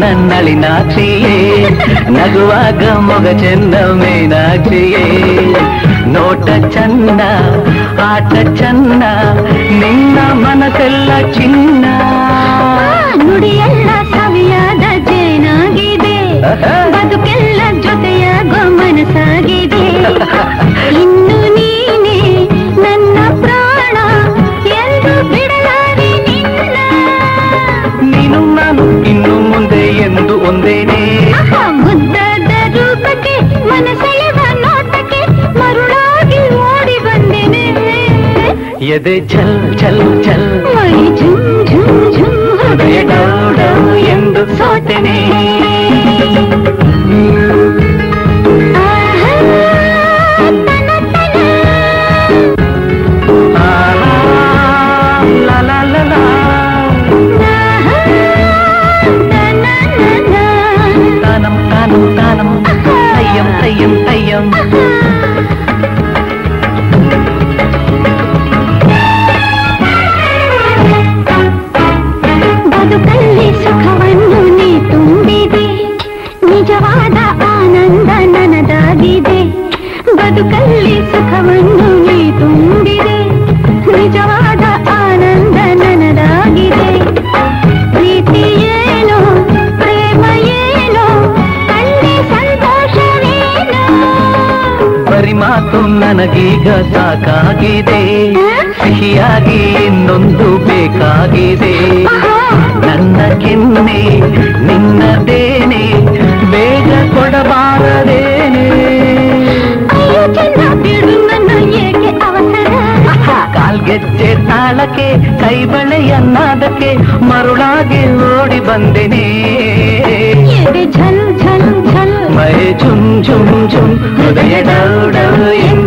ನನ್ನಳಿನಾಕ್ಷಿಯೇ ನಗುವಾಗ ಮೊಗ ಚೆನ್ನ ಮೀನಾಕ್ಷಿಯೇ ನೋಟ ಚಂದ ಆಟ ಚಂದ ನಿನ್ನ ಮನಸ್ಸೆಲ್ಲ ಚಿನ್ನ. ನುಡಿಯೆಲ್ಲ ಸವಿಯಾದ ಜೇನಾಗಿದೆ. ಬದುಕೆಲ್ಲ ಜೊತೆಯಾಗುವ ಮನಸ್ಸಾಗಿದೆ. <laughs> दे झल झल झल ನನಗೀಗ ಸಾಕಾಗಿದೆ. ಸಿಹಿಯಾಗಿ ಇನ್ನೊಂದು ಬೇಕಾಗಿದೆ. ನನ್ನ ಕೆನ್ನೆ ನಿನ್ನದೇನೆ ಬೇಗ ಕೊಡಬಾರದೇನೆ. ಕಾಲ್ಗೆಜ್ಜೆ ತಾಳಕ್ಕೆ ಕೈ ಬಳೆಯನ್ನಾದಕ್ಕೆ ಮರುಳಾಗಿ ಓಡಿ ಬಂದೆನೆ. ಝಲ್ ಝಲ್ ಝಲ್ ಮೈ ಝುಮ್ ಝುಮ್ ಝುಮ್ ಹೃದಯ ಡೌ ಡೌ